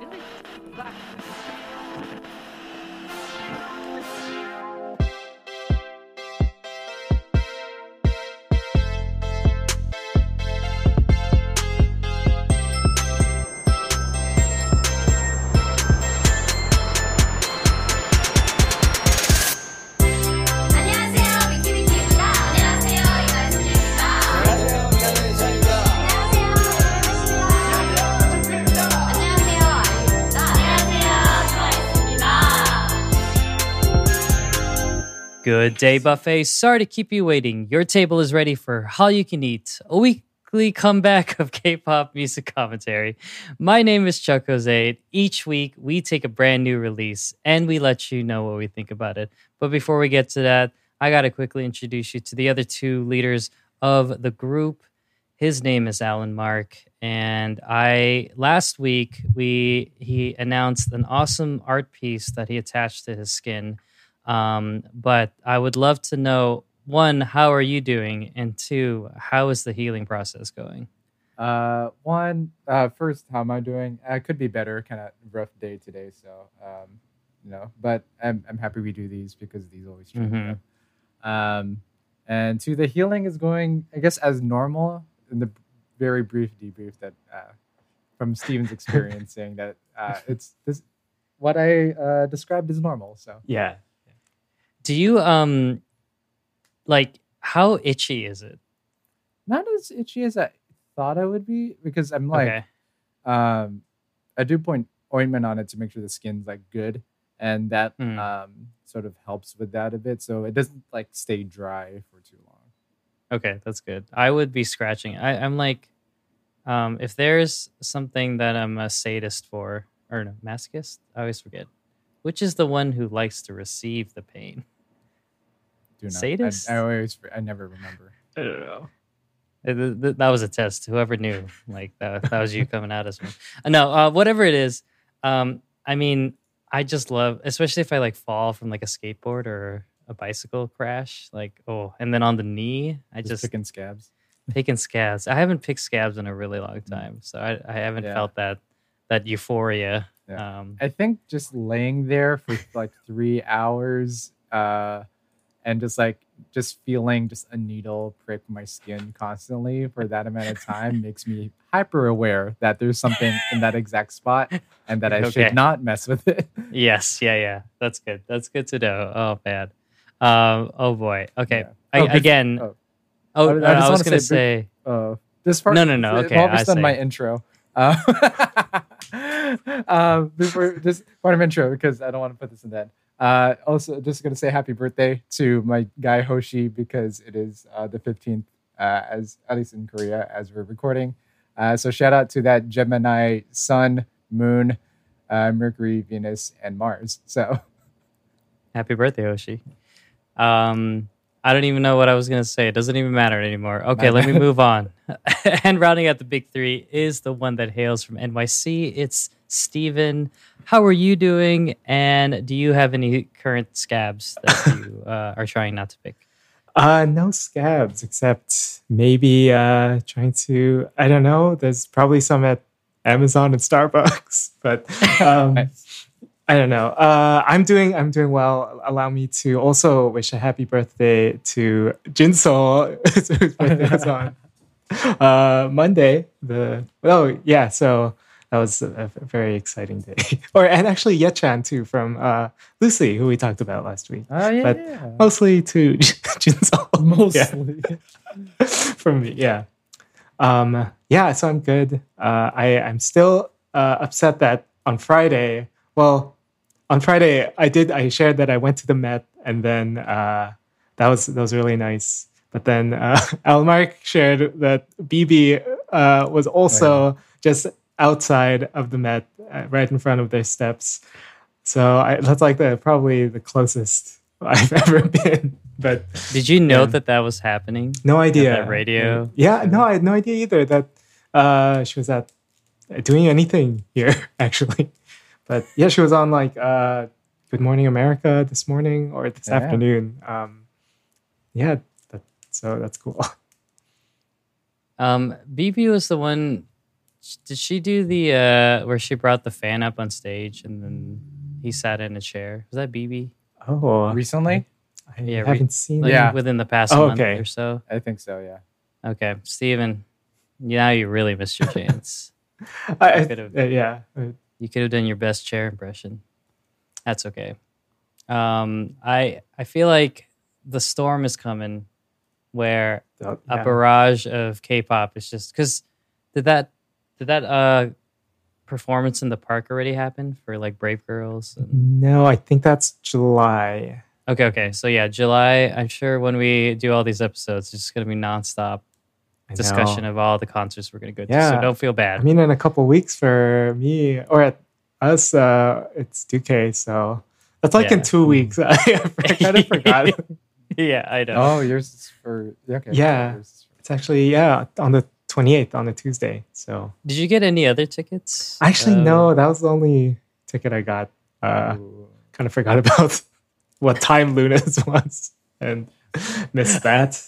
Really? Black. 안 Good day, buffet. Sorry to keep you waiting. Your table is ready for Hallyu Can Eat, a weekly comeback of K pop music commentary. My name is Chuck Jose. Each week, we take a brand new release and we let you know what we think about it. But before we get to that, I got to quickly introduce you to the other two leaders of the group. His name is Allen Mark, and I last week we he announced an awesome art piece that he attached to his skin. Um, but I would love to know one, how are you doing, and two, how is the healing process going? Uh, one, uh, first, how am I doing? I could be better. Kind of rough day today, so um, you know, but I'm I'm happy we do these because these always cheer me Mhm. up. Um, and two, the healing is going, I guess, as normal. In the very brief debrief that uh, from Steven's experience, saying that uh, it's this what I uh, described as normal. So Yeah. Do you um like how itchy is it? not as itchy as I thought I would be because I'm like. okay. um i do point ointment on it to make sure the skin's like good and that Mm. um sort of helps with that a bit so it doesn't like stay dry for too long Okay, that's good. I would be scratching. I, I'm like, um, if there's something that I'm a sadist for, or no, masochist, I always forget. Which is the one who likes to receive the pain? Do not Sadist? I, I always i never remember I don't know. Uh, th- th- That was a test. Whoever knew, like that, that was you coming out as one. Uh, No, uh, whatever it is. Um, I mean, I just love, especially if I like fall from like a skateboard or a bicycle crash. Like, oh, and then on the knee, I just, just picking scabs picking scabs. I haven't picked scabs in a really long time, so I, I haven't Yeah. felt that that euphoria. Yeah. Um, i think just laying there for like three hours uh and just like just feeling just a needle prick my skin constantly for that amount of time makes me hyper aware that there's something in that exact spot and that i Okay. should not mess with it yes, yeah, yeah. That's good. That's good to know. Oh man. Um, oh boy. Okay. Yeah. I, Oh, again. oh. Oh, I- I I, was gonna say say. Uh, this part. No, no, no, I've okay, always I done my intro. Uh, uh, before this part of intro because I don't want to put this in that. Uh, also, just gonna say happy birthday to my guy Hoshi because it is uh, the fifteenth, uh, as at least in Korea as we're recording. Uh, so shout out to that Gemini Sun, Moon, uh, Mercury, Venus, and Mars. So Happy birthday, Hoshi. Um, I don't even know what I was going to say. It doesn't even matter anymore. Okay, let me move on. and rounding out the big three is the one that hails from NYC. It's Steven. How are you doing? And do you have any current scabs that you uh, are trying not to pick? Uh, no scabs, except maybe uh, trying to. I don't know. There's probably some at Amazon and Starbucks, but um. I don't know. Uh, I'm doing. I'm doing well. Allow me to also wish a happy birthday to Jinsol, whose birthday was on uh, Monday. The oh yeah, so that was a, a very exciting day. or and actually Yechan too from uh, Lucy, who we talked about last week. uh, yeah, But- yeah. Mostly to Jinsol. Yeah mostly. from me. Yeah. Um, yeah, so I'm good. Uh, I, I'm still uh, upset that on Friday, well, on Friday, I did, I shared that I went to the Met and then uh, that was, that was really nice. But then uh, Almark shared that BIBI uh, was also just outside of the Met, uh, right in front of their steps. So I, that's like the probably the closest I've ever been. But Did you know Yeah. that that was happening? no idea. that radio? Yeah, no, I had no idea either that uh, she was at doing anything here actually. But yeah, she was on like uh, Good Morning America this morning or this Yeah. afternoon. Um, yeah, that, so that's cool. Um, BIBI was the one did she do the uh where she brought the fan up on stage and then he sat in a chair? Was that BIBI? Oh, Recently, I Yeah, haven't seen Like. Yeah. within the past Oh, month okay. or so. I think so. Yeah. Okay, Steven, now you really missed your chance. I, I- could've- uh, yeah. You could have done your best chair impression. That's okay. Um, I I feel like the storm is coming, where uh, a barrage of K-pop is just because did that did that uh performance in the park already happen for like Brave Girls? And, No, I think that's July. okay, okay, so yeah, July. I'm sure when we do all these episodes, it's just gonna be nonstop discussion of all the concerts we're gonna go to. Yeah. So don't feel bad. I mean, in a couple weeks for me or at us, uh, it's 2K. So that's like Yeah. in two weeks. I kind of forgot. yeah, I know. Oh, yours is for yeah, okay. Yeah. Yours It's actually yeah on the 28th on a Tuesday. So Did you get any other tickets? actually, Uh, no, that was the only ticket I got. Uh, kind of forgot about what time LOONA's was and missed that.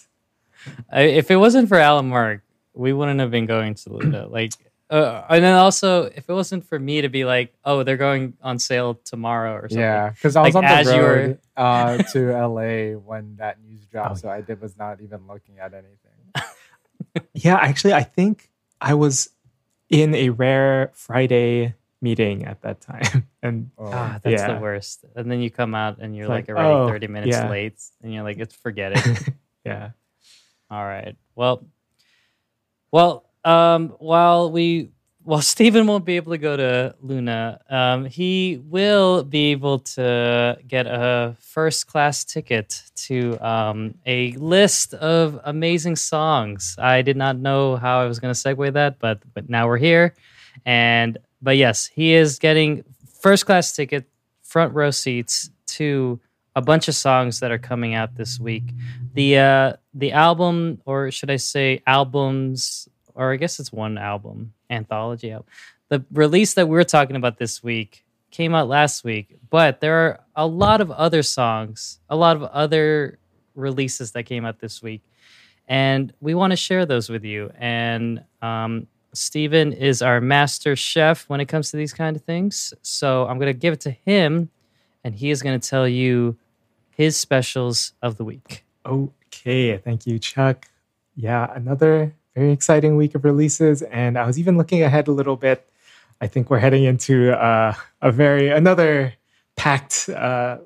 I, if it wasn't for Allen Mark, we wouldn't have been going to LOONA. Like, uh, and then also, if it wasn't for me to be like, oh, they're going on sale tomorrow or something. Yeah, because I was Like, on the as you were- road uh, to LA when that news dropped, Oh, so I did was not even looking at anything. Yeah, actually, I think I was in a rare Friday meeting at that time, and Oh, Ah, that's Yeah. the worst. And then you come out and you're It's like, like, already oh, 30 minutes yeah. late, and you're like, it's forget it. yeah, All right. Well, well, um, while we while Stephen won't be able to go to LOONA, um, he will be able to get a first class ticket to um, a list of amazing songs. I did not know how I was going to segue that, but but now we're here, and but yes, he is getting first class ticket, front row seats to a bunch of songs that are coming out this week the uh the album or should i say albums or i guess it's one album anthology album the release that we're talking about this week came out last week but there are a lot of other songs a lot of other releases that came out this week and we want to share those with you and um Steven is our master chef when it comes to these kind of things. So I'm going to give it to him, and he is going to tell you his specials of the week. Okay, thank you, Chuck. Yeah, another very exciting week of releases, and I was even looking ahead a little bit. I think we're heading into uh, a very another packed. Uh,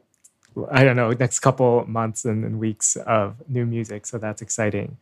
I don't know, next couple months and, and weeks of new music, so that's exciting.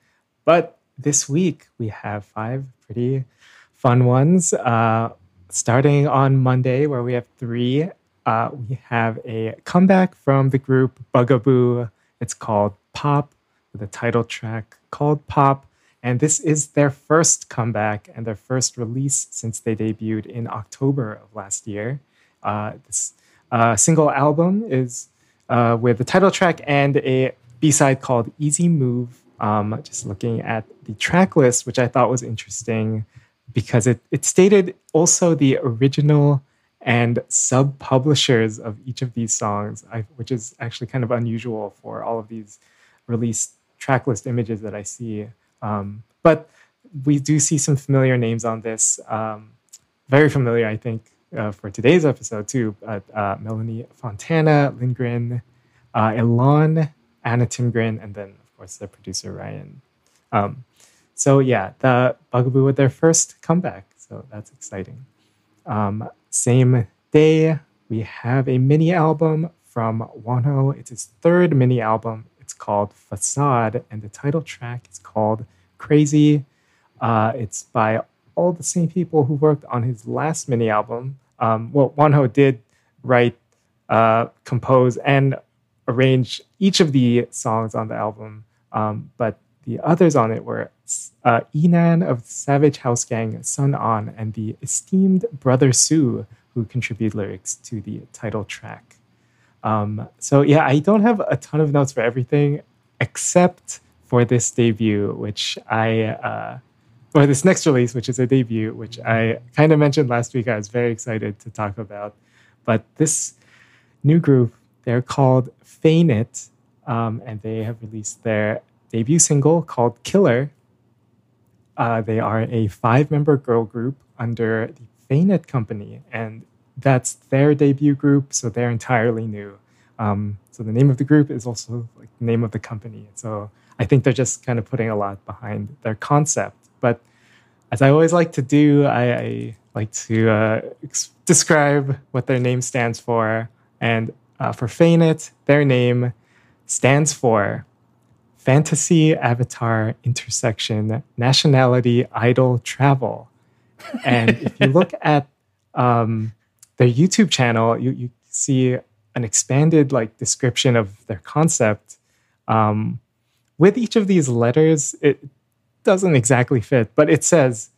But this week we have five pretty fun ones. Uh, starting on Monday, where we have three. Uh, we have a comeback from the group Bugaboo. It's called Pop, with a title track called Pop. And this is their first comeback and their first release since they debuted in October of last year. Uh, this uh, single album is uh, with the title track and a B side called Easy Move. Um, just looking at the track list, which I thought was interesting because it, it stated also the original and sub publishers of each of these songs, I, which is actually kind of unusual for all of these released track list images that I see. Um, but we do see some familiar names on this. Um, very familiar, I think, uh, for today's episode too. Uh, Melanie Fontana, Lindgren, uh, Elon, Anna Timgren, and then of course the producer Ryan. Um, so yeah, the Bugaboo with their first comeback, so that's exciting. Um, same day, we have a mini album from Wonho. It's his third mini album. It's called Facade, and the title track is called Crazy. Uh, it's by all the same people who worked on his last mini album. Um, well, Wonho did write, uh, compose, and arrange each of the songs on the album, um, but the others on it were uh, Enan of Savage House Gang, Sun On, and the esteemed Brother Su, who contributed lyrics to the title track. Um, so yeah, I don't have a ton of notes for everything except for this debut, which I, uh, or this next release, which is a debut, which I kind of mentioned last week. I was very excited to talk about. But this new group, they're called Fainit, um, and they have released their debut single called Killer. Uh, they are a five member girl group under the Fainit Company, and that's their debut group, so they're entirely new. Um, so the name of the group is also like the name of the company. So I think they're just kind of putting a lot behind their concept. But as I always like to do, I, I like to uh, ex- describe what their name stands for. And uh, for Fainit, their name stands for Fantasy Avatar Intersection Nationality Idol Travel. And if you look at um, their YouTube channel, you, you see an expanded like description of their concept. Um, with each of these letters, it doesn't exactly fit, but it says,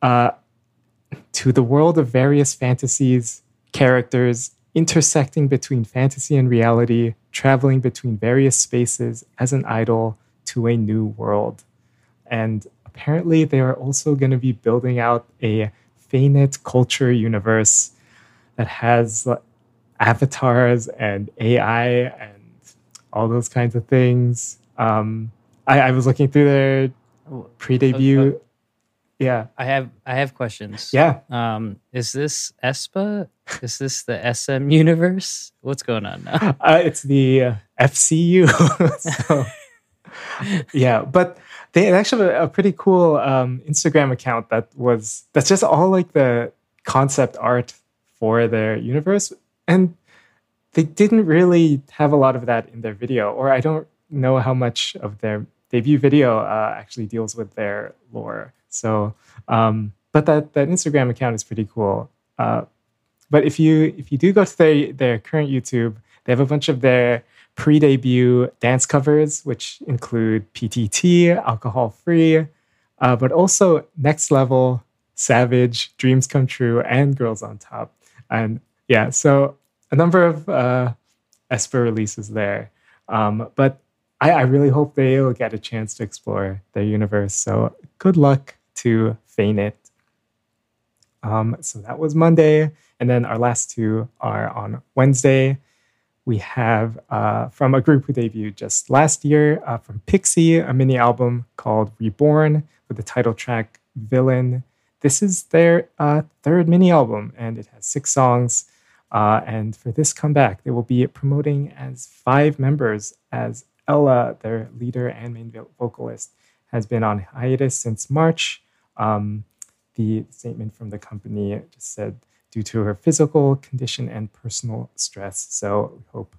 uh, to the world of various fantasies, characters, intersecting between fantasy and reality, traveling between various spaces as an idol to a new world. And apparently, they are also going to be building out a Fainit culture universe that has avatars and AI and all those kinds of things. Um, I, I was looking through their pre-debut. Yeah, I have I have questions. yeah. Um, is this aespa? Is this the SM universe? What's going on now? Uh, it's the uh, FCU. so, yeah, but they actually have a, pretty cool um, Instagram account that was that's just all like the concept art for their universe, and they didn't really have a lot of that in their video, or I don't know how much of their debut video uh, actually deals with their lore. So, um, but that that Instagram account is pretty cool. Uh, but if you if you do go to their their current YouTube, they have a bunch of their pre-debut dance covers, which include PTT, Alcohol Free, uh, but also Next Level, Savage, Dreams Come True, and Girls on Top. And yeah, so a number of uh, aespa releases there. Um, but I, I really hope they'll get a chance to explore their universe. So good luck to Fainit. Um, so that was Monday. And then our last two are on Wednesday. We have uh, from a group who debuted just last year uh, from PIXY, a mini album called Reborn with the title track Villain. This is their uh, third mini album, and it has six songs. Uh, and for this comeback, they will be promoting as five members, as Ella, their leader and main vocalist, has been on hiatus since March. Um, the statement from the company just said, due to her physical condition and personal stress. So we hope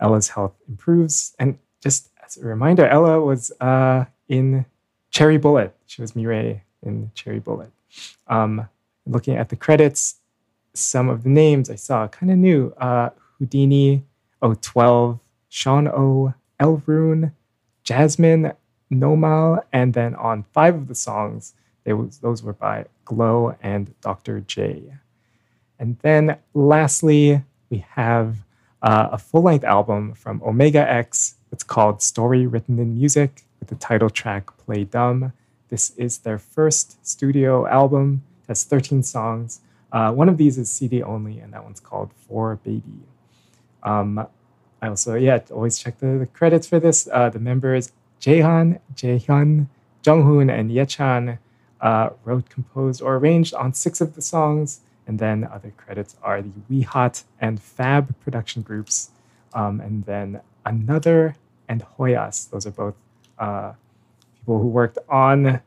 Ella's health improves. And just as a reminder, Ella was uh, in Cherry Bullet. She was Mirae in Cherry Bullet. Um, looking at the credits, some of the names I saw kind of new. Uh, Houdini, O12, Sean O, Elrune, Jasmine, Nomal, and then on five of the songs, they was, those were by Glow and Dr. J. And then lastly, we have uh, a full length album from Omega X. It's called Story Written in Music with the title track Play Dumb. This is their first studio album. It has 13 songs. Uh, one of these is CD only, and that one's called For Baby. Um, I also, yeah, always check the, the credits for this. Uh, the members Jaehan, Jaehyun, Junghoon, and Yechan uh, wrote, composed, or arranged on six of the songs. And then other credits are the We Hot and Fab production groups. Um, and then Another and Hoyas. Those are both uh, people who worked on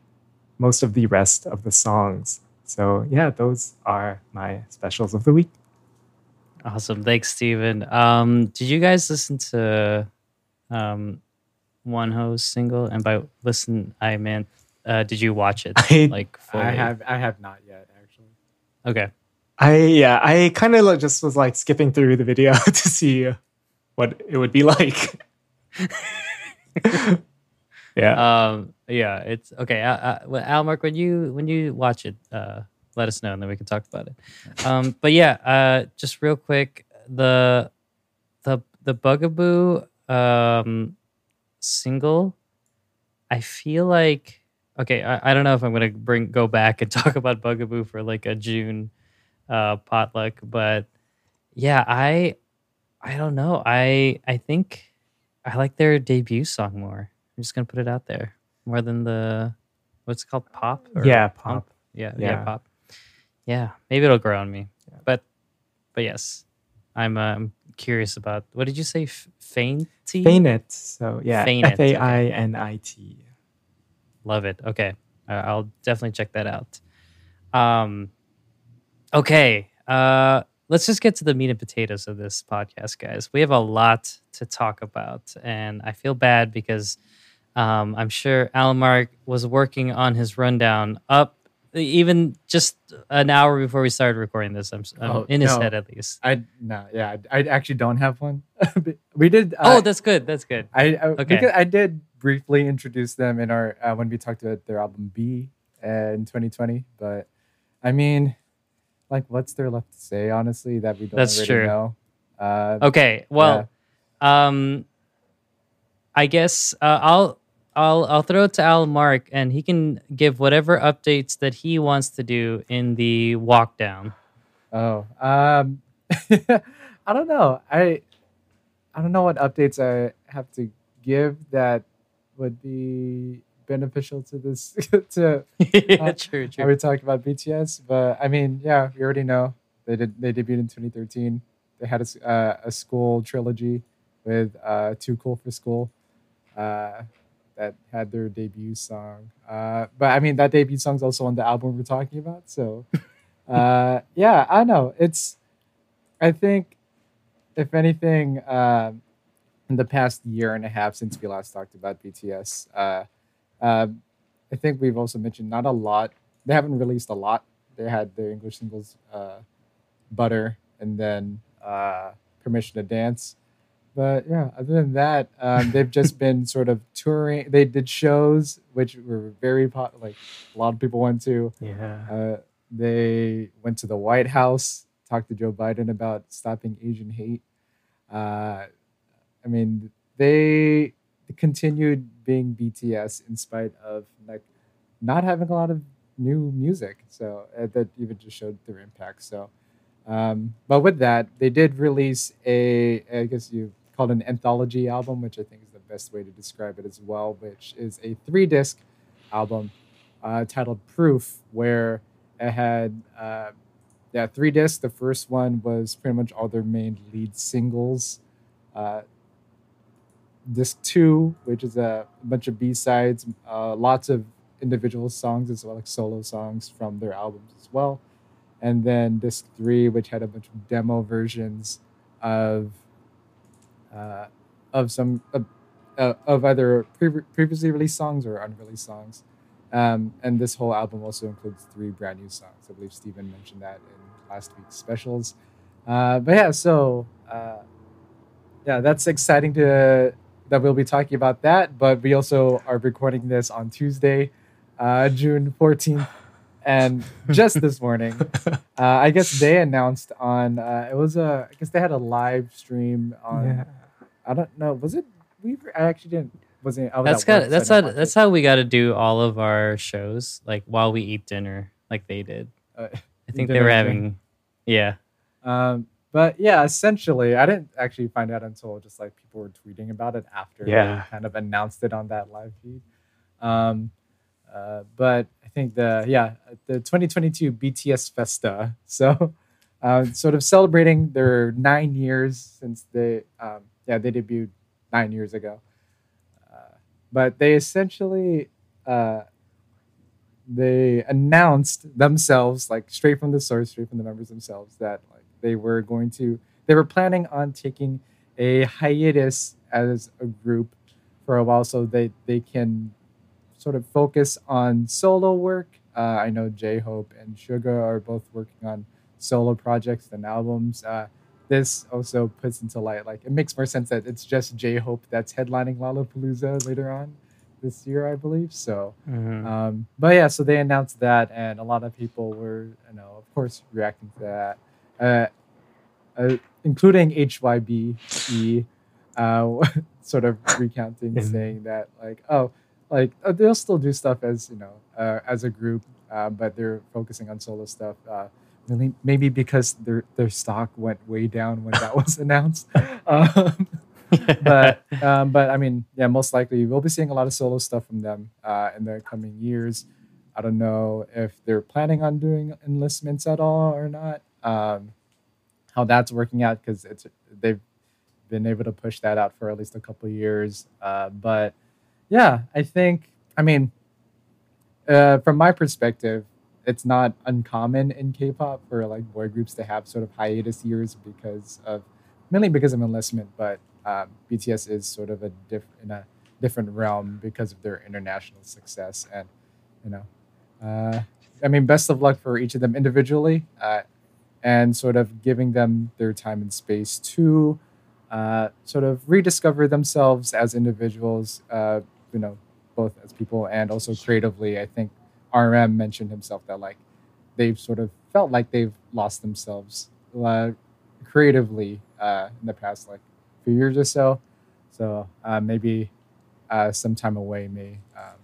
most of the rest of the songs. So, yeah, those are my specials of the week. Awesome. Thanks, Stephen. Um, did you guys listen to um, Wonho's single? And by listen, I meant, uh, did you watch it? I- like fully? I have I have not yet actually. Okay. I, yeah, I kind of just was like skipping through the video to see what it would be like. yeah. Um, yeah, it's okay. Uh, uh, when you when you watch it, uh, let us know and then we can talk about it. Um, but yeah, uh, just real quick, the the the Bugaboo um, single, I feel like okay. I, I don't know if I'm gonna bring go back and talk about Bugaboo for like a June uh, potluck, but yeah, I I don't know. I I think I like their debut song more. I'm just gonna put it out there more than the what's it called pop? or Yeah, punk? pop. Yeah, yeah, Yeah. pop. Yeah, maybe it'll grow on me. But but yes, I'm uh, I'm curious about what did you say? F- Fainty? Fainit. So yeah, F A I N I T. Love it. Okay, uh, I'll definitely check that out. Um, okay. Uh, let's just get to the meat and potatoes of this podcast, guys. We have a lot to talk about, and I feel bad because um, I'm sure Allen Mark was working on his rundown up even just an hour before we started recording this. I'm, I'm Oh, in his no. head at least. I no, yeah, I, I actually don't have one. we did. Uh, oh, that's good. That's good. I, I okay. okay. I did briefly introduce them in our uh, when we talked about their album BE uh, in 2020, but I mean, like, what's there left to say? Honestly, that we don't That's already true. know. Uh, Okay. Well, um, I guess uh, I'll I'll I'll throw it to Al Mark, and he can give whatever updates that he wants to do in the walk down. Oh, um, I don't know. I I don't know what updates I have to give that would be beneficial to this to yeah, true, Are true. we talking about BTS? But I mean, yeah, we already know they did. They debuted in 2013. They had a, uh, a school trilogy with uh, "Too Cool for School," uh, that had their debut song. Uh, but I mean, that debut song's also on the album we're talking about. So, uh, yeah, I know it's. I think, if anything, um, in the past year and a half since we last talked about BTS, uh, um, I think we've also mentioned not a lot. They haven't released a lot. They had their English singles, uh, "Butter" and then uh, "Permission to Dance." But yeah, other than that, um, they've just been sort of touring. They did shows, which were very pop- like a lot of people went to. Yeah. Uh, they went to the White House, talked to Joe Biden about stopping Asian hate. Uh, I mean, they continued being BTS in spite of like not having a lot of new music. So uh, that even just showed their impact. So, um, but with that, they did release a, I guess you called an anthology album, which I think is the best way to describe it as well, which is a three disc album uh, titled Proof, where it had uh, yeah three discs. The first one was pretty much all their main lead singles. Disc two, which is a bunch of B sides, uh, lots of individual songs as well, like solo songs from their albums as well. And then disc three, which had a bunch of demo versions of uh, of some uh, of either pre- previously released songs or unreleased songs. Um, and this whole album also includes three brand new songs. I believe Steven mentioned that in last week's specials. Uh, but yeah, so uh, yeah, that's exciting to that we'll be talking about that. But we also are recording this on Tuesday, uh, June 14th. And just this morning, uh, I guess they announced on uh, it was a I guess they had a live stream on yeah. I don't know was it we I actually didn't wasn't I was That's at work, got so that's how that's it. how we got to do all of our shows, like while we eat dinner, like they did. Uh, I think they were and having, yeah. Um, but yeah, essentially, I didn't actually find out until just like people were tweeting about it after Yeah. they kind of announced it on that live feed. Um, uh, but I think the yeah the 2022 BTS Festa, so uh, sort of celebrating their nine years since they um, yeah they debuted nine years ago. Uh, but they essentially uh, they announced themselves like straight from the source straight from the members themselves that like they were going to they were planning on taking a hiatus as a group for a while so they they can sort of focus on solo work. Uh, i know j-hope and Suga are both working on solo projects and albums. Uh, this also puts into light like it makes more sense that it's just j-hope that's headlining lollapalooza later on this year i believe so Mhm. um, but yeah, so they announced that, and a lot of people were, you know, of course, reacting to that, uh, uh, including HYBE, uh, sort of recounting, saying that like, oh, like uh, they'll still do stuff as you know, uh, as a group, uh, but they're focusing on solo stuff. Uh, really, maybe because their their stock went way down when that was announced. Um, but um, but I mean, yeah, most likely we'll be seeing a lot of solo stuff from them uh, in the coming years. I don't know if they're planning on doing enlistments at all or not. Um, how that's working out because it's they've been able to push that out for at least a couple years. Uh, but yeah, I think I mean, uh, from my perspective, it's not uncommon in K-pop for like boy groups to have sort of hiatus years because of mainly because of enlistment, but um, BTS is sort of a diff- in a different realm because of their international success and you know uh, i mean best of luck for each of them individually uh, and sort of giving them their time and space to uh, sort of rediscover themselves as individuals uh, you know both as people and also creatively i think rm mentioned himself that like they've sort of felt like they've lost themselves uh, creatively uh, in the past like few years or so so uh, maybe uh, some time away may um,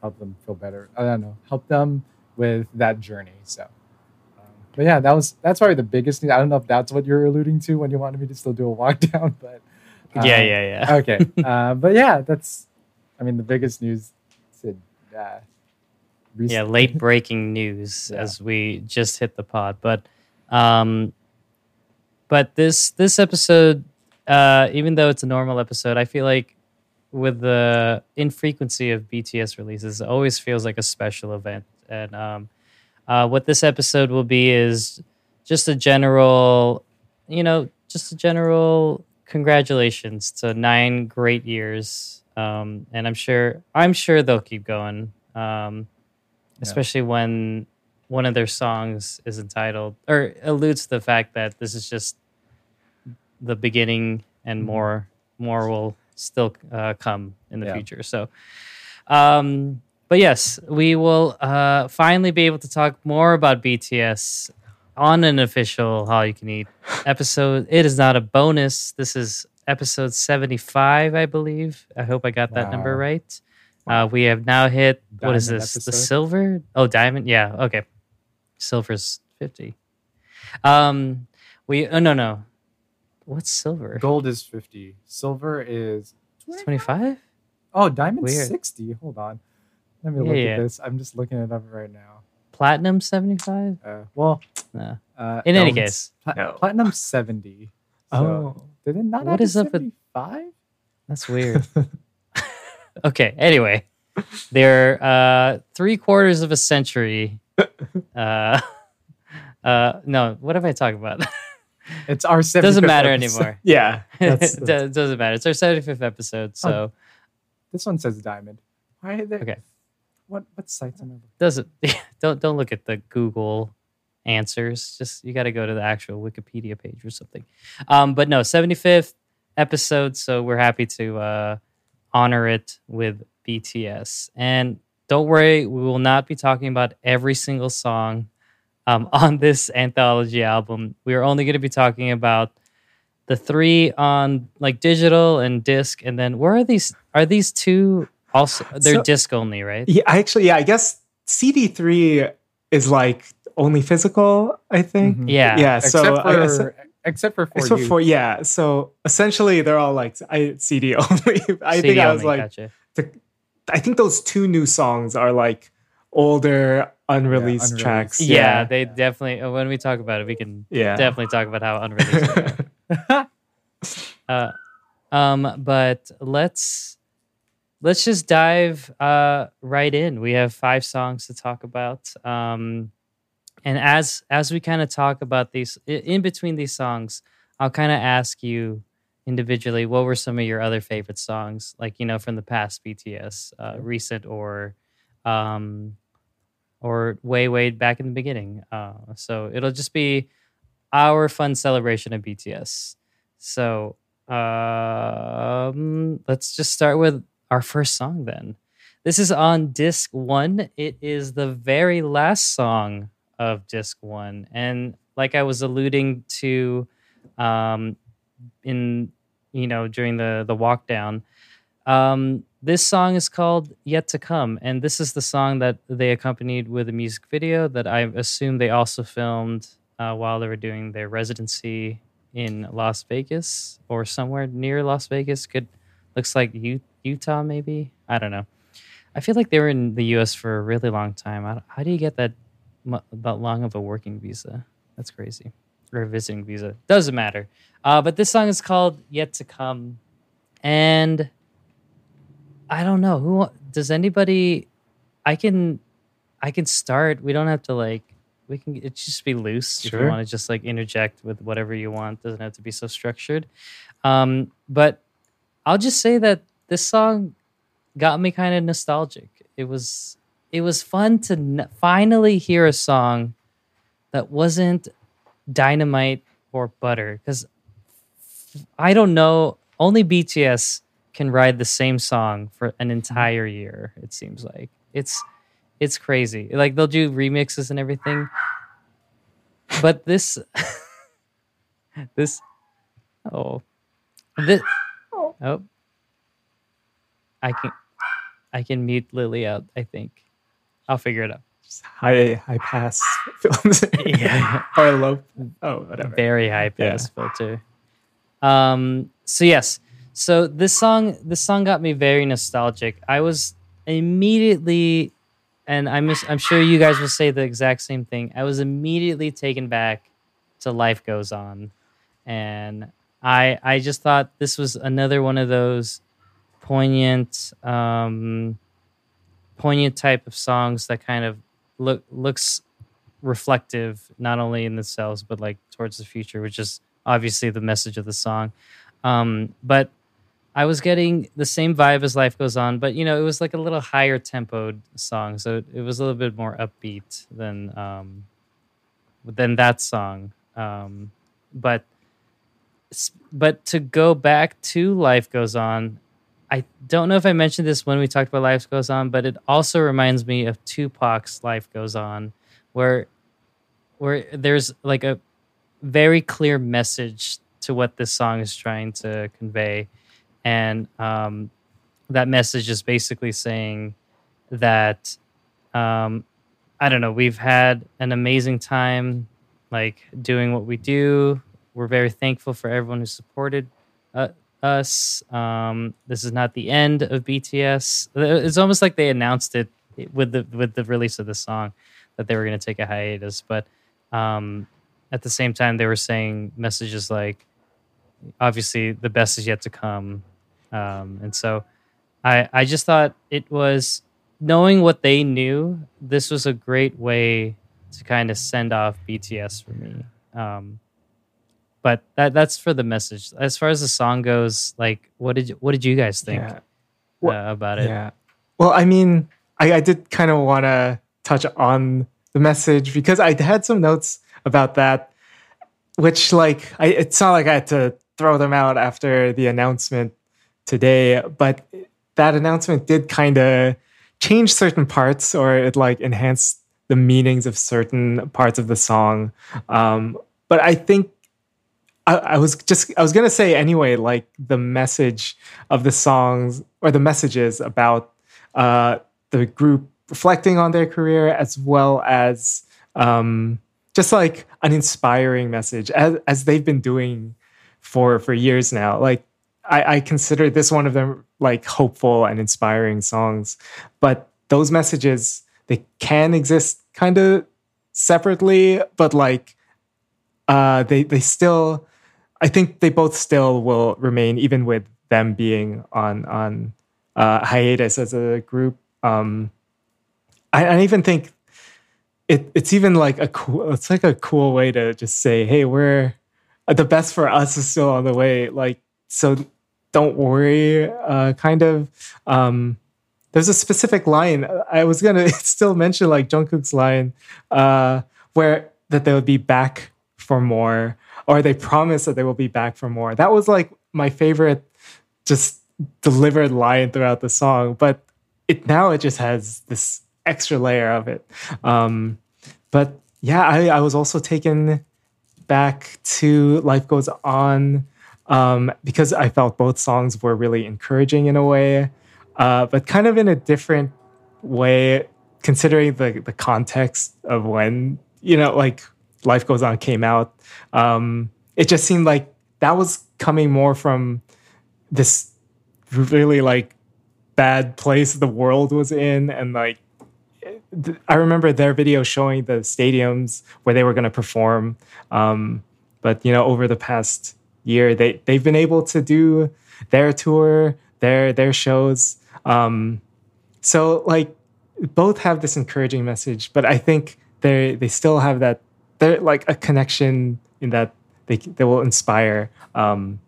help them feel better. I don't know, help them with that journey. So, but yeah, that was that's probably the biggest news. I don't know if that's what you're alluding to when you wanted me to still do a walk down, but uh, yeah, yeah, yeah. okay. uh, but yeah, that's I mean the biggest news. Said, uh, yeah, late breaking news Yeah. as we just hit the pod. But um but this this episode uh even though it's a normal episode, I feel like with the infrequency of BTS releases, it always feels like a special event. And um uh what this episode will be is just a general you know, just a general congratulations to nine great years. Um and I'm sure I'm sure they'll keep going. Um Yeah. especially when one of their songs is entitled or alludes to the fact that this is just the beginning and Mhm. more more will still uh, come in the Yeah. future so um but yes we will uh finally be able to talk more about bts on an official Hallyu Can Eat episode it is not a bonus this is episode 75 i believe i hope i got that number Wow. right uh, we have now hit what is Diamond this? The silver? Oh, diamond. Yeah. Okay. Silver's fifty. Um, we. Oh no no. What's silver? Gold is fifty. Silver is Twenty five. Oh, diamond Weird. sixty. Hold on. Let me Yeah, look yeah. at this. I'm just looking it up right now. Platinum seventy five. Uh, well, No. uh, In no, any case, pla- No. platinum seventy. So, Oh, did it not? What have is up with- seventy-five? that's weird. okay. Anyway, they're uh, three quarters of a century. Uh, uh, no. What have I talked about? It's our 75th Doesn't matter episode. anymore. yeah. That's, it doesn't matter. It's our seventy fifth episode, so This one says diamond. Why are they? Okay. What what sites am I looking? doesn't don't don't look at the Google answers. Just you got to go to the actual Wikipedia page or something. Um, but no, seventy fifth episode. So we're happy to uh, honor it with BTS. And don't worry, we will not be talking about every single song um, on this anthology album. We are only going to be talking about the three on like digital and disc. And then where are these? Are these two also? They're So- disc only, right? Yeah, actually, yeah, I guess CD3 is like only physical, I think. Mhm. Yeah. Yeah, Except so I guess for except for for except for yeah, so essentially they're all like I, CD only. I think CD I was only, like, gotcha. the, I think those two new songs are like older unreleased, unreleased. tracks. Yeah, they definitely. uh, When we talk about it, we can yeah, definitely talk about how unreleased. they are. uh, um, but let's let's just dive uh, right in. We have five songs to talk about. Um, and as as we kind of talk about these in between these songs, I'll kind of ask you individually what were some of your other favorite songs, like you know from the past BTS, uh, recent or um, or way way back in the beginning. Uh, so it'll just be our fun celebration of BTS. So um, let's just start with our first song then. This is on disc one. It is the very last song of disc one. And like I was alluding to um, in, you know, during the, the walk down, um, this song is called Yet to Come. And this is the song that they accompanied with a music video that I assume they also filmed uh, while they were doing their residency in Las Vegas or somewhere near Las Vegas. Could looks like U- Utah, maybe. I don't know. I feel like they were in the U.S. for a really long time. How, how do you get that that long of a working visa? That's crazy. Or a visiting visa. Doesn't matter. Uh, but this song is called "Yet to Come," and I don't know who does anybody. I can, I can start. We don't have to like. We can. It just be loose sure. if you want to just like interject with whatever you want. Doesn't have to be so structured. Um, but I'll just say that this song got me kind of nostalgic. It was it was fun to n- finally hear a song that wasn't dynamite or butter because I don't know. Only BTS can ride the same song for an entire year. It seems like it's it's crazy. Like they'll do remixes and everything, but this this oh this oh I can I can mute Lily out. I think I'll figure it out. Just high high pass films. Yeah. or low. Oh, whatever. very high pass filter. Um. So yes. So this song, this song got me very nostalgic. I was immediately, and I'm I'm sure you guys will say the exact same thing. I was immediately taken back to "Life Goes On," and I I just thought this was another one of those poignant, um, poignant type of songs that kind of look looks reflective not only in themselves but like towards the future which is obviously the message of the song. Um but i was getting the same vibe as life goes on but you know it was like a little higher tempoed song so it, it was a little bit more upbeat than um than that song. Um but but to go back to life goes on i don't know if i mentioned this when we talked about life goes on but it also reminds me of tupac's life goes on where where there's like a very clear message to what this song is trying to convey. And um, that message is basically saying that um, i don't know we've had an amazing time like doing what we do we're very thankful for everyone who supported uh, us. Um, this is not the end of bts it's almost like they announced it with the with the release of the song that they were going to take a hiatus but um, at the same time they were saying messages like obviously the best is yet to come. Um, and so I, I just thought it was knowing what they knew this was a great way to kind of send off bts for me. Um, but that that's for the message as far as the song goes like what did you, what did you guys think Yeah. What- uh, about it Yeah. Well, I mean, I, I did kind of want to touch on the message because I had some notes about that, which, like, I, it's not like I had to throw them out after the announcement today, but that announcement did kind of change certain parts or it like enhanced the meanings of certain parts of the song. Um, but I think I, I was just I was gonna say anyway, like the message of the songs or the messages about uh, the group reflecting on their career as well as um, just like an inspiring message as as they've been doing for for years now. Like I, I consider this one of them like hopeful and inspiring songs, but those messages they can exist kind of separately, but like uh, they they still I think they both still will remain even with them being on on uh, hiatus as a group. Um, I, I even think it it's even like a cool it's like a cool way to just say hey we're the best for us is still on the way like so don't worry uh, kind of um, there's a specific line I was gonna still mention like Jungkook's line uh, where that they would be back for more or they promise that they will be back for more. That was like my favorite just delivered line throughout the song, but it now it just has this extra layer of it. Um, but yeah, I, I was also taken back to Life Goes On um, because I felt both songs were really encouraging in a way, uh, but kind of in a different way, considering the the context of when you know, like Life Goes On came out. Um, it just seemed like that was coming more from this really like bad place the world was in and like I remember their video showing the stadiums where they were going to perform. Um, but you know, over the past year, they they've been able to do their tour, their their shows. Um, so like both have this encouraging message, but I think they they still have that they're like a connection in that they they will inspire. Um,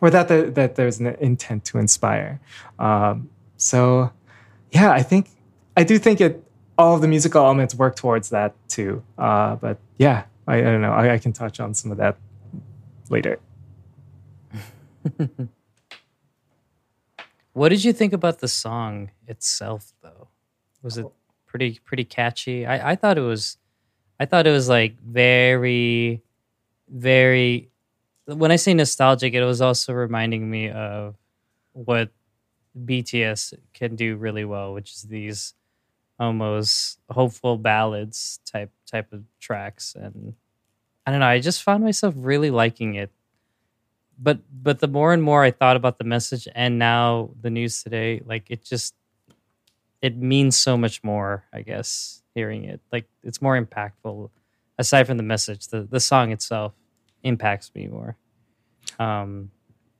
or that the, that there's an intent to inspire. Um, so, yeah, I think I do think it all of the musical elements work towards that too. Uh, but yeah, I, I don't know. I, I can touch on some of that later. What did you think about the song itself, though? Was it pretty pretty catchy? I, I thought it was. I thought it was like very, very. When I say nostalgic, it was also reminding me of what BTS can do really well, which is these almost hopeful ballads type type of tracks, and I don't know. I just found myself really liking it but but the more and more I thought about the message and now the news today, like it just it means so much more, I guess, hearing it. Like it's more impactful aside from the message. The the song itself impacts me more. Um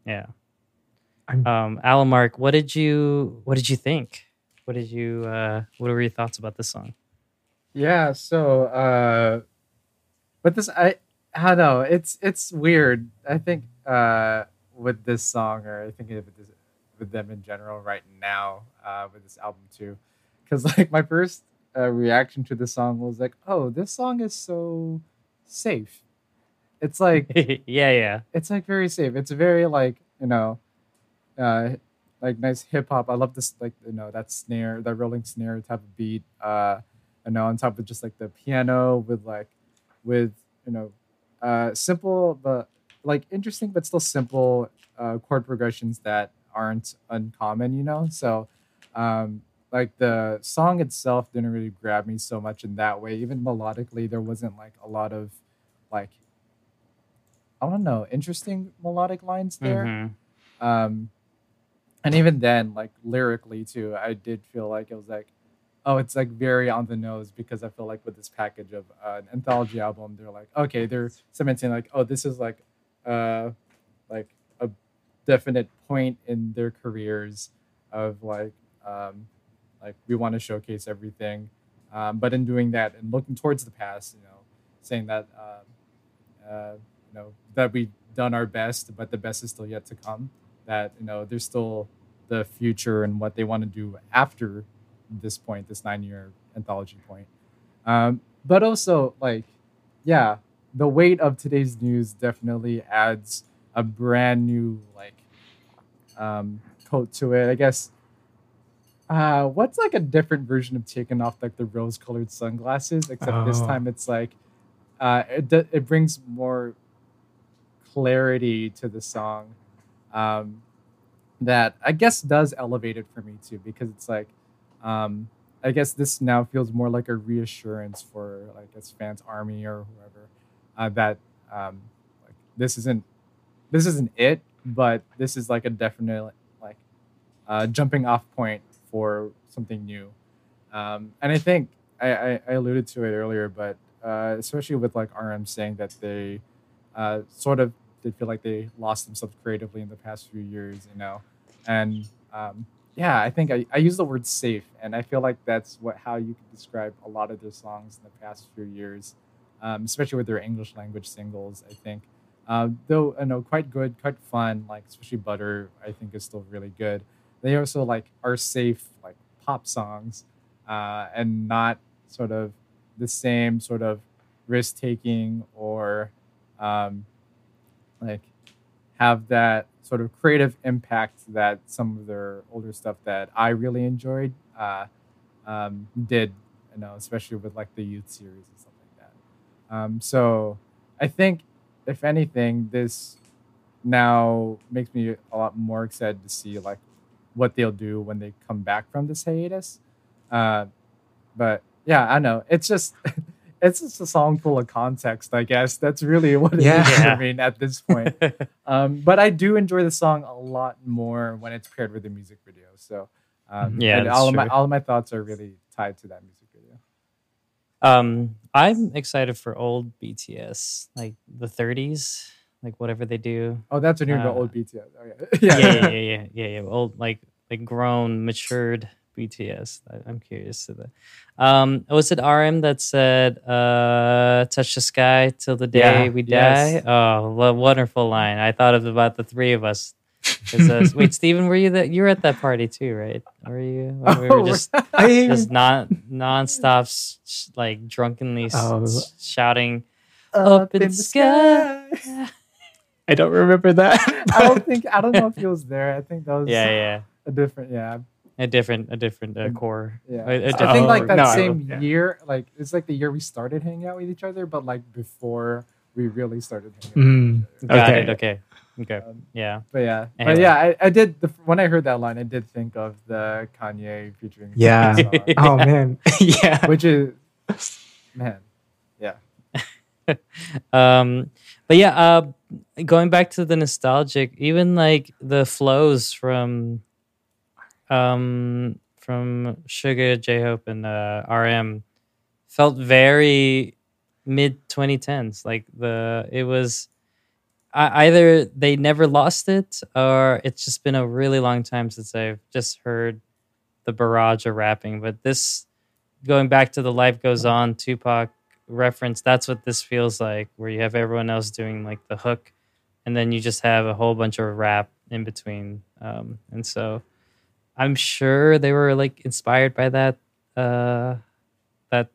yeah. Um Allen Mark, what did you what did you think? What did you uh what were your thoughts about this song? Yeah, so uh but this I I don't know, it's it's weird. I think uh with this song or I think with this with them in general right now, uh with this album too. Cuz like my first uh, reaction to the song was like, "Oh, this song is so safe." It's like yeah, yeah. it's like very safe. It's very like you know, uh, like nice hip hop. I love this like you know that snare, that rolling snare type of beat. Uh, you know, on top of just like the piano with like, with you know, uh, simple but like interesting but still simple uh, chord progressions that aren't uncommon. You know, so um, like the song itself didn't really grab me so much in that way. Even melodically, there wasn't like a lot of like I don't know, interesting melodic lines there. Mhm. Um, and even then, like lyrically too, I did feel like it was like, oh, it's like very on the nose because I feel like with this package of uh, an anthology album, they're like, okay, they're cementing like, oh, this is like, uh, like definite point in their careers of like, um, like we want to showcase everything, um, but in doing that and looking towards the past, you know, saying that, um, uh, you know, that we've done our best, but the best is still yet to come. That you know, there's still the future and what they want to do after this point, this nine-year anthology point. Um, but also, like, yeah, the weight of today's news definitely adds a brand new like um, coat to it. I guess. Uh, what's like a different version of taking off like the rose-colored sunglasses? Except this Oh. time it's like uh, it d- it brings more clarity to the song um, that I guess does elevate it for me too because it's like um, I guess this now feels more like a reassurance for like its fans army or whoever uh, that um, like this isn't this isn't it but this is like a definite like uh, jumping off point for something new um, and I think I, I, I alluded to it earlier but uh, especially with like RM saying that they uh, sort of they feel like they lost themselves creatively in the past few years, you know, and um, yeah, I think I, I use the word safe, and I feel like that's what how you could describe a lot of their songs in the past few years, um, especially with their English language singles. I think, uh, though I know quite good, quite fun. Like especially Butter, I think is still really good. They also like are safe like pop songs, uh, and not sort of the same sort of risk taking or um, like have that sort of creative impact that some of their older stuff that I really enjoyed uh, um, did, you know, especially with like the youth series and stuff like that. Um, so I think, if anything, this now makes me a lot more excited to see like what they'll do when they come back from this hiatus. Uh, but yeah, I know it's just it's just a song full of context. I guess that's really what it is Yeah. Yeah. for me at this point. um, but I do enjoy the song a lot more when it's paired with the music video. So Um, Yeah, all of my all of my thoughts are really tied to that music. Um, I'm excited for old BTS, like the 30s, like whatever they do. Oh, that's when you're Uh, old BTS. Oh, yeah. Yeah, yeah, yeah, yeah, yeah, yeah. Old, like, like grown, matured BTS. I, I'm curious to that. Um, was it RM that said, uh, "Touch the sky till the day Yeah, we yes. die"? Oh, lo- wonderful line. I thought of about the three of us. 'Cause, uh, wait, Steven, were you that? You were at that party too, right? Were you? When we were Oh, just I, just non nonstop, s- s- like drunkenly s- Oh. s- shouting up, in the sky. I don't remember that. I don't think I don't know if he was there. I think that was Yeah, yeah. a different yeah. A different, a different uh, core. Yeah. A- a I different think like that No, same yeah. year, like it's like the year we started hanging out with each other, but like before we really started hanging out Mm, with each other. Got Okay. it. Okay. Okay. Um, Yeah. but yeah, but yeah, I, I did the, when I heard that line, I did think of the Kanye featuring Yeah. song, oh man, yeah. which is man, yeah, Um, but yeah, uh, going back to the nostalgic, even like the flows from, um, from Suga, J Hope, and uh, RM felt very mid 2010s. Like the it was I, either they never lost it, or it's just been a really long time since I've just heard the barrage of rapping. But this, going back to the Life Goes On Tupac reference, that's what this feels like, where you have everyone else doing like the hook, and then you just have a whole bunch of rap in between. Um, and so I'm sure they were like inspired by that, uh, that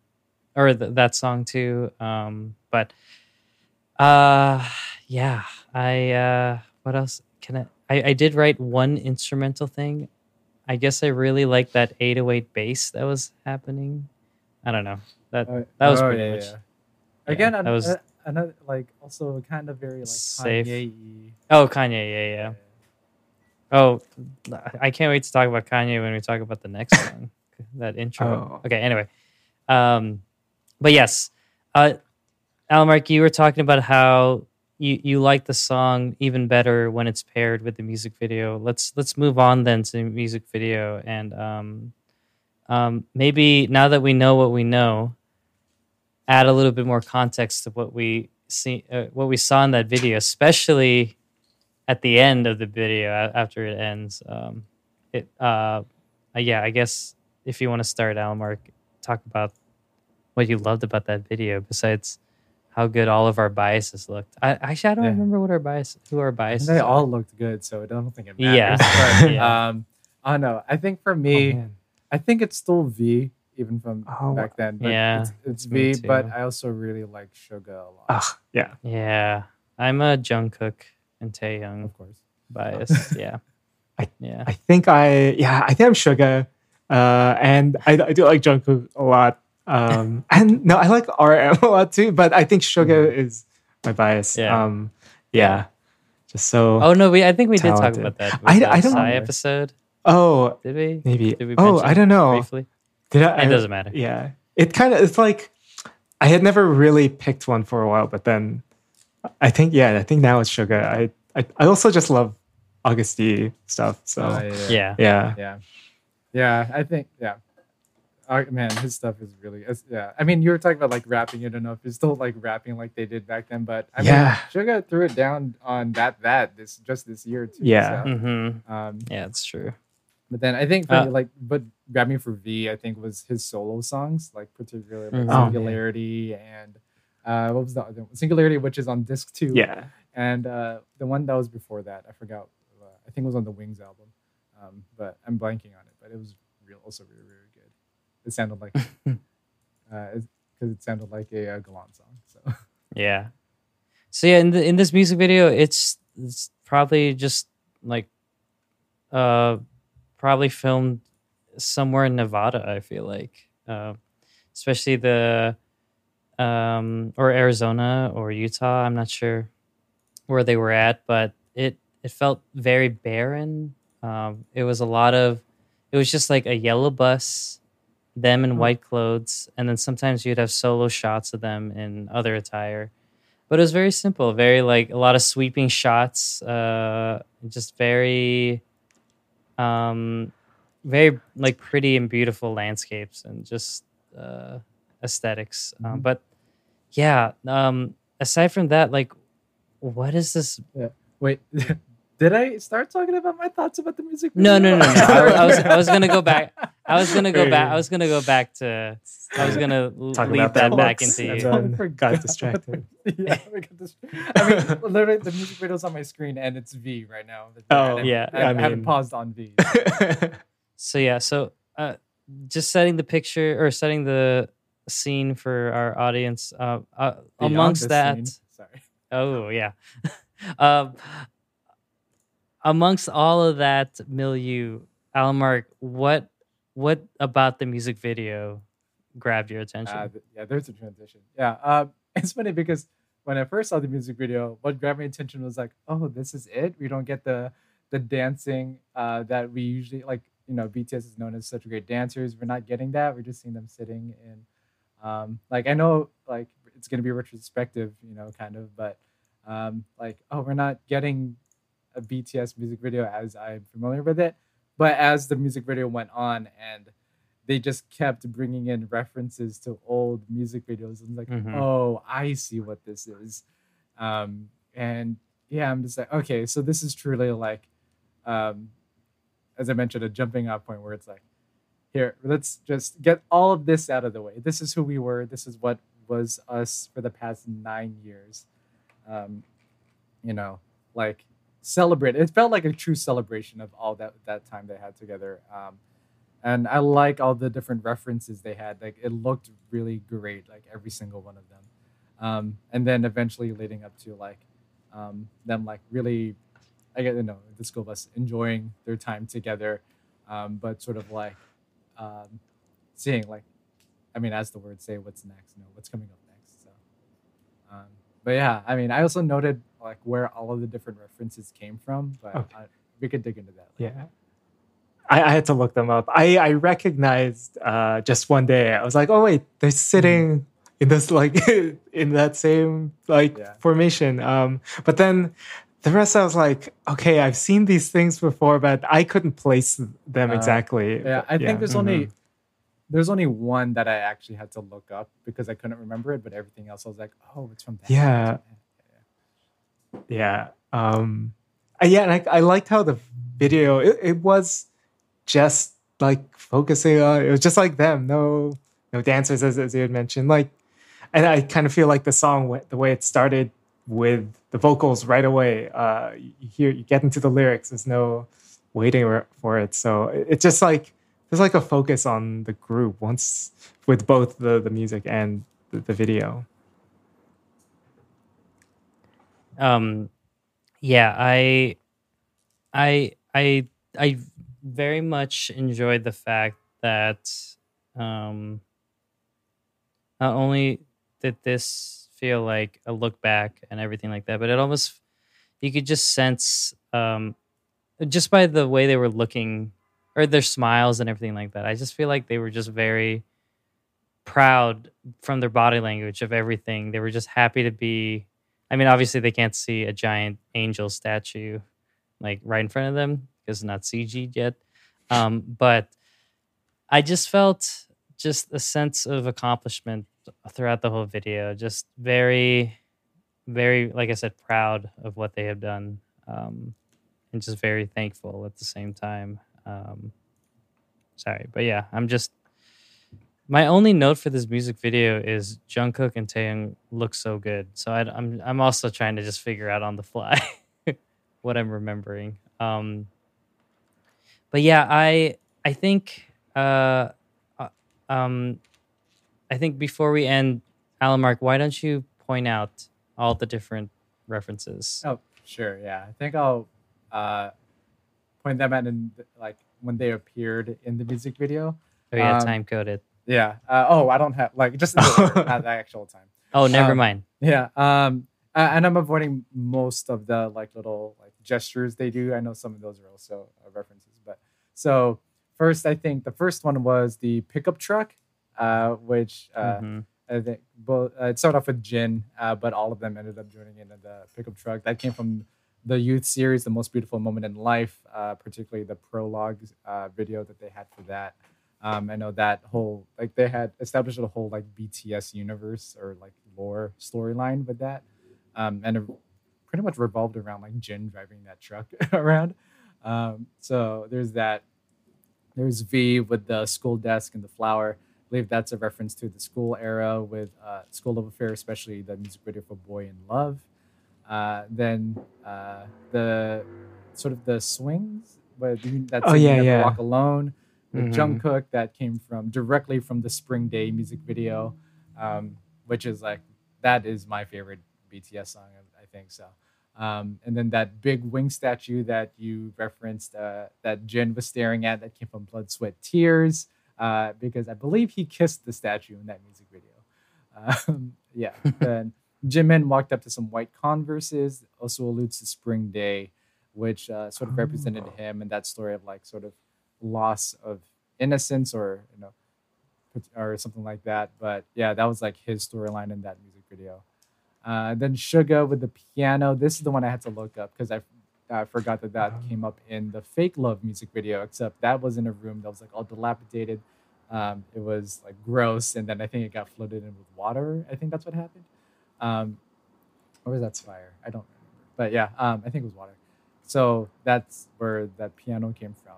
or th- that song too. Um, but uh, yeah, I uh, what else can I, I? I did write one instrumental thing. I guess I really like that 808 bass that was happening. I don't know. That Oh, that was oh, pretty yeah, much yeah. yeah, Again, that an- was- uh, another like also kind of very like Safe. Kanye. Oh, Kanye, yeah, yeah. Oh, I can't wait to talk about Kanye when we talk about the next song, that intro. Oh. Okay, anyway. Um, but yes, uh, Allen Mark, you were talking about how you you like the song even better when it's paired with the music video. Let's let's move on then to the music video and um, um, maybe now that we know what we know, add a little bit more context to what we see, uh, what we saw in that video, especially at the end of the video after it ends. Um, it, uh, uh, yeah, I guess if you want to start, Allen Mark, talk about what you loved about that video besides how good all of our biases looked. I actually I don't Yeah. remember what our bias, who our And biases. they are. all looked good, so I don't think it Yeah. matters. But, Yeah. um, I don't know. I think for Oh, me, man. I think it's still V, even from Oh, back then. But yeah, it's, it's me V. But. I also really like Suga a lot, Ugh, yeah. Yeah, I'm a Jungkook and Taehyung of course. bias. yeah, I- yeah. I think I yeah I think I'm Suga, uh, and I, I do like Jungkook a lot. Um, and no, I like RM a lot too, but I think Suga is my bias. Yeah. Um, yeah. Just so. Oh no, we I think we did talk about that. I- I don't Psy remember. episode. Oh, Did we? maybe. Did we Oh, I don't know. briefly. Did I? It I- doesn't matter. Yeah. It kind of it's like I had never really picked one for a while, but then I think yeah, I think now it's Suga. I I, I also just love Agust D stuff. So Uh, yeah, Yeah. yeah. yeah, yeah. I think yeah. Uh, man, his stuff is really it's, yeah. I mean, you were talking about like rapping. I don't know if it's still like rapping like they did back then, but I Yeah. mean, Suga threw it down on that that this just this year too. Yeah. so, Mm-hmm. um, Yeah, it's true. But then I think for Uh, like, but grabbing for V, I think was his solo songs, like particularly like Mhm. Oh, Singularity and uh, what was the other one? Singularity, which is on disc two. Yeah. And uh, the one that was before that, I forgot. Uh, I think it was on the Wings album, um, but I'm blanking on it. But it was real, also really, really good. It sounded like because it sounded like a, uh Gallant song. So Yeah. So yeah, in the, in this music video, it's it's probably just like uh probably filmed somewhere in Nevada, I feel like. Uh, especially the um or Arizona or Utah, I'm not sure where they were at, but it it felt very barren. Um it was a lot of it was just like a yellow bus, them in Oh. white clothes, and then sometimes you'd have solo shots of them in other attire. But it was very simple, very like a lot of sweeping shots, uh, just very, um, very like pretty and beautiful landscapes and just uh, esthetics Um, Mhm. but yeah um aside from that like what is this Wait, did I start talking about my thoughts about the music? No, video? no, no, no. I, was- I was I was gonna go back. I was gonna go back. I was gonna go back to. I was gonna l- Talk lead about that that back books into you. then I forgot got about distracted. yeah, we got this. I mean, literally, the music video's on my screen and it's V right now. Oh, And yeah, I, I I haven't paused on V. So yeah. So uh, just setting the picture or setting the scene for our audience. Uh, uh, amongst that, scene. Sorry. Oh yeah. um, amongst all of that milieu, Allen Mark, what what about the music video grabbed your attention? Uh, yeah, there's a transition. Yeah, um, it's funny because when I first saw the music video, what grabbed my attention was like, oh, this is it. We don't get the the dancing uh, that we usually like. You know, BTS is known as such great dancers. We're not getting that. We're just seeing them sitting in, um, like I know, like it's gonna be retrospective, you know, kind of, but um, like, oh, we're not getting a BTS music video as I'm familiar with it. But as the music video went on and they just kept bringing in references to old music videos and I'm like Mhm. oh i see what this is um and yeah i'm just like okay so this is truly like um as i mentioned a jumping off point where it's like here let's just get all of this out of the way this is who we were this is what was us for the past nine years um you know like celebrate it felt like a true celebration of all that that time they had together um and I like all the different references they had. Like it looked really great, like every single one of them. Um, and then eventually leading up to like um, them like really, I get you know the school bus enjoying their time together, um, but sort of like um, seeing like, I mean, as the words say, what's next? You know, what's coming up next. So, um, but yeah, I mean, I also noted like where all of the different references came from, but Okay. I, we could dig into that. later. Yeah. I, I had to look them up. I, I recognized uh, just one day. I was like, oh wait, they're sitting in this like in that same like Yeah. formation. Um, but then the rest, I was like, okay, I've seen these things before, but I couldn't place them Uh, exactly. Yeah, I think there's mhm. only there's only one that I actually had to look up because I couldn't remember it, but everything else I was like, oh, it's from that. Yeah. Yeah um uh, yeah and I, I liked how the video it, it was just like focusing on it was just like them no no dancers as, as you had mentioned like and i kind of feel like the song the way it started with the vocals right away uh you hear you get into the lyrics there's no waiting for- for it so it's just like there's like a focus on the group once with both the the music and the, the video um yeah i i i i very much enjoyed the fact that um not only did this feel like a look back and everything like that but it almost you could just sense um just by the way they were looking or their smiles and everything like that i just feel like they were just very proud from their body language of everything. They were just happy to be I mean, obviously they can't see a giant angel statue like right in front of them because it's not CG yet. Um, but I just felt just a sense of accomplishment throughout the whole video. Just very, very, like I said, proud of what they have done, um, and just very thankful at the same time. Um, sorry, but yeah, I'm just. My only note for this music video is Jungkook and Taehyung look so good. So I, I'm I'm also trying to just figure out on the fly what I'm remembering. Um, but yeah, I I think uh, uh, um, I think before we end, Allen Mark, why don't you point out all the different references? Oh, sure. Yeah, I think I'll uh, point them out in like when they appeared in the music video. Oh yeah, um, time coded. Yeah. Uh, oh, I don't have like just in the order, not the actual time. Oh, never um, mind. Yeah. Um, and I'm avoiding most of the like little like gestures they do. I know some of those are also uh, references, but so first, I think the first one was the pickup truck, uh, which uh, Mhm. I think both uh, it started off with Jin, uh, but all of them ended up joining in the pickup truck. That came from the youth series, the most beautiful moment in life, uh, particularly the prologue uh, video that they had for that. Um, I know that whole like they had established a whole like BTS universe or like lore storyline with that, um, and it pretty much revolved around like Jin driving that truck around. Um, so there's that. There's V with the school desk and the flower. I believe that's a reference to the school era with uh, Skool Luv Affair, especially the music video for Boy in Love. Uh, then uh, the sort of the swings, but that's Oh, yeah, yeah. Walk Alone with Mhm. Jungkook that came from directly from the Spring Day music video, um, which is like that is my favorite BTS song. I, I think so. Um, and then that big wing statue that you referenced, uh, that Jin was staring at, that came from Blood, Sweat, Tears, uh, because I believe he kissed the statue in that music video. Um, yeah. then Jimin walked up to some white Converses, also alludes to Spring Day, which uh, sort of represented Oh. him and that story of like sort of loss of innocence or you know or something like that. But yeah, that was like his storyline in that music video. Uh, then Suga with the piano. This is the one I had to look up because I, I forgot that that came up in the Fake Love music video. Except that was in a room that was like all dilapidated. Um, it was like gross, and then I think it got flooded in with water. I think that's what happened. Um, or was that fire? I don't remember. But yeah, um, I think it was water. So that's where that piano came from.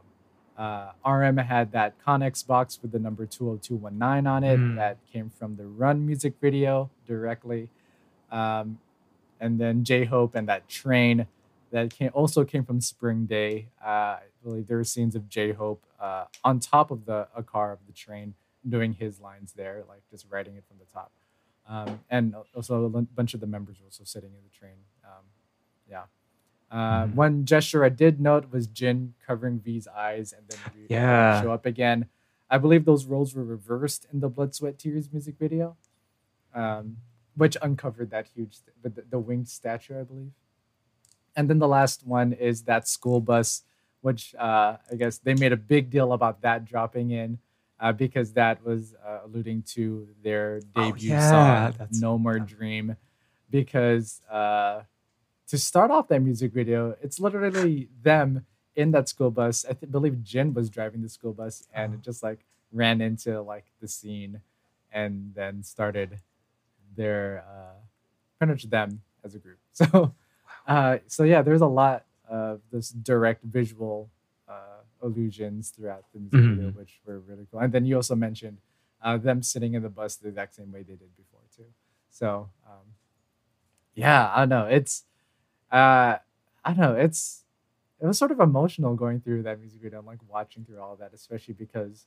Uh, RM had that Conex box with the number 20219 on it. Mm. That came from the Run music video directly. Um, and then J Hope and that train that came, also came from Spring Day. Uh, I believe there were scenes of J Hope uh, on top of the a car of the train doing his lines there, like just writing it from the top. Um, and also a bunch of the members were also sitting in the train. Um, yeah. Uh, Mhm. One gesture I did note was Jin covering V's eyes and then V Yeah. show up again. I believe those roles were reversed in the Blood, Sweat, Tears music video, um, which uncovered that huge, the, the, winged statue, I believe. And then the last one is that school bus, which uh, I guess they made a big deal about that dropping in uh, because that was uh, alluding to their Oh, debut yeah, song, that's- No More Dream. Because uh, to start off that music video, it's literally them in that school bus. I th- believe Jin was driving the school bus and it just like ran into like the scene and then started their uh, pretty much them as a group. So, uh, so yeah, there's a lot of this direct visual uh, illusions throughout the music Mhm. video, which were really cool. And then you also mentioned uh, them sitting in the bus the exact same way they did before too. So, um, yeah, I don't know. It's, uh, I don't know. It's, it was sort of emotional going through that music video and like watching through all of that, especially because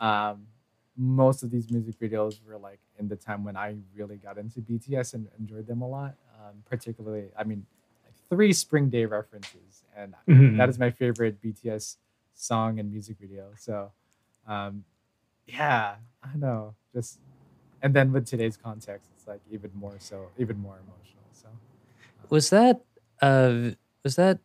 um, most of these music videos were like in the time when I really got into BTS and enjoyed them a lot. Um, particularly, I mean, like three Spring Day references, and Mhm. that is my favorite BTS song and music video. So, um, yeah, I know, just and then with today's context, it's like even more so, even more emotional. So, Was that uh was that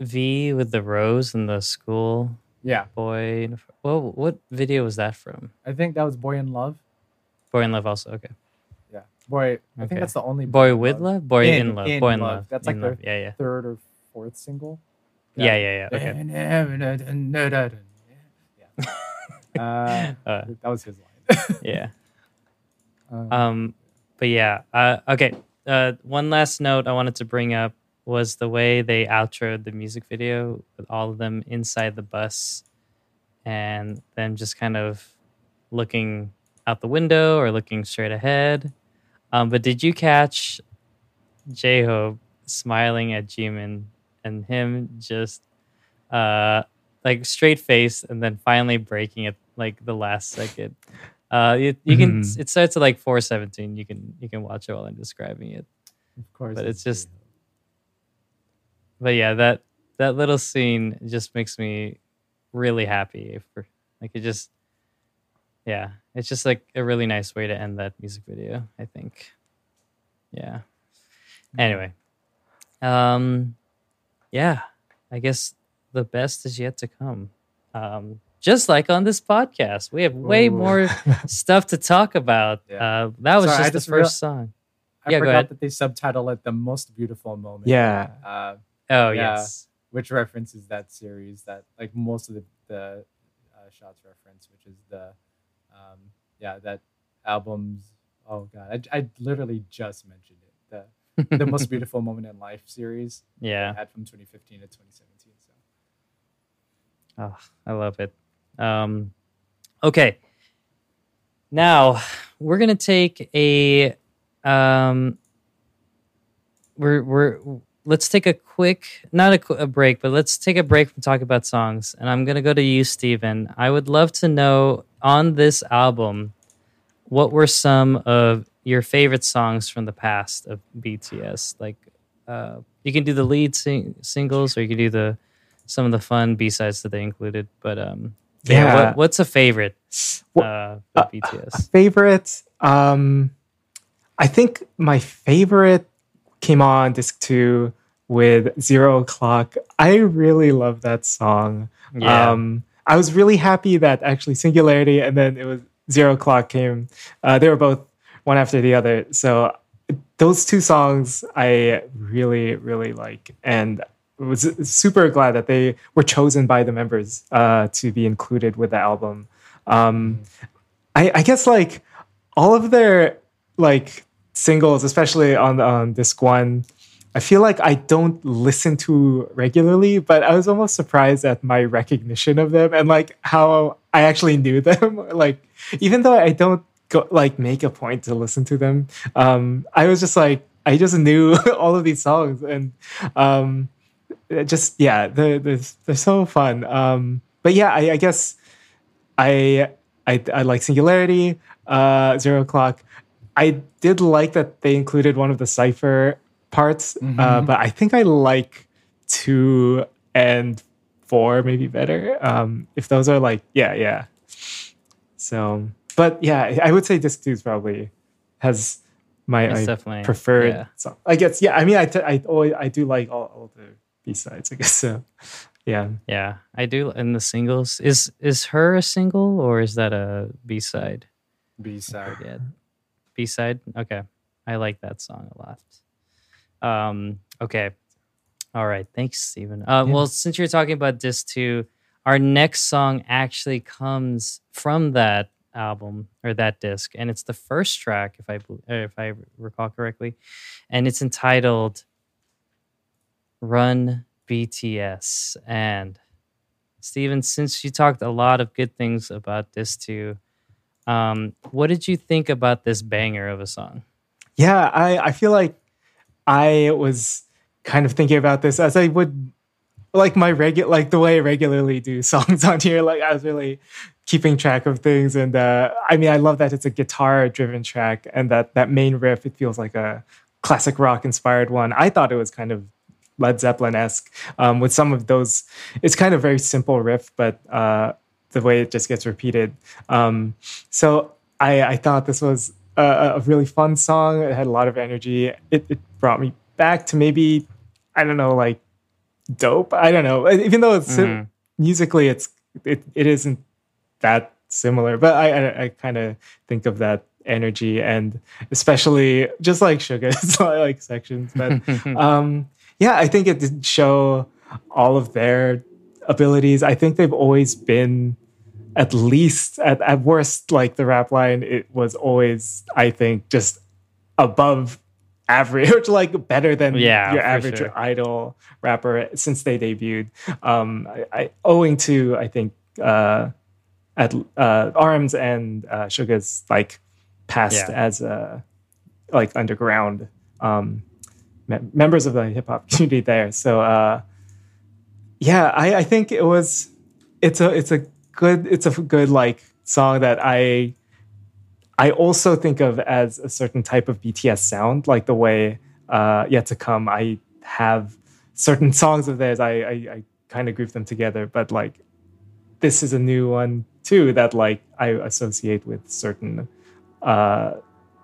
V with the rose and the school yeah, boy? Well, what video was that from? I think that was Boy in Love. Boy in Love also. Okay. Yeah, Boy. I think that's the only Boy in with love. Boy in, In- love. in Boy in love. love. That's like in the- love. Yeah, yeah, third or fourth single. yeah, yeah, yeah. Okay. yeah. Uh, Uh, that was his line. yeah. Um, Um, but yeah. Uh, okay. Uh, one last note I wanted to bring up was the way they outroed the music video with all of them inside the bus, and them just kind of looking out the window or looking straight ahead. Um, but did you catch J Hope smiling at Jimin and him just uh like straight face and then finally breaking it like the last second? Uh, you, you can. Mhm. It starts at like four seventeen. You can you can watch it while I'm describing it. of course, but it's just- But yeah, that that little scene just makes me really happy. For like it just, yeah, it's just like a really nice way to end that music video. I think. Yeah. Anyway, um, yeah, I guess the best is yet to come. Um, just like on this podcast, we have way Ooh. more stuff to talk about. Yeah. Uh, that was Sorry, I just, just the real- first song. I yeah, forgot that they subtitle it "The Most Beautiful Moment." Yeah. Uh, Oh Yeah. yes. which references that series that like most of the the uh, shots reference, which is the um yeah that album's oh god I, I literally just mentioned it the the most beautiful moment in life series yeah. had from 2015 to 2017 so Oh, I love it. Um, okay. Now we're gonna take a um, we're we're let's take a quick not a, a break, but let's take a break from talking about songs. And I'm gonna go to you, Stephen. I would love to know on this album, what were some of your favorite songs from the past of BTS? Like, uh, you can do the lead sing- singles, or you can do the some of the fun B sides that they included. But um, yeah, Yeah. what, what's a favorite uh, of BTS? favorite um i think my favorite came on disc two with zero o'clock. I really love that song. Yeah, um i was really happy that actually singularity and then it was zero o'clock came. Uh, they were both one after the other. So those two songs i really really like. And was super glad that they were chosen by the members uh, to be included with the album. Um, I, I guess like all of their like singles, especially on on disc one, I feel like I don't listen to regularly, but I was almost surprised at my recognition of them and like how I actually knew them. like even though I don't go like make a point to listen to them, um, I was just like I just knew all of these songs and um, just yeah, they're, they're they're so fun. Um, but yeah, I, I guess I I I like Singularity, uh, Zero O'clock. I did like that they included one of the cipher parts, uh, Mhm. but I think I like two and four maybe better. Um, if those are like yeah yeah. So, but yeah, I would say disc two is probably has my it's my definitely preferred yeah. song. I guess yeah. I mean, I t- I always I do like all, all the B sides. I guess so. Yeah. Yeah, I do. And the singles is is her a single or is that a B side? b-side forget. B side. Okay, I like that song a lot. Um. Okay. All right. Thanks, Stephen. Uh, Yeah. Well, since you're talking about disc two, our next song actually comes from that album or that disc, and it's the first track, if I uh, if I recall correctly, and it's entitled "Run BTS." And Steven, since you talked a lot of good things about this too, um, what did you think about this banger of a song? Yeah, I, I feel like I was kind of thinking about this as I would like my regular like the way I regularly do songs on here. Like I was really keeping track of things and uh I mean I love that it's a guitar driven track and that that main riff it feels like a classic rock inspired one. I thought it was kind of Led Zeppelin esque um, with some of those. It's kind of very simple riff, but uh, the way it just gets repeated. Um, so I, I thought this was a, a really fun song. It had a lot of energy. It, it brought me back to maybe I don't know like dope. I don't know. Even though it's Mhm. musically it's it, it isn't that similar, but I I, I kind of think of that energy and especially just like Suga's like sections, but um, yeah, I think it did show all of their abilities. I think they've always been at least at, at worst like the rap line it was always i think just above average like better than Yeah, your average sure. idol rapper since they debuted um i, I owing to i think uh at uh RM's and uh Suga's like past Yeah. as a like underground um me- members of the hip hop community there. So uh, yeah, I, I think it was it's a it's a good it's a good like song that I I also think of as a certain type of BTS sound, like the way uh, Yet to Come. I have certain songs of theirs. I I, I kind of group them together, but like this is a new one too that like I associate with certain uh,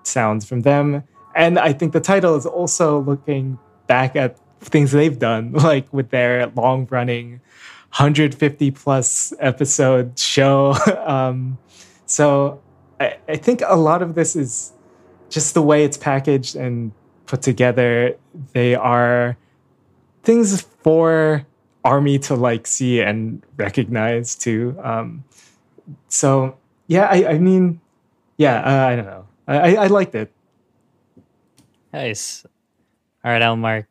sounds from them. And I think the title is also looking back at things they've done, like with their long running 150 plus episode show. um, so I, I think a lot of this is just the way it's packaged and put together. They are things for army to like see and recognize too. Um, so yeah, I, I mean, yeah, uh, I don't know. I, I, liked it. Nice. All right, Allen Mark.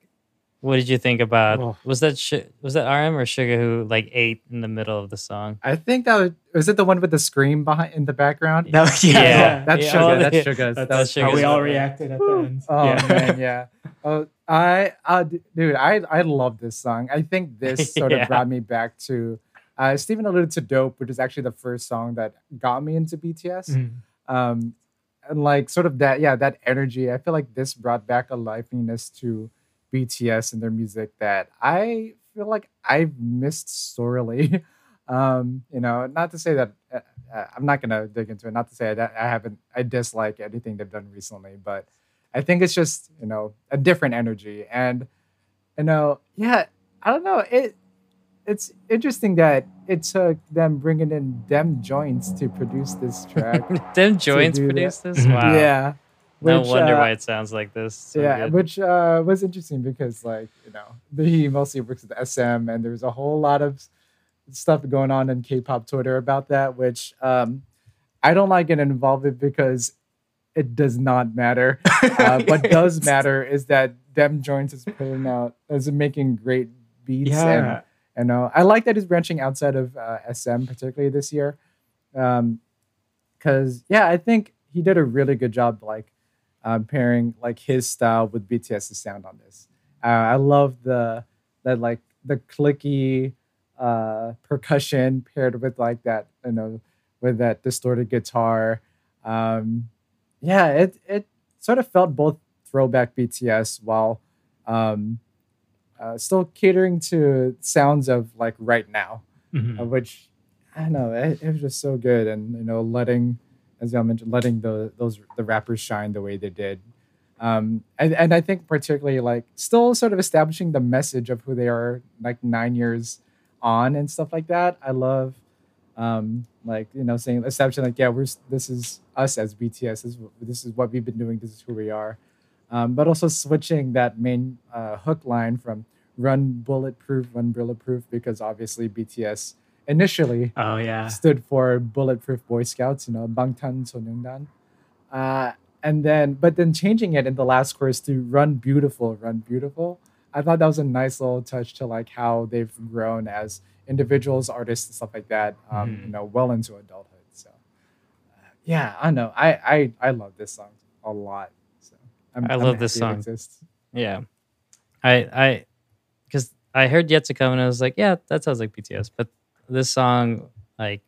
What did you think about? Oh. Was that Sh- was that RM or Suga who like ate in the middle of the song? I think that was, was it the one with the scream behind in the background. That, yeah, Yeah. yeah. That's Yeah. Suga. That's Suga. That's, That was Suga. how we all reacted at the end. Oh yeah. man, yeah. Oh, I, uh, dude, I, I love this song. I think this sort Yeah. of brought me back to. Uh, Stephen alluded to "Dope," which is actually the first song that got me into BTS. Mhm. Um, and like sort of that, yeah, that energy. I feel like this brought back a liveliness to BTS and their music that I feel like I've missed sorely. um, you know, not to say that uh, uh, I'm not gonna dig into it. Not to say that I haven't, I dislike anything they've done recently, but I think it's just you know a different energy, and you know, yeah, I don't know it. It's interesting that it took them bringing in Dem Jointz to produce this track. Dem Jointz produced this. Wow. Yeah. No wonder uh, why it sounds like this. So yeah, good. which uh, was interesting because like you know he mostly works with SM, and there's a whole lot of stuff going on in K-pop Twitter about that, which um, I don't like getting involved in because it does not matter. Uh, what does matter is that Dem Jointz is putting out is making great beats and Yeah. you know, I like that he's branching outside of uh, SM, particularly this year. Um, because yeah, I think he did a really good job, like um, pairing like his style with BTS's sound on this. Uh, I love the that like the clicky uh, percussion paired with like that, you know, with that distorted guitar. Um, yeah, it it sort of felt both throwback BTS while um, uh, still catering to sounds of like right now, Mhm. uh, which I don't know it, it was just so good, and you know, letting as y'all mentioned, letting the those the rappers shine the way they did. Um, and, and I think particularly like still sort of establishing the message of who they are like nine years on and stuff like that. I love um, like you know saying establishing like yeah we're this is us as BTS this is, this is what we've been doing this is who we are um, but also switching that main uh, hook line from run bulletproof run bulletproof because obviously BTS initially Oh yeah. stood for bulletproof boy scouts you know bangtan sonyeondan uh, and then but then changing it in the last chorus to run beautiful run beautiful i thought that was a nice little touch to like how they've grown as individuals artists and stuff like that um, Mhm. you know well into adulthood so uh, yeah i know I, I i love this song a lot so I'm, I I'm love this song. Yeah, I I because I heard Yet to Come and I was like, yeah, that sounds like BTS. But this song like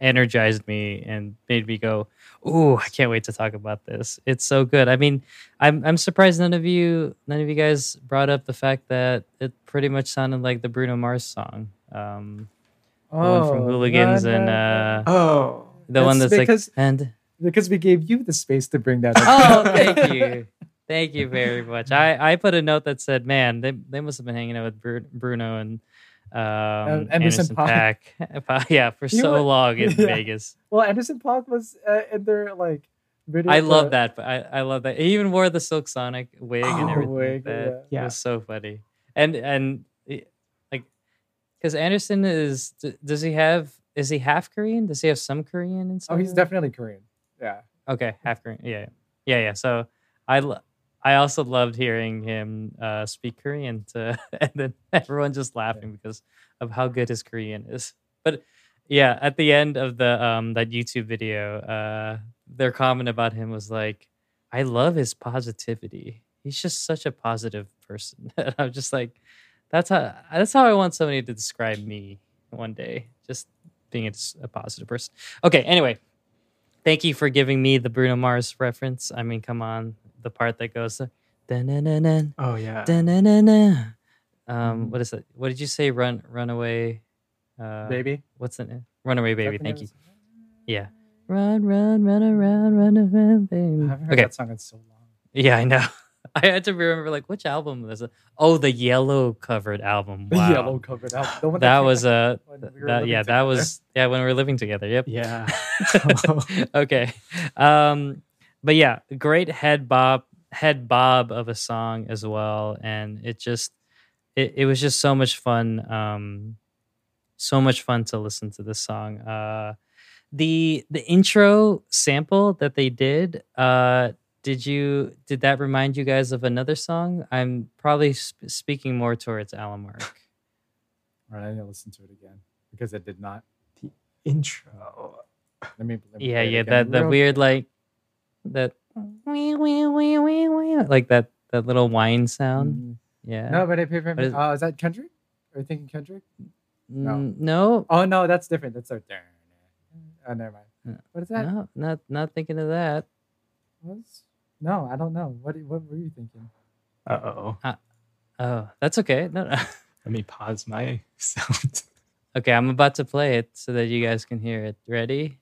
energized me and made me go, "Ooh, I can't wait to talk about this. It's so good." I mean, I'm I'm surprised none of you none of you guys brought up the fact that it pretty much sounded like the Bruno Mars song, um, the one from Oh, Hooligans and uh, Oh. the one That's that's because- like and because we gave you the space to bring that up oh, thank you. Thank you very much. I, I put a note that said, man, they, they must have been hanging out with Bruno and um, Anderson Anderson Paak. Paak. yeah, for You so were- long in Yeah. Vegas. well anderson Paak was uh, in their like video I for- love that. But I, I love that. He even wore the Silk Sonic wig and Oh, everything. wig, that yeah. was so funny. And and like, because Anderson is, does he have? Is he half Korean? Does he have some Korean inside? oh he's definitely korean yeah Okay, half Korean. Yeah, yeah, yeah. So I, lo- I also loved hearing him uh, speak Korean to, and then everyone just laughing because of how good his Korean is. But yeah, at the end of the um that YouTube video, uh, their comment about him was like, "I love his positivity. He's just such a positive person." and I'm just like, that's how that's how I want somebody to describe me one day. Just being a positive person. Okay. Anyway, thank you for giving me the Bruno Mars reference. I mean, come on, the part that goes, "Dun-dun-dun-dun, Oh yeah. dun-dun-dun-dun." um, Mhm. what is it? What did you say? Run, runaway, uh, baby What's the name? Runaway baby. Is that the Thank you. Yeah. Run, run, run around, run around, it? I baby. haven't heard Okay. that song in so long. Yeah, I know. I had to remember like which album was it? Oh, the yellow covered album. The yellow covered one That was out uh we that, yeah, that was yeah when we were living together. Yep. Yeah. okay. Um, but yeah, great head bob, head bob of a song as well, and it just it, it was just so much fun. Um, so much fun to listen to this song. Uh, the the intro sample that they did. Uh, did you did that remind you guys of another song? I'm probably sp- speaking more towards Allen Mark. All right, I need to listen to it again because it did not. The intro. Let me. Let me yeah, yeah, that real weird like that like that that little whine sound. Mm. Yeah. No, but I pay for What is- Oh, is that Kendrick? Are you thinking Kendrick? no. Mm, no, Oh no, that's different. That's our. Turn. Oh, never mind. Yeah. What is that? no, not not thinking of that. Was? No, I don't know. What What were you thinking? Uh oh. Oh, that's okay. No, no. Let me pause my sound. okay, I'm about to play it so that you guys can hear it. Ready?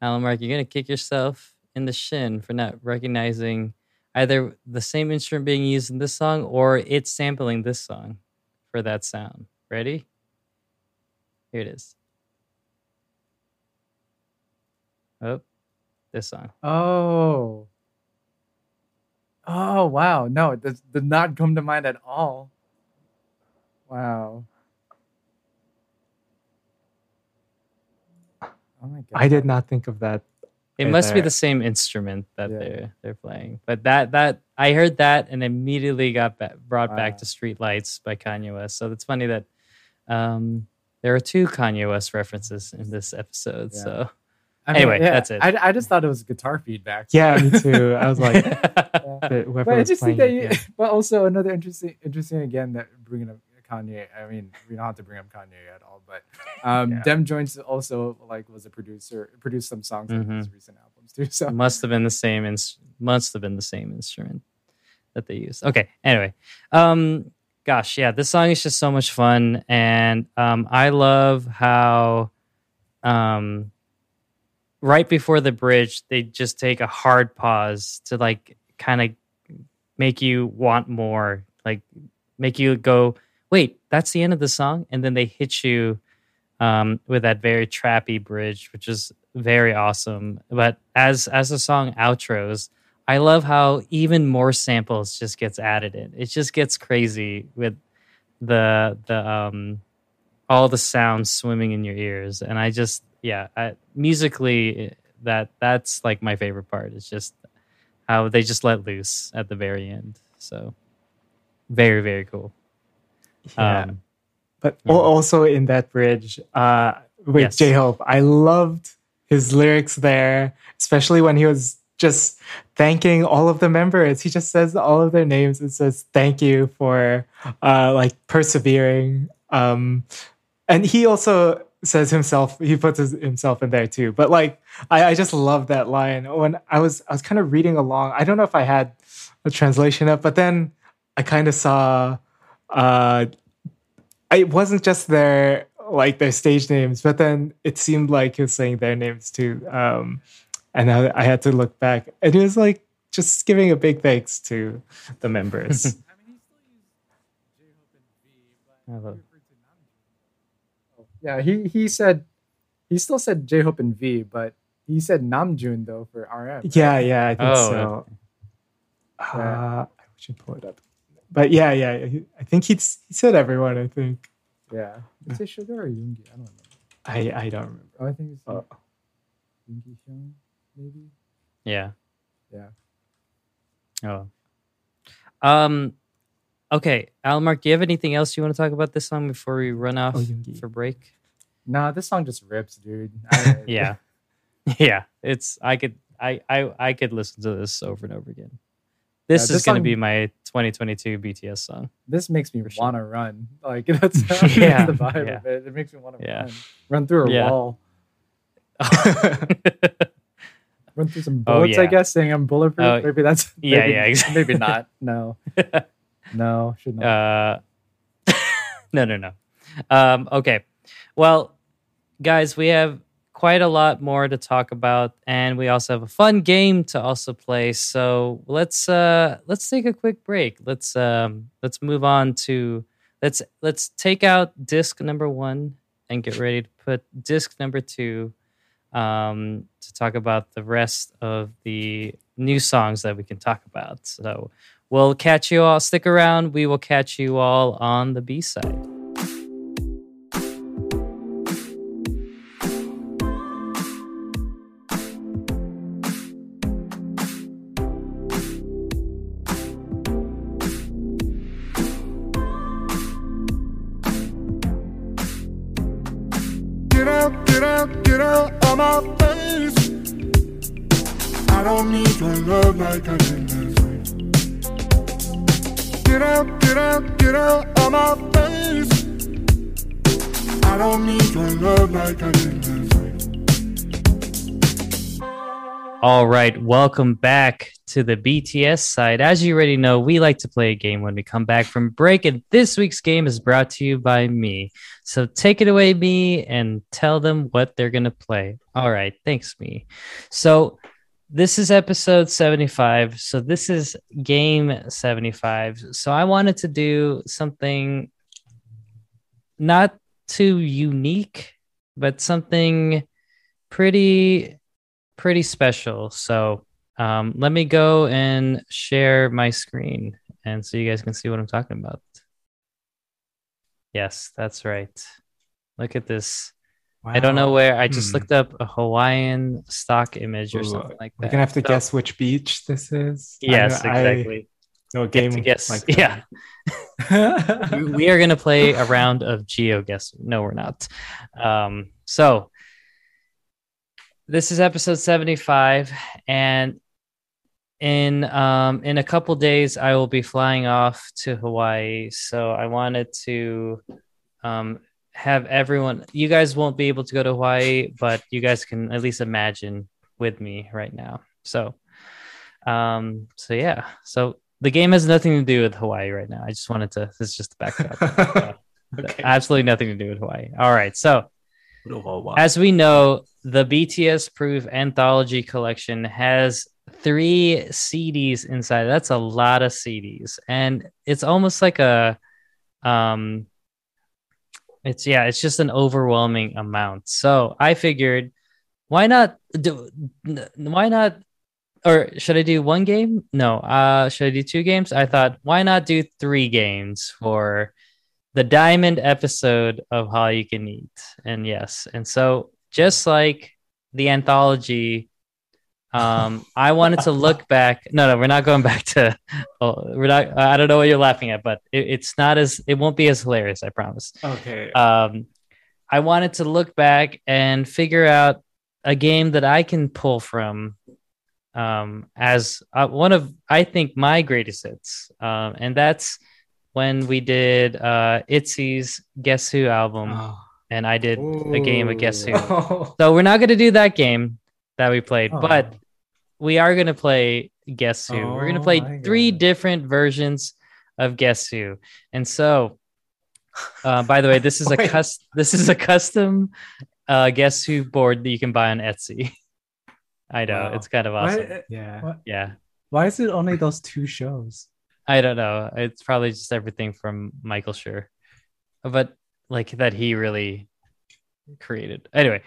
Allen Mark, you're gonna kick yourself in the shin for not recognizing either the same instrument being used in this song or it's sampling this song for that sound. Ready? Here it is. Oh, this song. Oh. Oh wow! No, it does, did not come to mind at all. Wow. Oh my god! I did not think of that. It Right must be the same instrument that Yeah. they're they're playing. But that that I heard that and immediately got ba- brought Wow. back to Street Lights by Kanye West. So it's funny that um, there are two Kanye West references in this episode. Yeah. So I Anyway, that's it. I, I just thought it was guitar feedback. Yeah, me too. I was like, Yeah. the- but was interesting playing that you. yeah. But also another interesting, interesting again that bringing up Kanye. I mean, we don't have to bring up Kanye at all, but um, Yeah. Dem Jointz also like was a producer, produced some songs on Mhm. his recent albums too. So must have been the same ins- must have been the same instrument that they used. Okay. Anyway, um, gosh, yeah, this song is just so much fun, and um, I love how, um, right before the bridge, they just take a hard pause to like kind of make you want more, like make you go, wait, that's the end of the song, and then they hit you um, with that very trappy bridge, which is very awesome. But as as the song outros, I love how even more samples just gets added in. It just gets crazy with the the um all the sounds swimming in your ears, and I just yeah, I, musically that that's like my favorite part. It's just how they just let loose at the very end. So very very cool. Yeah. Um, But Yeah. also in that bridge, uh, with Yes. J Hope, I loved his lyrics there, especially when he was just thanking all of the members. He just says all of their names and says thank you for uh, like persevering. Um, and he also says himself, he puts his, himself in there too. But like, I, I just love that line. When I was, I was kind of reading along. I don't know if I had a translation up, but then I kind of saw. Uh, it wasn't just their like their stage names, but then it seemed like he was saying their names too. Um, and I, I had to look back, and it was like just giving a big thanks to the members. Yeah, he he said he still said J Hope and V, but he said Namjoon though for RM. yeah, yeah, I think Oh, so. Uh, I should pull it up. But yeah, yeah, I think he he said everyone. I think Yeah. Is it Suga or Yoongi? I don't know. I I don't remember. Oh, I think it's Oh. Yoongi hyung, maybe. Yeah. Yeah. Oh. Um. Okay, Almark, do you have anything else you want to talk about this song before we run off Oh, for break? Nah, this song just rips, dude. I- Yeah, yeah. It's I could I I I could listen to this over and over again. This Yeah, is going to be my 2022 BTS song. This makes me want to run. Like that's, that's Yeah, the vibe yeah. of it. It makes me want to Yeah. run. Run through a Yeah. wall. Run through some Oh, bullets, I guess, saying I'm bulletproof. Oh, maybe that's yeah, maybe, yeah, exactly. Maybe not. No. no, should not. Uh, no, no, no. Um, okay. Well, guys, we have quite a lot more to talk about, and we also have a fun game to also play. So let's uh, let's take a quick break. Let's um, let's move on to let's let's take out disc number one and get ready to put disc number two um, to talk about the rest of the new songs that we can talk about. So we'll catch you all. Stick around. We will catch you all on the B side. My face. I don't need your love like I did. Get out, get out, get out of my face. I don't need your love like I did. All right, welcome back to the BTS side. As you already know, we like to play a game when we come back from break, and this week's game is brought to you by me. So take it away, me, and tell them what they're gonna play. All right, thanks, me. So this is episode 75. So this is game 75. So I wanted to do something not too unique, but something pretty pretty special. So um, let me go and share my screen, and so you guys can see what I'm talking about. Yes, that's right. Look at this. I don't know where. I just Hmm. looked up a Hawaiian stock image or Ooh, something like that. We're gonna have to So- guess which beach this is. Yes, I exactly. a Get game guess. like yeah, that. we are gonna play a round of geo guess. No, we're not. Um, so this is episode 75 and in um in a couple days i will be flying off to hawaii. So i wanted to um have everyone you guys won't be able to go to hawaii but you guys can at least imagine with me right now. So um so yeah. So the game has nothing to do with hawaii right now. I just wanted to this is just the backdrop. Okay. absolutely nothing to do with hawaii. All right. So as we know, the BTS Proof Anthology Collection has three CDs inside. That's a lot of CDs, and it's almost like a, um, it's yeah, it's just an overwhelming amount. So I figured, why not do, why not, or should I do one game? No, uh, should I do two games? I thought, why not do three games for the diamond episode of Hallyu Can Eat. And yes, and so just like the anthology, um, I wanted to look back. No, no, we're not going back to. Oh, we're not. I don't know what you're laughing at, but it, it's not as. It won't be as hilarious. I promise. Okay. Um, I wanted to look back and figure out a game that I can pull from um, as uh, one of I think my greatest hits, um, and that's when we did uh, Itzy's Guess Who album, Oh. and I did a game of Guess Who. Oh. So we're not going to do that game that we played, Oh. but we are going to play Guess Who. we're going to Oh play three God. different versions of Guess Who, and so. Uh, by the way, this is a Wait. cus- this is a custom uh, Guess Who board that you can buy on Etsy. I know Wow. it's kind of awesome. Why, Yeah. Yeah, why is it only those two shows? I don't know. It's probably just everything from Michael Schur, but like that he really created. Anyway,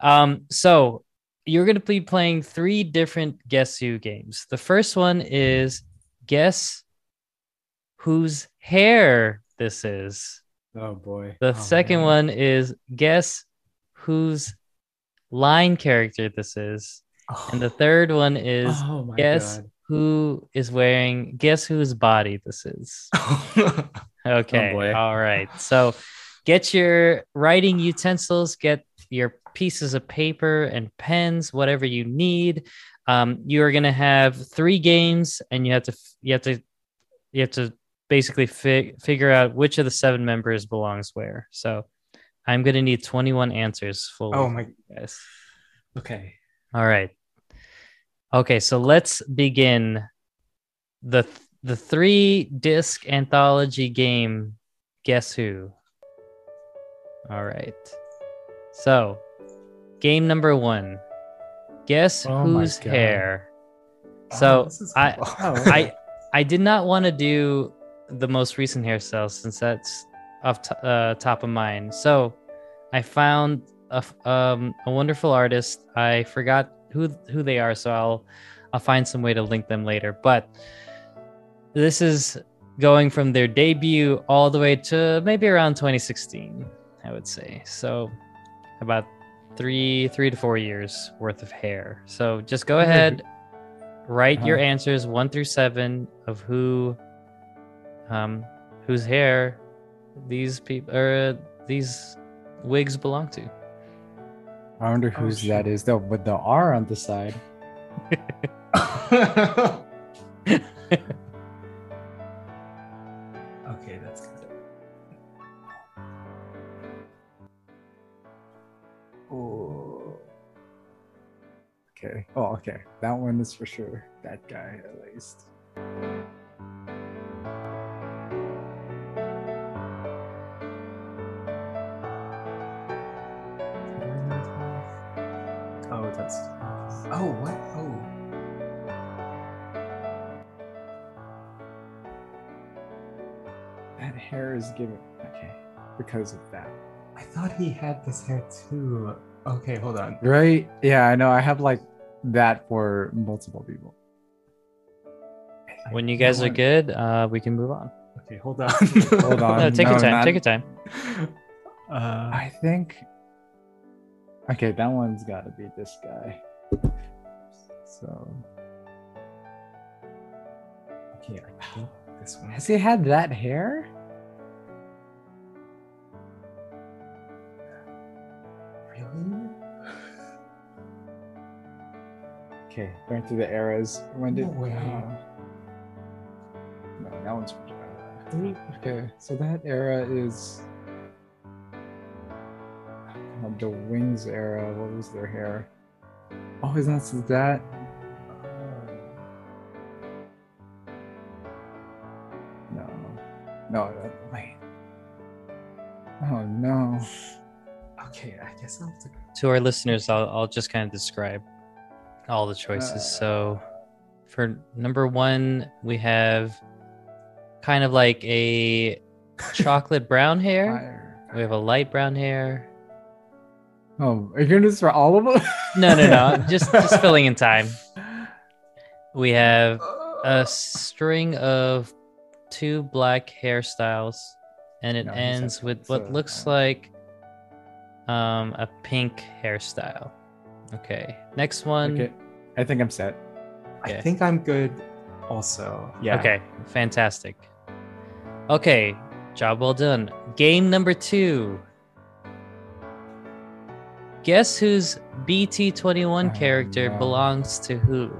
um, so you're gonna be playing three different Guess Who games. The first one is Guess whose hair this is. Oh boy. The Oh, second man. one is Guess whose line character this is, oh. and the third one is Oh Guess who is wearing. Guess whose body this is. god. Okay. Oh, boy. All right. So get your writing utensils, get your pieces of paper and pens, whatever you need. Um, you are gonna have three games, and you have to you have to you have to basically fi- figure out which of the seven members belongs where. So I'm gonna need 21 answers fully. oh my. guys. Okay. All right. Okay, so let's begin the the three disc anthology game Guess Who. All right. So, game number 1. Guess Oh whose hair. Oh, So, is I. I I did not want to do the most recent hairstyle since that's off t- uh, top of mind. So I found a um, a wonderful artist. I forgot who who they are, so I'll I'll find some way to link them later. But this is going from their debut all the way to maybe around 2016, I would say. So about three, three to four years worth of hair. So just go ahead, write your Uh-huh. answers one through seven of who, um, whose hair these people or these wigs belong to. I wonder whose that is though, with the R on the side. Oh, okay. That one is for sure. That guy, at least. Oh, that's. Oh, what? Oh. That hair is giving. Okay. Because of that. I thought he had this hair too. Okay, hold on. Right? Yeah, I know. I have like that for multiple people. When you guys that are one- good, uh, we can move on. Okay, hold on. Hold on. No, take your time. not- Take your time. Uh, I think. Okay, that one's got to be this guy. So okay, I think this one. has he had that hair? Okay, going through the eras. When did? No way. oh. no, that one's. Uh, okay, so that era is. uh, the Wings era. What was their hair? Oh, isn't that that? No, no. That, wait. Oh no. Okay, I guess I'll have to. to our listeners, I'll, I'll just kind of describe all the choices. Uh. so, for number one, we have kind of like a chocolate brown hair. Fire. We have a light brown hair. Oh, are you gonna do this for all of them? No, no, no. just just filling in time. We have a string of two black hairstyles, and it No, ends with what looks uh, like um a pink hairstyle. Okay, next one. Okay, I think I'm set. Okay. I think I'm good. Also, yeah. Okay, fantastic. Okay, job well done. Game number two. Guess whose BT21 Oh, character no. belongs to who?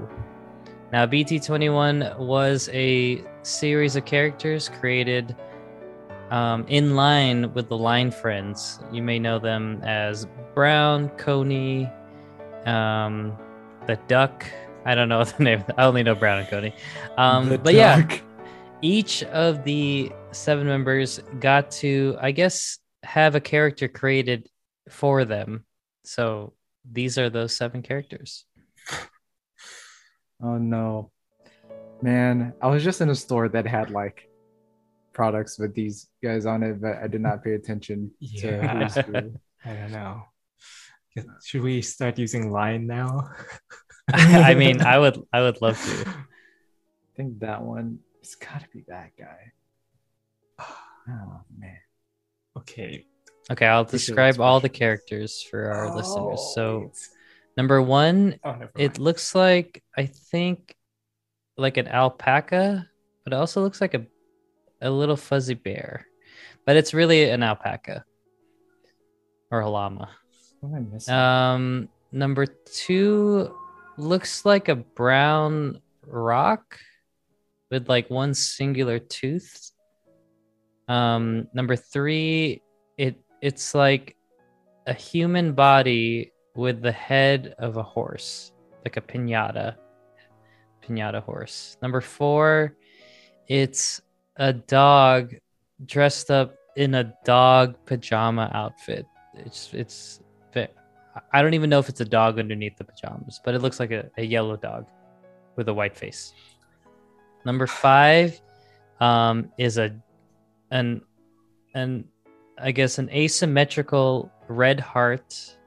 Now, BT21 was a series of characters created um, in line with the Line Friends. You may know them as Brown, Cony, um, the Duck. I don't know the name. I only know Brown and Cody. Um, The but yeah, each of the seven members got to, I guess, have a character created for them. So these are those seven characters. Oh no, man! I was just in a store that had like products with these guys on it, but I did not pay attention to Yeah. who's who. I don't know. Guess- Should we start using line now? I mean, I would, I would love to. I think that one. It's got to be that guy. Oh man. Okay. Okay, I'll describe all the characters for our oh, listeners. Oh, So wait. number one, oh, it looks like I think like an alpaca, but it also looks like a a little fuzzy bear, but it's really an alpaca or a llama. What am I missing? Um, number two looks like a brown rock with like one singular tooth. Um, number three, it it's like a human body with the head of a horse, like a pinata, pinata horse. Number four, it's a dog dressed up in a dog pajama outfit. It's it's I don't even know if it's a dog underneath the pajamas, but it looks like a, a yellow dog with a white face. Number five um, is a an an I guess an asymmetrical red heart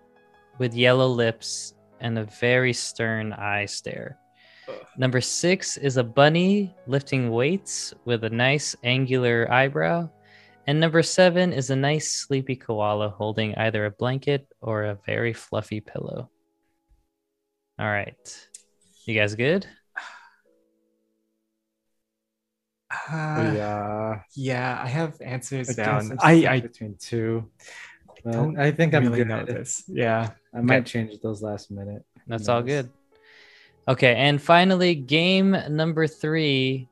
with yellow lips and a very stern eye stare. Number six is a bunny lifting weights with a nice angular eyebrow. And number seven is a nice sleepy koala holding either a blanket or a very fluffy pillow. All right. You guys good? Uh, yeah. yeah, I have answers I down. I'm I stuck between two. Don't I think I'm really good. know this. Yeah. I might change those last minute. Who That's all good. Okay. And finally, game number three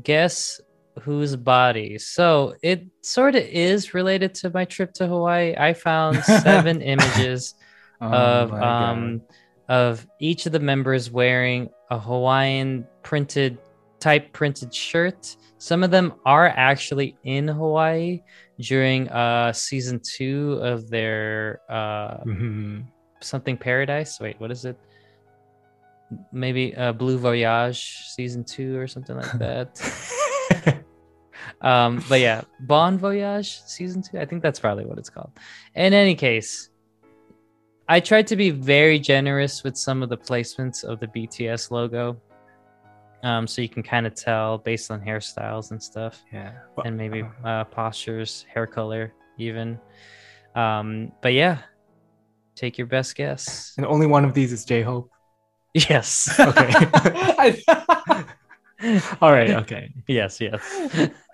guess whose body. So it sort of is related to my trip to Hawaii. I found seven images Oh of um of each of the members wearing a Hawaiian printed type printed shirt. Some of them are actually in Hawaii during uh season 2 of their uh Mhm. something paradise. Wait, what is it? Maybe uh Blue Voyage season 2 or something like that. Um but yeah bon voyage season two i think that's probably what it's called in any case i tried to be very generous with some of the placements of the bts logo um so you can kind of tell based on hairstyles and stuff yeah. and maybe uh, uh postures hair color even um but yeah take your best guess and only one of these is J Hope. yes Okay. All right. Okay. yes yes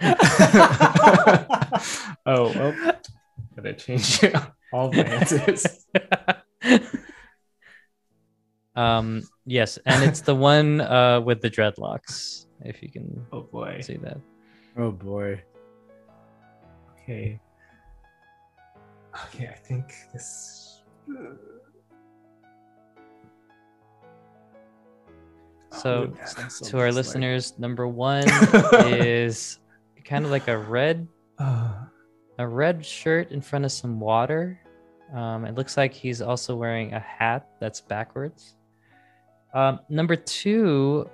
oh, well, gotta change all the answers. um yes and it's the one uh with the dreadlocks if you can Oh boy. see that oh boy. Okay. Okay, I think this. So, Oh, sounds to our like- listeners number one is kind of like a red Uh, a red shirt in front of some water. Um it looks like he's also wearing a hat that's backwards. Um number two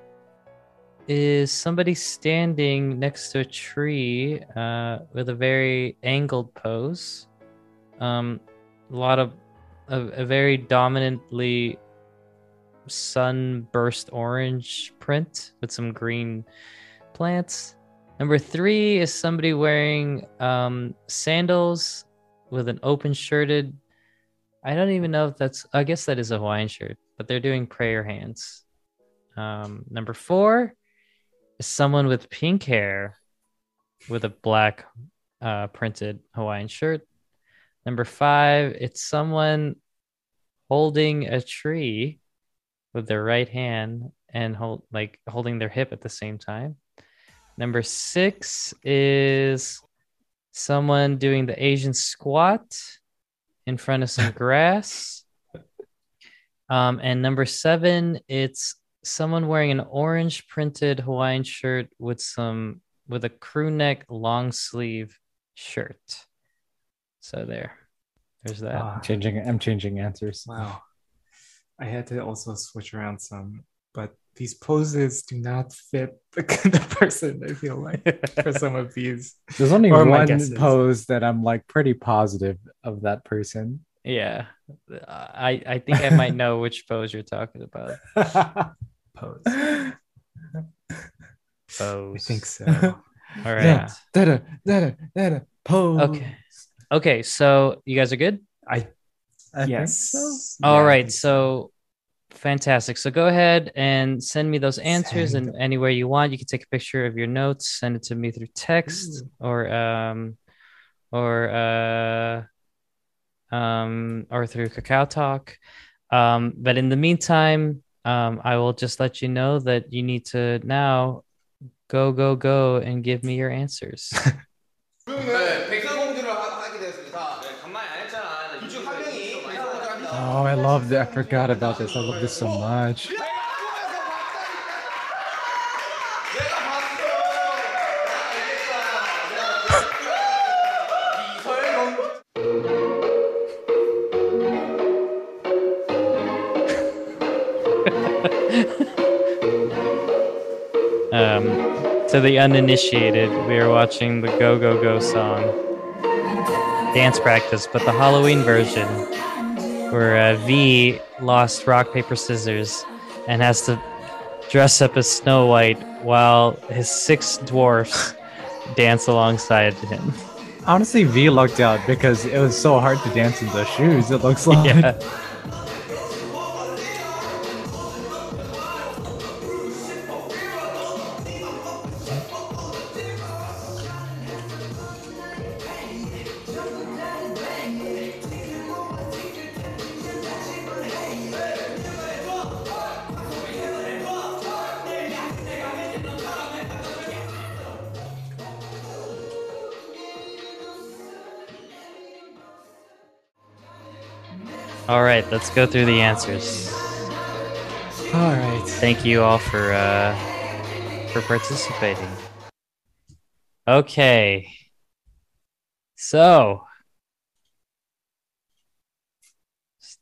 is somebody standing next to a tree uh with a very angled pose. Um a lot of a, a very dominantly sunburst orange print with some green plants Number three is somebody wearing um, sandals with an open shirted. I don't even know if that's. I guess that is a Hawaiian shirt, but they're doing prayer hands. Um, number four is someone with pink hair with a black uh, printed Hawaiian shirt. Number five, it's someone holding a tree with their right hand and hold like holding their hip at the same time. Number six is someone doing the Asian squat in front of some grass. Um, and number seven, it's someone wearing an orange printed Hawaiian shirt with some with a crew neck long sleeve shirt. So there, there's that. ah, I'm changing. I'm changing answers. wow. I had to also switch around some, but these poses do not fit the, the person, I feel like, for some of these. There's only Or one pose that I'm like pretty positive of that person. Yeah, I I think I might know which pose you're talking about. Pose. I Pose. I think so. All right. Yeah. Da-da, da-da, da-da, pose. Okay. Okay. So you guys are good. I I think yes. so. All Yeah, right. think So fantastic. So go ahead and send me those answers Send. and anywhere you want. You can take a picture of your notes, send it to me through text or um or uh um or through Kakao Talk. Um, but in the meantime, um, I will just let you know that you need to now go, go, go and give me your answers. Oh, I love that. I forgot about this. I love this so much. um, to the uninitiated, we are watching the Go Go Go song. Dance practice, but the Halloween version where uh, V lost rock paper scissors and has to dress up as Snow White while his six dwarfs dance alongside him. Honestly, V lucked out because it was so hard to dance in those shoes. It looks like. Yeah. All right, let's go through the answers. All right. Thank you all for uh, for participating. Okay, so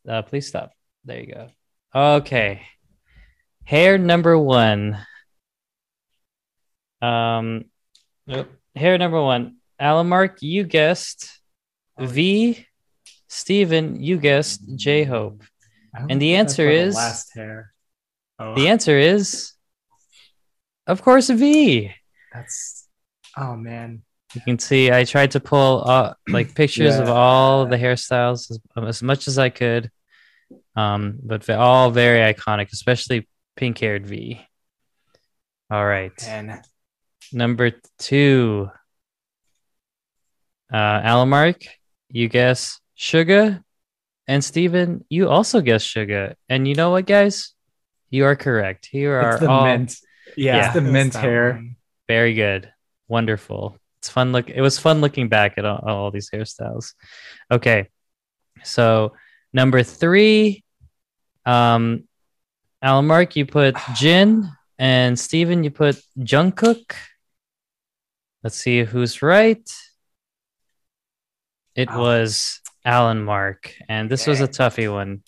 uh, please stop. There you go. Okay, hair number one. Um, nope. hair number one. Alamark, you guessed V. Steven, you guessed J Hope. And the answer is- last hair. Oh, The answer is, of course, V. that's. Oh man. You can see I tried to pull uh, like pictures of all the hairstyles as, as much as I could, um, but they're all very iconic, especially pink haired V. All right, Man. number two. Uh, Alamark, you guess Suga, and Steven, you also guess Suga. And you know what, guys? You are correct. You are It's the all mint. Yeah, It's the it's mint that hair. one. Very good. Wonderful. It's fun look it was fun looking back at all, all these hairstyles. Okay. So number three, um Alamark, you put Jin and Steven, you put Jungkook. Let's see who's right. It Oh. was Allen Mark, and this was a toughie one.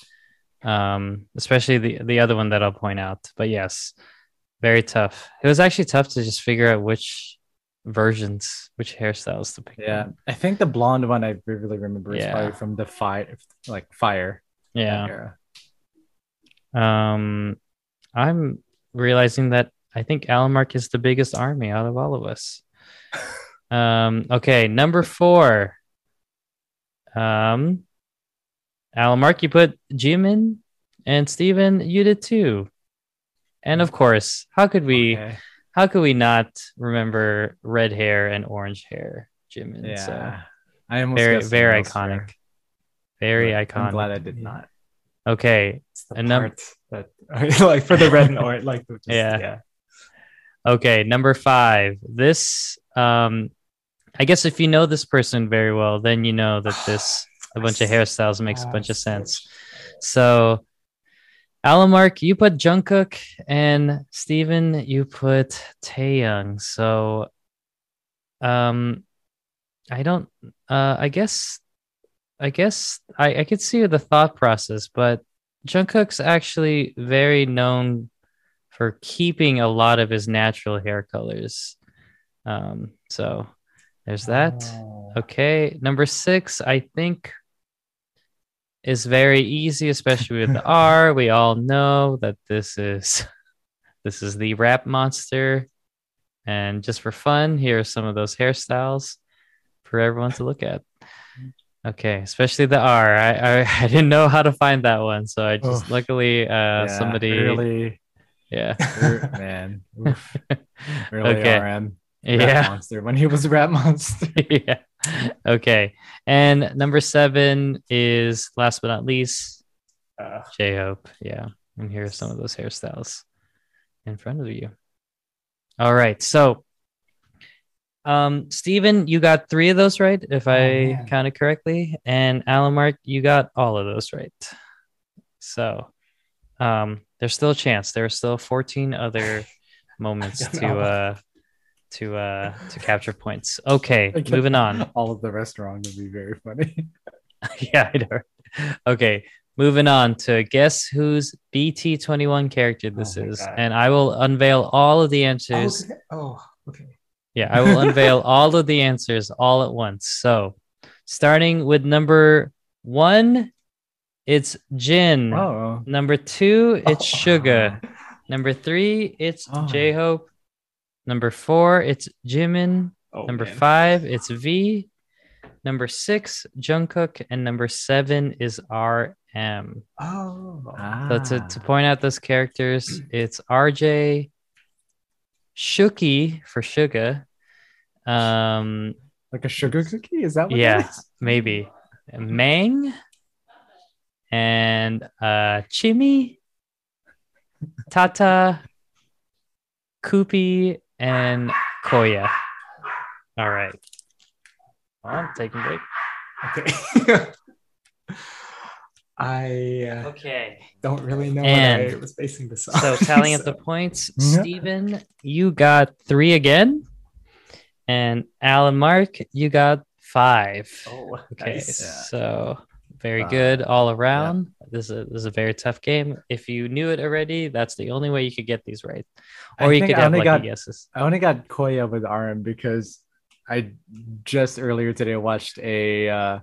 Um, especially the the other one that I'll point out. But yes, very tough. It was actually tough to just figure out which versions, which hairstyles to pick. Yeah. I think the blonde one I vividly remember is probably from the fire, like fire yeah. era. Um, I'm realizing that I think Alamark is the biggest army out of all of us. Um, okay, number four. Um, Alamark, you put Jimin and Steven, you did too. And of course, how could we Okay. how could we not remember red hair and orange hair, Jimin? Yeah, So I almost very very iconic. Very iconic. I'm glad I did not. Okay, And num- that like for the red and orange, like just, Yeah. yeah. Okay, number five. This, um, I guess if you know this person very well, then you know that this a bunch of hairstyles makes a Ah, bunch of sense. So, Alamark, you put Jungkook, and Steven, you put Taehyung. So, um, I don't. Uh, I guess, I guess I I could see the thought process, but Jungkook's actually very known for keeping a lot of his natural hair colors. Um, so there's that. Oh. Okay, number six, I think, is very easy, especially with the R. We all know that this is this is the rap monster. And just for fun, here are some of those hairstyles for everyone to look at. Okay, especially the R. I I, I didn't know how to find that one, so I just Oof. luckily uh Yeah, somebody really, yeah man, oof, really okay RM. Rat yeah monster when he was a rat monster. yeah. Okay. And number seven is last but not least, Uh, J Hope. Yeah. And here are some of those hairstyles in front of you. All right. So, um, Steven, you got three of those right, if I man. counted correctly. And Alamark, you got all of those right. So, um, there's still a chance. There are still 14 other moments to uh to uh to capture points. Okay, moving on. All of the rest wrong would be very funny. yeah, I know. Okay, moving on to guess whose BT21 character this Oh is. God. And I will unveil all of the answers. okay. oh, okay. Yeah, I will unveil all of the answers all at once. So, starting with number one, it's Jin. Oh, Number two, it's Oh. Suga. Number three, it's Oh. J Hope. Number four, it's Jimin. Oh, Number man. five, it's V. Number six, Jungkook, and number seven is RM. Oh. ah. So to, to point out those characters, it's RJ, Shooky for Suga, um, like a sugar cookie? Is that what Yeah. it is? maybe Mang, and uh, Chimmy, Tata, Cooky, and Koya. All right. I'm taking a break. Okay. I uh, Okay. don't really know And what I was basing this on. So tallying up the points, Yeah. Steven, you got three again. And Allen Mark, you got five. Oh, Okay. nice. So very Uh, good all around. This, is a, this is a very tough game. If you knew it already, that's the only way you could get these right. I Or you could I have only lucky got- guesses. I only got Koya with RM because I just earlier today watched a uh,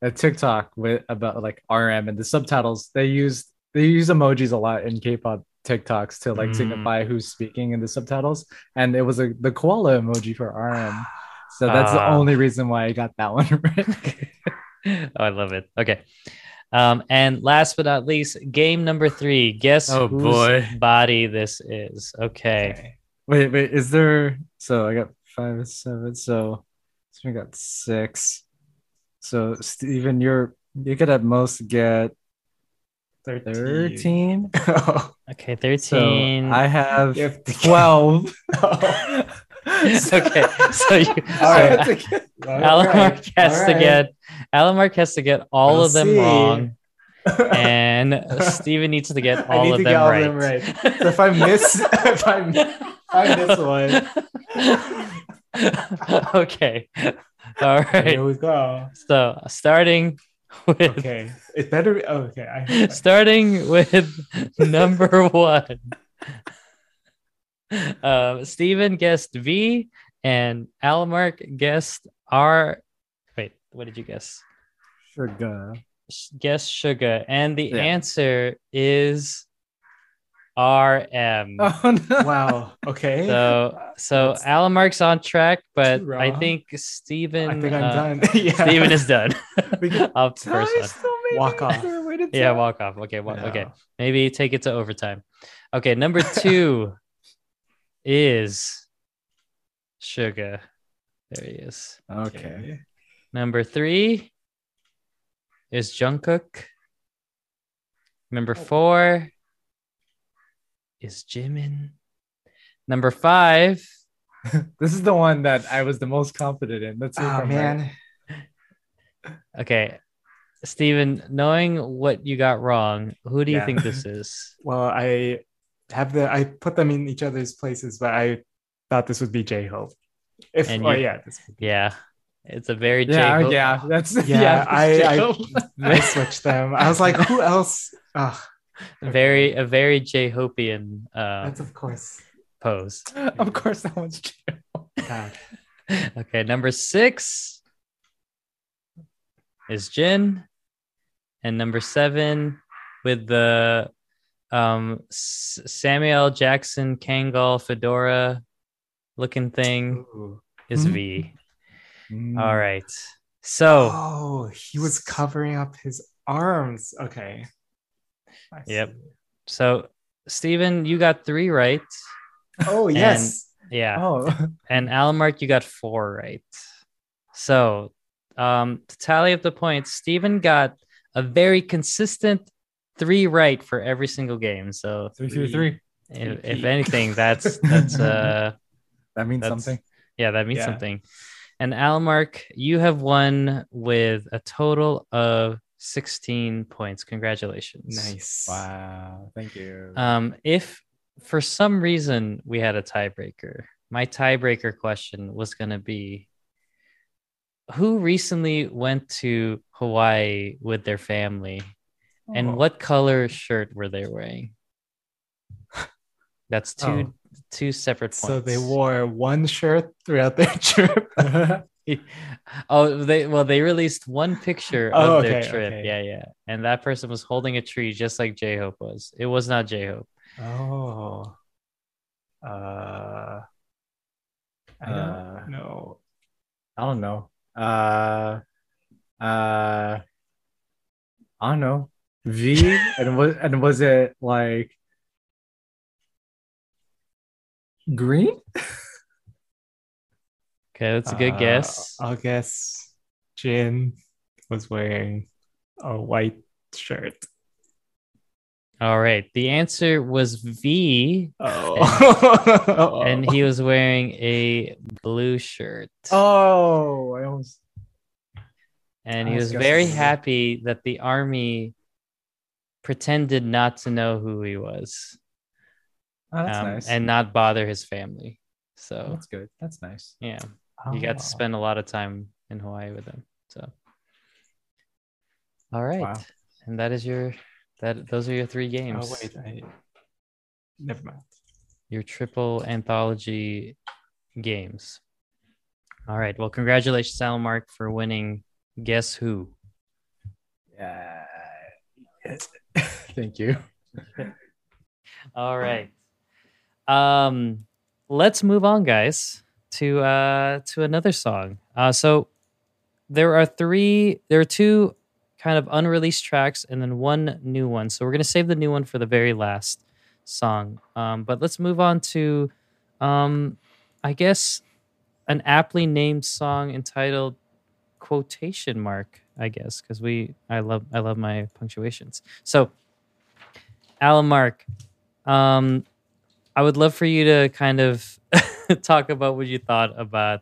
a TikTok with about like RM and the subtitles. They use they use emojis a lot in K-pop TikToks to like Mm. signify who's speaking in the subtitles, and it was a the koala emoji for RM. So that's the Ah. only reason why I got that one right. oh, I love it. Okay. Um, and last but not least, game number three. Guess Oh, whose boy. body this is. Okay. Wait, wait, is there? So I got five, seven. So, so we got six. So Steven, you're you could at most get 13. thirteen. Oh, Okay, So 13. I have have to get- twelve. okay, so you All so right. Allen Mark has to get Allen has to get all We'll of them see. wrong, and Steven needs to get I all need of to them get all of right. them right. So if I miss, if I miss, I miss one. okay. all right. Here we go. So starting with Okay, it better. Be, oh, okay, I, starting with number one. Uh, Steven guessed V and Alamark guessed R. Wait, what did you guess? Suga. Guess Suga. And the Yeah. answer is RM. Oh no! wow. Okay. So so That's Alamark's on track, but I think Steven I think I'm uh, done. yeah. Steven is done. We can- Up first one. Walk off. Is there a way to Yeah, walk off. Okay, walk, okay. Maybe take it to overtime. Okay, number two is Suga. There he is. Okay. Number three is Jungkook. Number oh. four is Jimin. Number five. This is the one that I was the most confident in. Let's see Oh I'm right. man. Okay, Steven, knowing what you got wrong, who do you Yeah. think this is? Well, I have the I put them in each other's places, but I thought this would be J Hope. If And oh you- yeah, this would be, Yeah, it's a very Yeah, J-Hope- yeah, that's yeah. that's I, J-Hope. I I switched them. I was like, who else? Oh, very a very J Hopian uh, that's of course. pose. of course, that one's J-Hope. God. Okay, number six is Jin, and number seven with the um S- Samuel Jackson Kangol fedora looking thing Ooh. is Mhm. V. Mm. All right, so Oh, he was covering up his arms. Okay. I Yep. see. so Steven, you got three right. Oh yes. Yeah, Oh, and Alamark, you got four right. So, um, to tally up the points, Steven got a very consistent three right for every single game. So, three, three, three. if, Three. if anything, that's that's uh, That means That's- something. yeah, that means Yeah. something. And Alamark, you have won with a total of sixteen points. Congratulations! nice. Wow, thank you. Um, if for some reason we had a tiebreaker, my tiebreaker question was going to be who recently went to Hawaii with their family and Oh. what color shirt were they wearing? That's two two separate points. So they wore one shirt throughout their trip. oh, they well, they released one picture Oh, of their trip. okay. Yeah, yeah. And that person was holding a tree just like J Hope was. It was not J Hope. Oh. Uh, I don't Uh, know. I don't know. Uh, uh, I don't know. V and was and was it like green? Okay, that's a good Uh, guess. I'll guess Jin was wearing a white shirt. All right. The answer was V, Oh. and he was wearing a blue shirt. Oh, I almost. and I he was very happy that the army pretended not to know who he was Oh, that's um, nice. and not bother his family. So, that's good. That's nice. yeah, you got to Oh. spend a lot of time in Hawaii with him. So, all right. Wow. And that is your that those are your three games. Oh wait, I never mind. your triple anthology games. All right. Well, congratulations, Allen Mark, for winning Guess Who. Yeah. Thank you. All right. Um, let's move on, guys, to uh to another song. Uh, so there are three. There are two kind of unreleased tracks, and then one new one. So we're gonna save the new one for the very last song. Um, but let's move on to, um, I guess, an aptly named song entitled quotation mark. I guess because we I love I love my punctuations. So, Allen Mark, um, I would love for you to kind of talk about what you thought about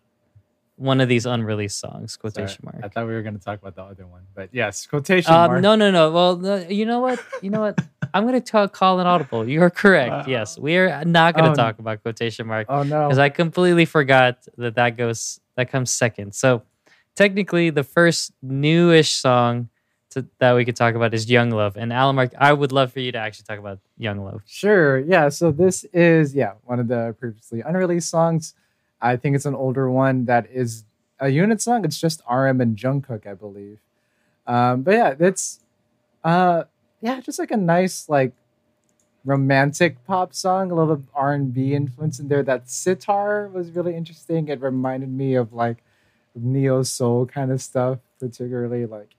one of these unreleased songs. Quotation Sorry, I thought we were going to talk about the other one, but yes, quotation Um, mark. no, no, no. Well, no, you know what? You know what? I'm going to talk, call an audible. You are correct. yes, we are not going to Oh, talk about quotation mark Oh no. because I completely forgot that that goes that comes second. So technically, the first newish song to, that we could talk about is "Young Love." And Allen Mark, I would love for you to actually talk about "Young Love." Sure. Yeah. So this is yeah one of the previously unreleased songs. I think it's an older one that is a unit song. It's just RM and Jungkook, I believe. Um, but yeah, it's uh yeah, just like a nice like romantic pop song, a little R and B influence in there. That sitar was really interesting. It reminded me of like neo soul kind of stuff, particularly like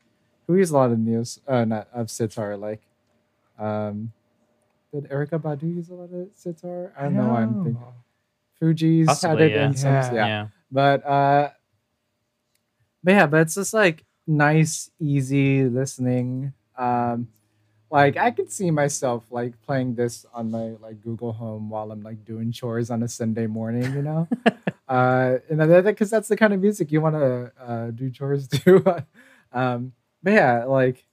who used a lot of neo uh not of sitar like um did Erykah Badu use a lot of sitar? I don't know. why I'm thinking Fugees Possibly, had it yeah. in some Yeah. yeah. But uh but yeah, but it's just like nice, easy listening. Um like I could see myself like playing this on my like Google Home while I'm like doing chores on a Sunday morning, you know? uh and that because that's the kind of music you want to uh do chores to. um but yeah, like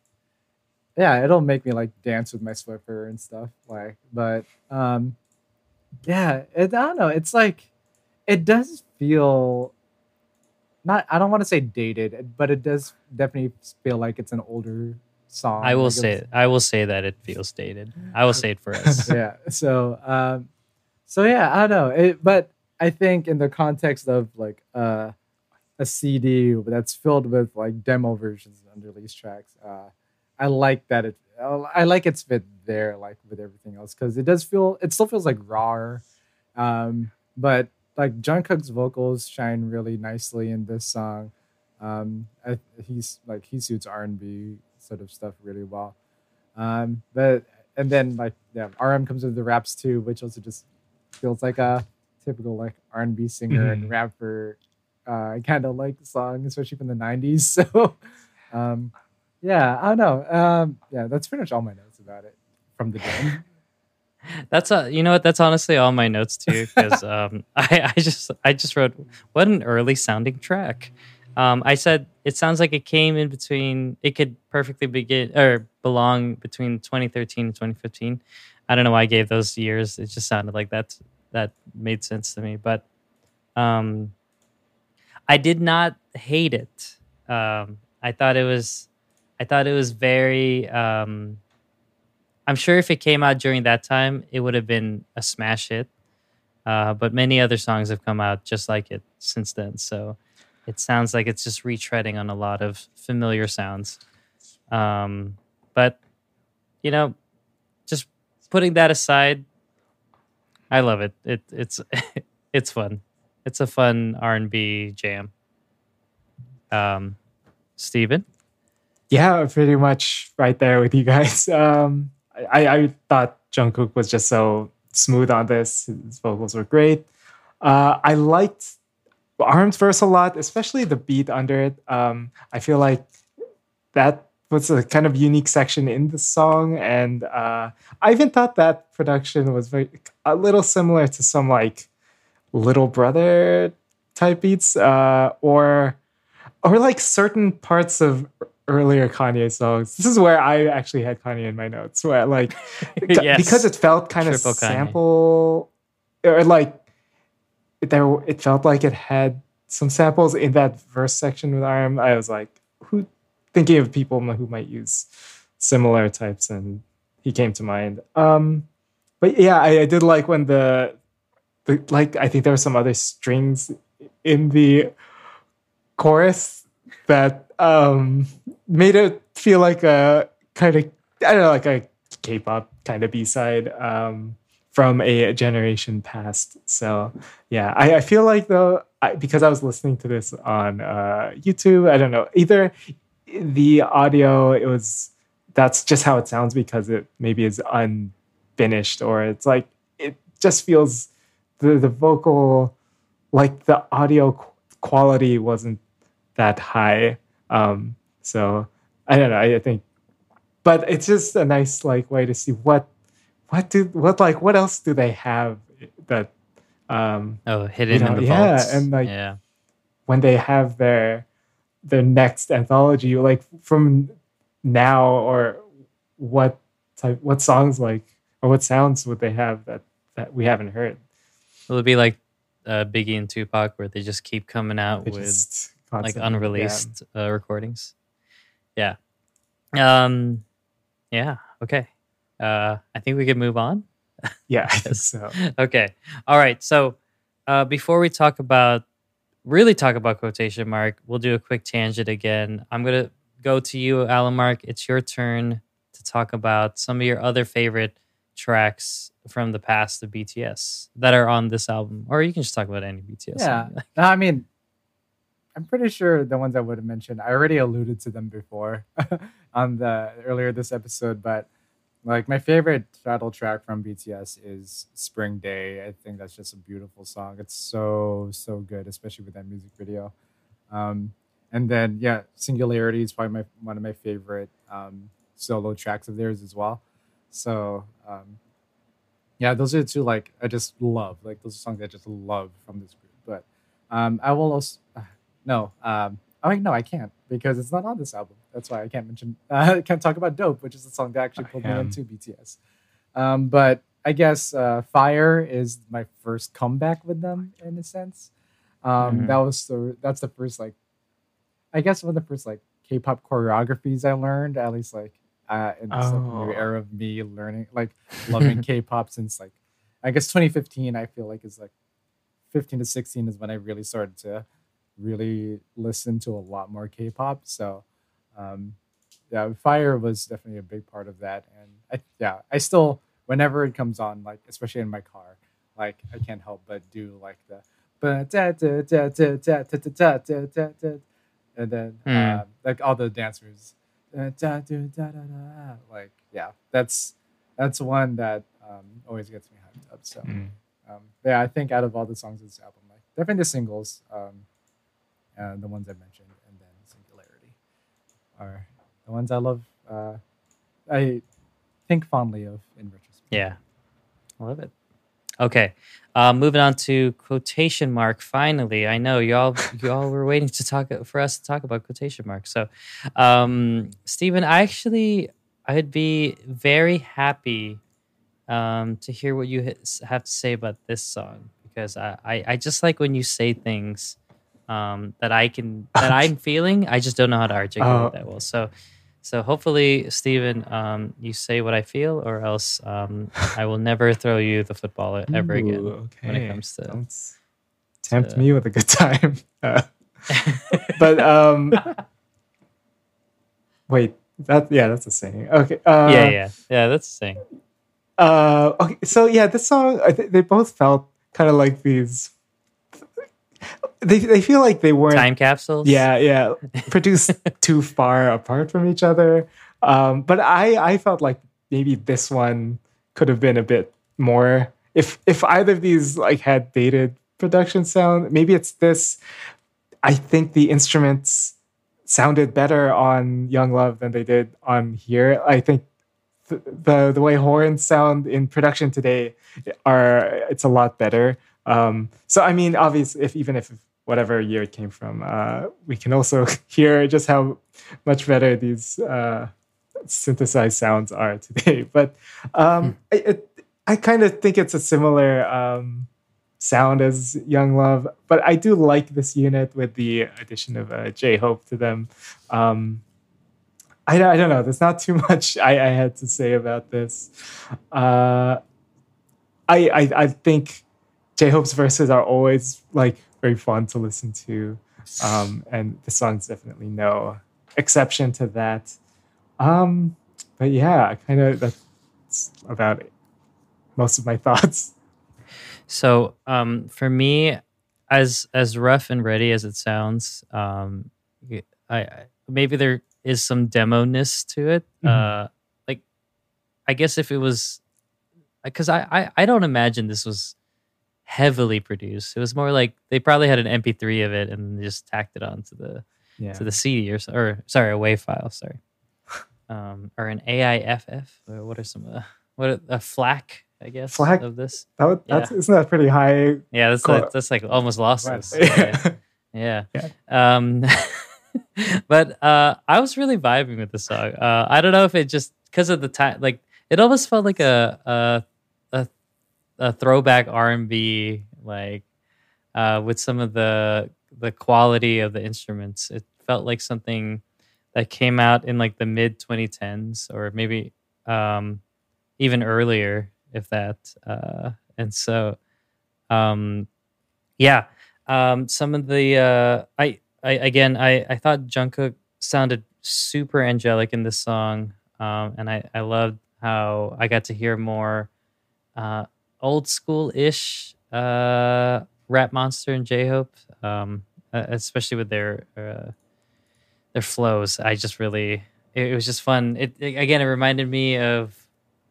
yeah, it'll make me like dance with my Swiffer and stuff. Like, but um yeah, it, I don't know. It's like it does feel not. I don't want to say dated, but it does definitely feel like it's an older song. I will Like, say it's- I will say that it feels dated. I will say it for us. yeah. So, um, so yeah, I don't know. It, but I think in the context of like uh, a CD that's filled with like demo versions of unreleased tracks, uh, I like that it. I like its fit there, like with everything else, because it does feel. It still feels like raw, um, but like Jungkook's vocals shine really nicely in this song. Um, I, he's like he suits R and B sort of stuff really well. Um, but and then like yeah, RM comes with the raps too, which also just feels like a typical like R and B singer and Mhm. rapper uh, kind of like song, especially from the '90s. So, um, yeah, I don't know. Um, yeah, that's pretty much all my notes about it from the dome. That's a, you know what? That's honestly all my notes too, because um, I, I just I just wrote what an early sounding track. Um, I said it sounds like it came in between. It could perfectly begin or belong between 2013 and 2015. I don't know why I gave those years. It just sounded like that that made sense to me. But um, I did not hate it. Um, I thought it was I thought it was very. Um, I'm sure if it came out during that time, it would have been a smash hit. Uh, but many other songs have come out just like it since then. So it sounds like it's just retreading on a lot of familiar sounds. Um, but you know, just putting that aside, I love it. It it's it's fun. It's a fun R and B jam. Um, Steven? Yeah, pretty much right there with you guys. Um, I, I thought Jungkook was just so smooth on this. His vocals were great. Uh, I liked RM's verse a lot, especially the beat under it. Um, I feel like that was a kind of unique section in the song, and uh, I even thought that production was very a little similar to some like Little Brother type beats, uh, or or like certain parts of earlier Kanye songs. This is where I actually had Kanye in my notes, where like Yes. because it felt kind of Triple Kanye. sample or like there it felt like it had some samples in that verse section with RM. I was like, who thinking of people who might use similar types, and he came to mind. Um, but yeah, I, I did like when the, the like I think there were some other strings in the chorus that um made it feel like a kind of I don't know like a K-pop kind of B-side um from a generation past. So yeah, I, I feel like though I, because I was listening to this on uh, YouTube, I don't know either the audio it was that's just how it sounds because it maybe is unfinished or it's like it just feels the the vocal like the audio qu- quality wasn't that high um so i don't know i, I think but it's just a nice like way to see what what do what like what else do they have that um Oh, hidden know, in the vaults. yeah, vaults. and, like, yeah. when they have their their next anthology like from now or what type what songs like or what sounds would they have that that we haven't heard Will it be like uh, Biggie and Tupac, where they just keep coming out They with like unreleased uh, recordings? Yeah. Um. Yeah. Okay. Uh, I think we could move on. yeah i think so Okay. All right. So, uh, before we talk about really talk about quotation mark, we'll do a quick tangent again. I'm gonna go to you, Allen Mark. It's your turn to talk about some of your other favorite tracks from the past of BTS that are on this album, or you can just talk about any BTS. Yeah. song. No, I mean, I'm pretty sure the ones I would have mentioned, I already alluded to them before on the earlier this episode, but like my favorite title track from BTS is Spring Day. I think that's just a beautiful song. It's so, so good, especially with that music video. Um, and then, yeah, Singularity is probably my, one of my favorite um, solo tracks of theirs as well. So, um, yeah, those are the two like I just love. Like those are songs I just love from this group. But um, I will also no. Um, oh wait, no, I can't because it's not on this album. That's why I can't mention. Uh, can't talk about "Dope," which is the song that actually pulled me into BTS. Um, but I guess uh, "Fire" is my first comeback with them in a sense. Um, Mhm. That was the that's the first like, I guess one of the first like K-pop choreographies I learned. At least like uh, in this like, Oh. new era of me learning like loving K-pop since like I guess 2015. I feel like is like 15 to 16 is when I really started to really listened to a lot more K-pop. So, um, yeah, Fire was definitely a big part of that. And I, yeah, I still whenever it comes on, like especially in my car, like I can't help but do like the and then mm. like all the dancers. Like yeah, that's that's one that um, always gets me hyped up. So mm. um, yeah, I think out of all the songs in this album, like definitely the singles, um, and the ones I mentioned, and then Singularity, are the ones I love. Uh, I think fondly of in retrospect. Yeah. I love it. Okay. Uh, moving on to quotation mark. Finally, I know y'all y'all were waiting to talk for us to talk about quotation mark. So, um, Stephen, I actually I'd be very happy um, to hear what you ha- have to say about this song because I, I, I just like when you say things um, that I can that I'm feeling. I just don't know how to articulate Oh. that well. So, so hopefully, Stephen, um, you say what I feel, or else um, I will never throw you the football ever again Ooh, when it comes to. Don't tempt to- me with a good time. Uh, but um, wait, that yeah, that's a saying. Okay. Uh, yeah, yeah, yeah. That's the thing. uh, okay, so yeah, this song they both felt kind of like these. They they feel like they weren't Time capsules. yeah yeah produced too far apart from each other. Um, but I I felt like maybe this one could have been a bit more if if either of these like had dated production sound. Maybe it's this. I think the instruments sounded better on Young Love than they did on here. I think th- the the way horns sound in production today are it's a lot better. Um, so I mean, obviously, if even if whatever year it came from, uh, we can also hear just how much better these uh, synthesized sounds are today. But um, I, it, I kind of think it's a similar um, sound as Young Love, but I do like this unit with the addition of uh, J Hope to them. Um, I, I don't know. There's not too much I, I had to say about this. Uh, I, I I think J Hope's verses are always like very fun to listen to, um, and the song's definitely no exception to that. Um, but yeah, kind of that's about it. Most of my thoughts. So um, for me, as as rough and ready as it sounds, um, I, I- maybe there is some demo ness to it. Mhm. Uh, like, I guess if it was, because I, I I don't imagine this was heavily produced. It was more like they probably had an MP3 of it and just tacked it onto the Yeah. to the CD or or sorry a WAV file. Sorry, um, or an AIFF. Or what are some uh, what are, a FLAC? I guess FLAC? of this. That would, that's isn't that pretty high? Yeah, that's Cool. that's, like almost lossless. Yeah. Yeah. Yeah. Um, but uh, I was really vibing with the song. Uh, I don't know if it just because of the time, like it almost felt like a a a, a throwback R and B, like uh, with some of the the quality of the instruments. It felt like something that came out in like the mid 2010s or maybe um, even earlier, if that. Uh, and so, um, yeah, um, some of the uh, I, I again I I thought Jungkook sounded super angelic in this song, um, and I I loved how I got to hear more uh, old school ish uh, rap monster and J Hope, um, especially with their uh, their flows. I just really it, it was just fun. It, it again it reminded me of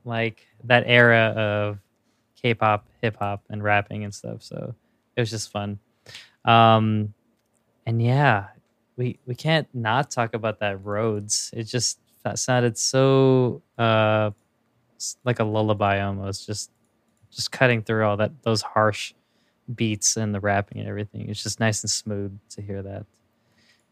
like that era of K-pop, hip hop, and rapping and stuff. So it was just fun. Um, and yeah, we we can't not talk about that Rhodes. It just that sounded so uh like a lullaby almost. Just just cutting through all that those harsh beats and the rapping and everything. It's just nice and smooth to hear that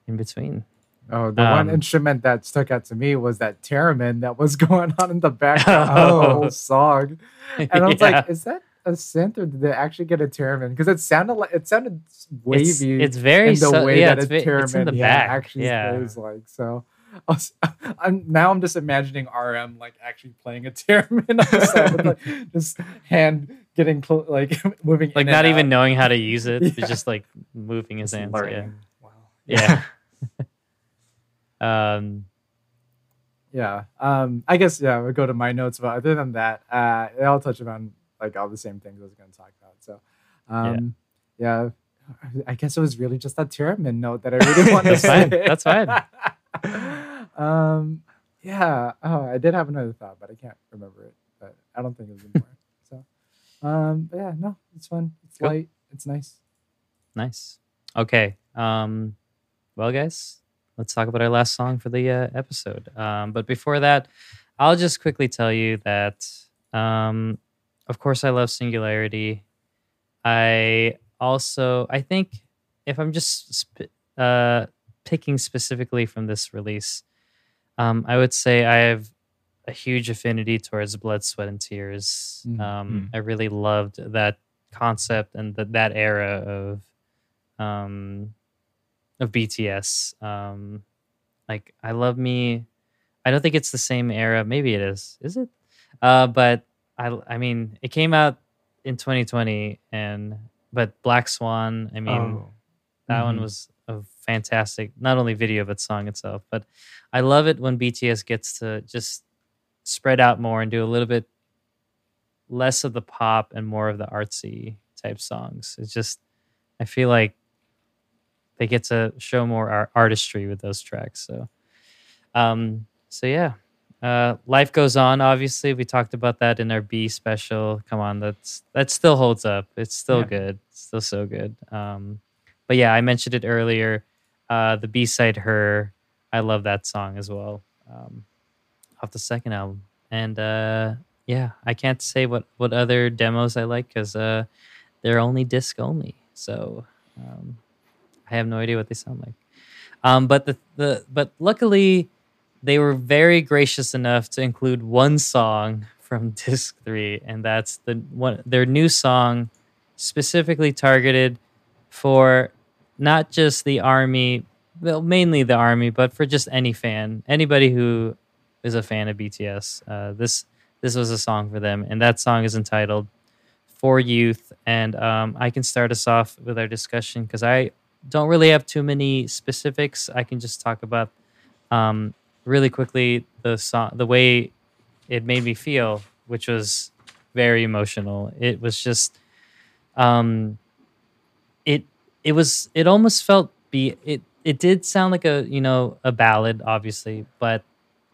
in between. Oh, the one Um, instrument that stuck out to me was that theremin that was going on in the background of the whole song. And I was Yeah. like, is that a synth or did they actually get a theremin? Because it sounded like it sounded wavy. It's, it's very in the su- way yeah, that a ve- it's in theremin the back. actually yeah. plays like. So was, I'm now I'm just imagining RM like actually playing a theremin on the side with like just hand getting close, like moving, like in not and even out. knowing how to use it, Yeah. just like moving his hands. Yeah. Wow. Yeah. um. Yeah. Um, I guess yeah, we'll go to my notes. But other than that, uh, I'll touch upon like all the same things I was going to talk about. So, um, yeah. I guess it was really just that theremin note that I really wanted That's to fine. say. That's fine. um, yeah. Oh, I did have another thought, but I can't remember it. But I don't think it was anymore. so, um, but yeah, no, it's fun. It's Cool. light. It's nice. Nice. Okay. Um. Well, guys, let's talk about our last song for the uh, episode. Um. But before that, I'll just quickly tell you that. Um. Of course, I love Singularity. I also I think if I'm just sp- uh picking specifically from this release, um, I would say I have a huge affinity towards Blood, Sweat, and Tears. Mm. Um, I really loved that concept and that that era of um, of BTS. Um, like I love me. I don't think it's the same era. Maybe it is. Is it? Uh, but I I mean, it came out in 2020, and but Black Swan. I mean, Oh. that one Mhm. was a fantastic, not only video but song itself. But I love it when BTS gets to just spread out more and do a little bit less of the pop and more of the artsy type songs. It's just I feel like they get to show more ar- artistry with those tracks. So, um, so yeah, uh, life goes on. Obviously, we talked about that in our B special. Come on, that's that still holds up. It's still Yeah. good. It's still so good. Um, but yeah, I mentioned it earlier. Uh, the B side, her, I love that song as well. Um, off the second album, and uh, yeah, I can't say what what other demos I like because uh, they're only disc only. So um, I have no idea what they sound like. Um, but the, the but luckily they were very gracious enough to include one song from disc three, and that's the one their new song specifically targeted for not just the army, well, mainly the army, but for just any fan, anybody who is a fan of BTS. Uh, this this was a song for them, and that song is entitled "For Youth." And um, I can start us off with our discussion because I don't really have too many specifics. I can just talk about um, really quickly the song, the way it made me feel, which was very emotional. It was just, um, it it was it almost felt be it it did sound like a you know a ballad, obviously, but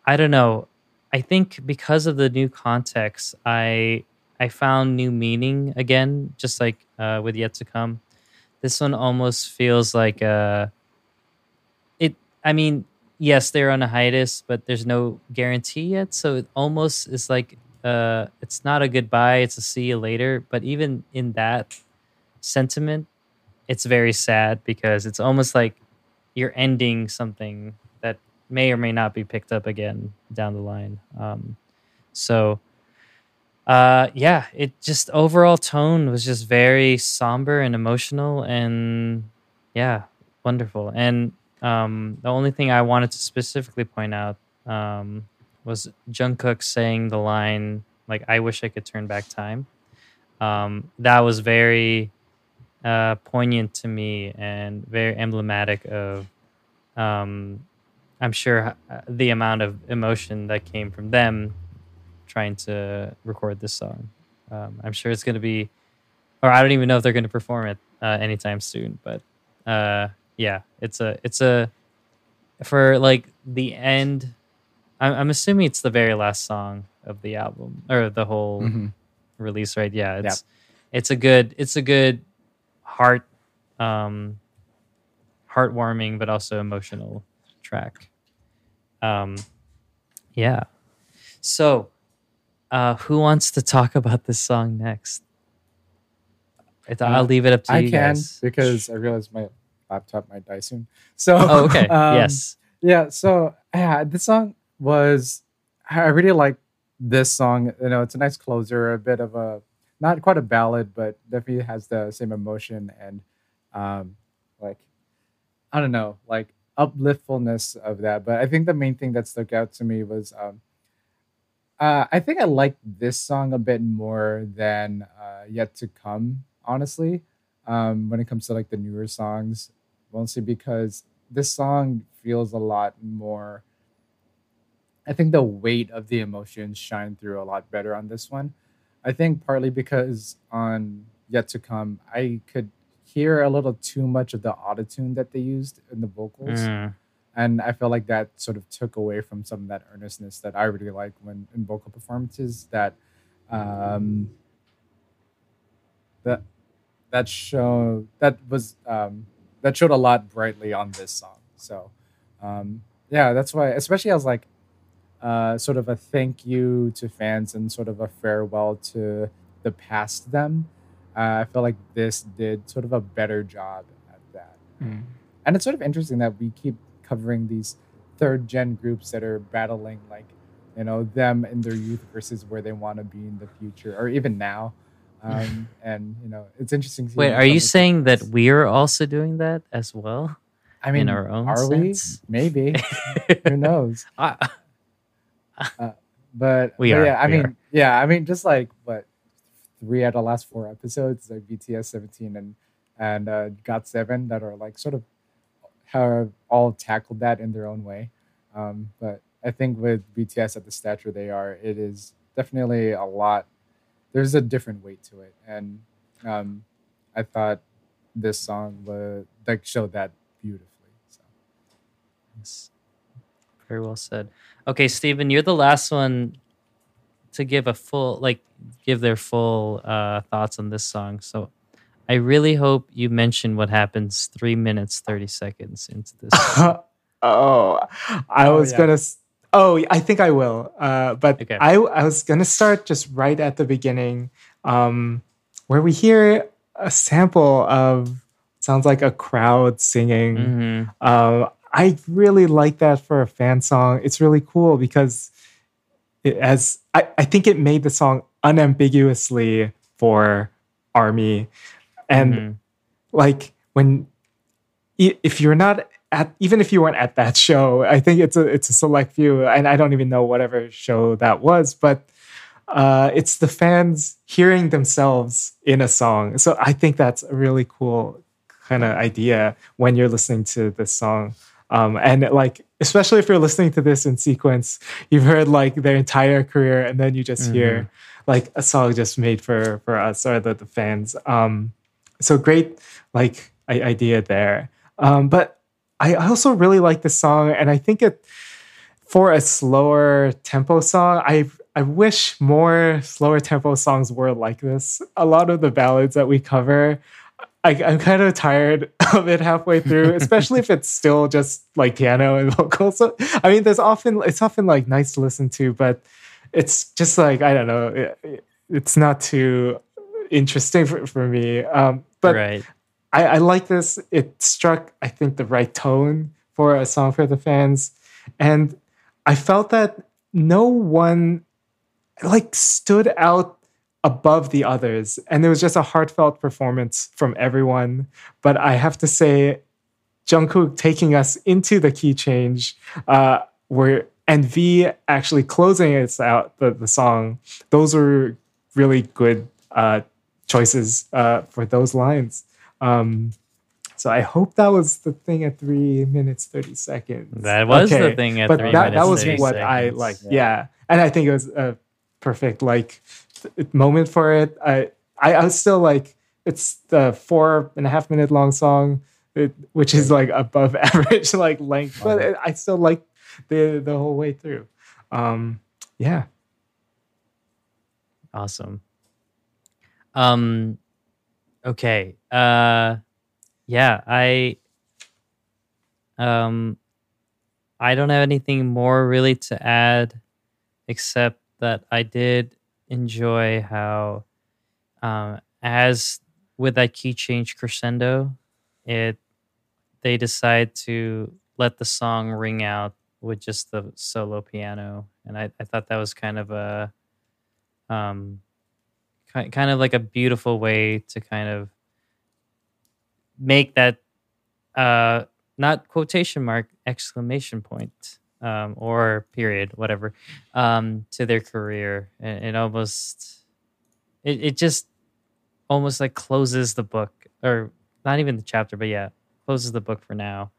I don't know. I think because of the new context, I I found new meaning again, just like uh, with Yet to Come. This one almost feels like a. It. I mean, yes, they're on a hiatus, but there's no guarantee yet. So it almost is like uh, it's not a goodbye; it's a see you later. But even in that sentiment, it's very sad because it's almost like you're ending something that may or may not be picked up again down the line. Um, so, uh, yeah, it just overall tone was just very somber and emotional, and yeah, wonderful. And um, the only thing I wanted to specifically point out um, was Jungkook saying the line like "I wish I could turn back time." Um, that was very uh, poignant to me and very emblematic of, um, I'm sure, uh, the amount of emotion that came from them trying to record this song. Um, I'm sure it's going to be, or I don't even know if they're going to perform it uh, anytime soon. But uh, yeah, it's a, it's a, for like the end. I'm, I'm assuming it's the very last song of the album or the whole Mhm. release, right? Yeah, it's it's a good it's a good heart um heartwarming but also emotional track. Um yeah. So uh who wants to talk about this song next? I I'll Uh, leave it up to I you can guys. because I realize my laptop might die soon. So Oh, okay. um, yes. Yeah, so yeah, this song was I I really like this song. You know, it's a nice closer, a bit of a not quite a ballad, but definitely has the same emotion and um like I don't know, like upliftfulness of that. But I think the main thing that stuck out to me was um uh, I think I like this song a bit more than uh, Yet to Come, honestly. Um, when it comes to like the newer songs, mostly because this song feels a lot more i think the weight of the emotions shine through a lot better on this one i think partly because on yet to come i could hear a little too much of the autotune that they used in the vocals. Mm, and i felt like that sort of took away from some of that earnestness that i really like when in vocal performances that um that that show that was um that showed a lot brightly on this song. So um yeah that's why especially I was like uh sort of a thank you to fans and sort of a farewell to the past them uh, i feel like this did sort of a better job at that Mm. and it's sort of interesting that we keep covering these third gen groups that are battling like you know them in their youth versus where they want to be in the future or even now um, and you know it's interesting to Wait, are you some of saying that we're also doing that as well? i mean our own are sense? we maybe who knows I- but We but are, yeah i we mean are. yeah i mean just like what three out of the last four episodes like bts 17 and and uh got seven that are like sort of have all tackled that in their own way um but i think with bts at the stature they are it is definitely a lot there's a different weight to it, and um, I thought this song was like showed that beautifully. So Yes. Very well said. Okay, Stephen, you're the last one to give a full like give their full uh thoughts on this song. So I really hope you mention what happens three minutes, 30 seconds into this. oh, I Oh, was yeah. gonna. Oh, I think I will. Uh, but Okay. I I was gonna start just right at the beginning, um, where we hear a sample of sounds like a crowd singing. Mhm. Um, I really like that for a fan song. It's really cool because it has. I, I think it made the song unambiguously for Army, and Mhm. like when if you're not at even if you weren't at that show i think it's a it's a select few and i don't even know whatever show that was but uh it's the fans hearing themselves in a song so i think that's a really cool kind of idea when you're listening to this song um and like especially if you're listening to this in sequence you've heard like their entire career and then you just hear like a song just made for for us or the, the fans. Um so great like I- idea there. Um but i I also really like this song and i think it for a slower tempo song i i wish more slower tempo songs were like this. A lot of the ballads that we cover I, i'm kind of tired of it halfway through especially if it's still just like piano and vocals so i mean there's often it's often like nice to listen to but it's just like i don't know it- it- it's not too interesting for, for me um but right. I, I like this. It struck, I think, the right tone for a song for the fans. And I felt that no one like stood out above the others. And it was just a heartfelt performance from everyone. But I have to say, Jungkook taking us into the key change, uh, where and V actually closing us out the, the song, those were really good uh, choices uh, for those lines. Um, so I hope that was the thing at three minutes thirty seconds. That was the thing at but three that, that was 30 what I like. Yeah. Yeah. and I think it was a perfect like moment for it. I, I I was still like it's the four and a half minute long song, it, which is like above average like length, but it, I still like the the whole way through. Um, yeah, Awesome. Um okay. Uh yeah, I um I don't have anything more really to add except that I did enjoy how um as with that key change crescendo, it they decide to let the song ring out with just the solo piano. And I, I thought that was kind of a um, ki- kind of like a beautiful way to kind of make that uh, not quotation mark exclamation point um, or period whatever um, to their career. And it almost it, it just almost like closes the book or not even the chapter but yeah closes the book for now.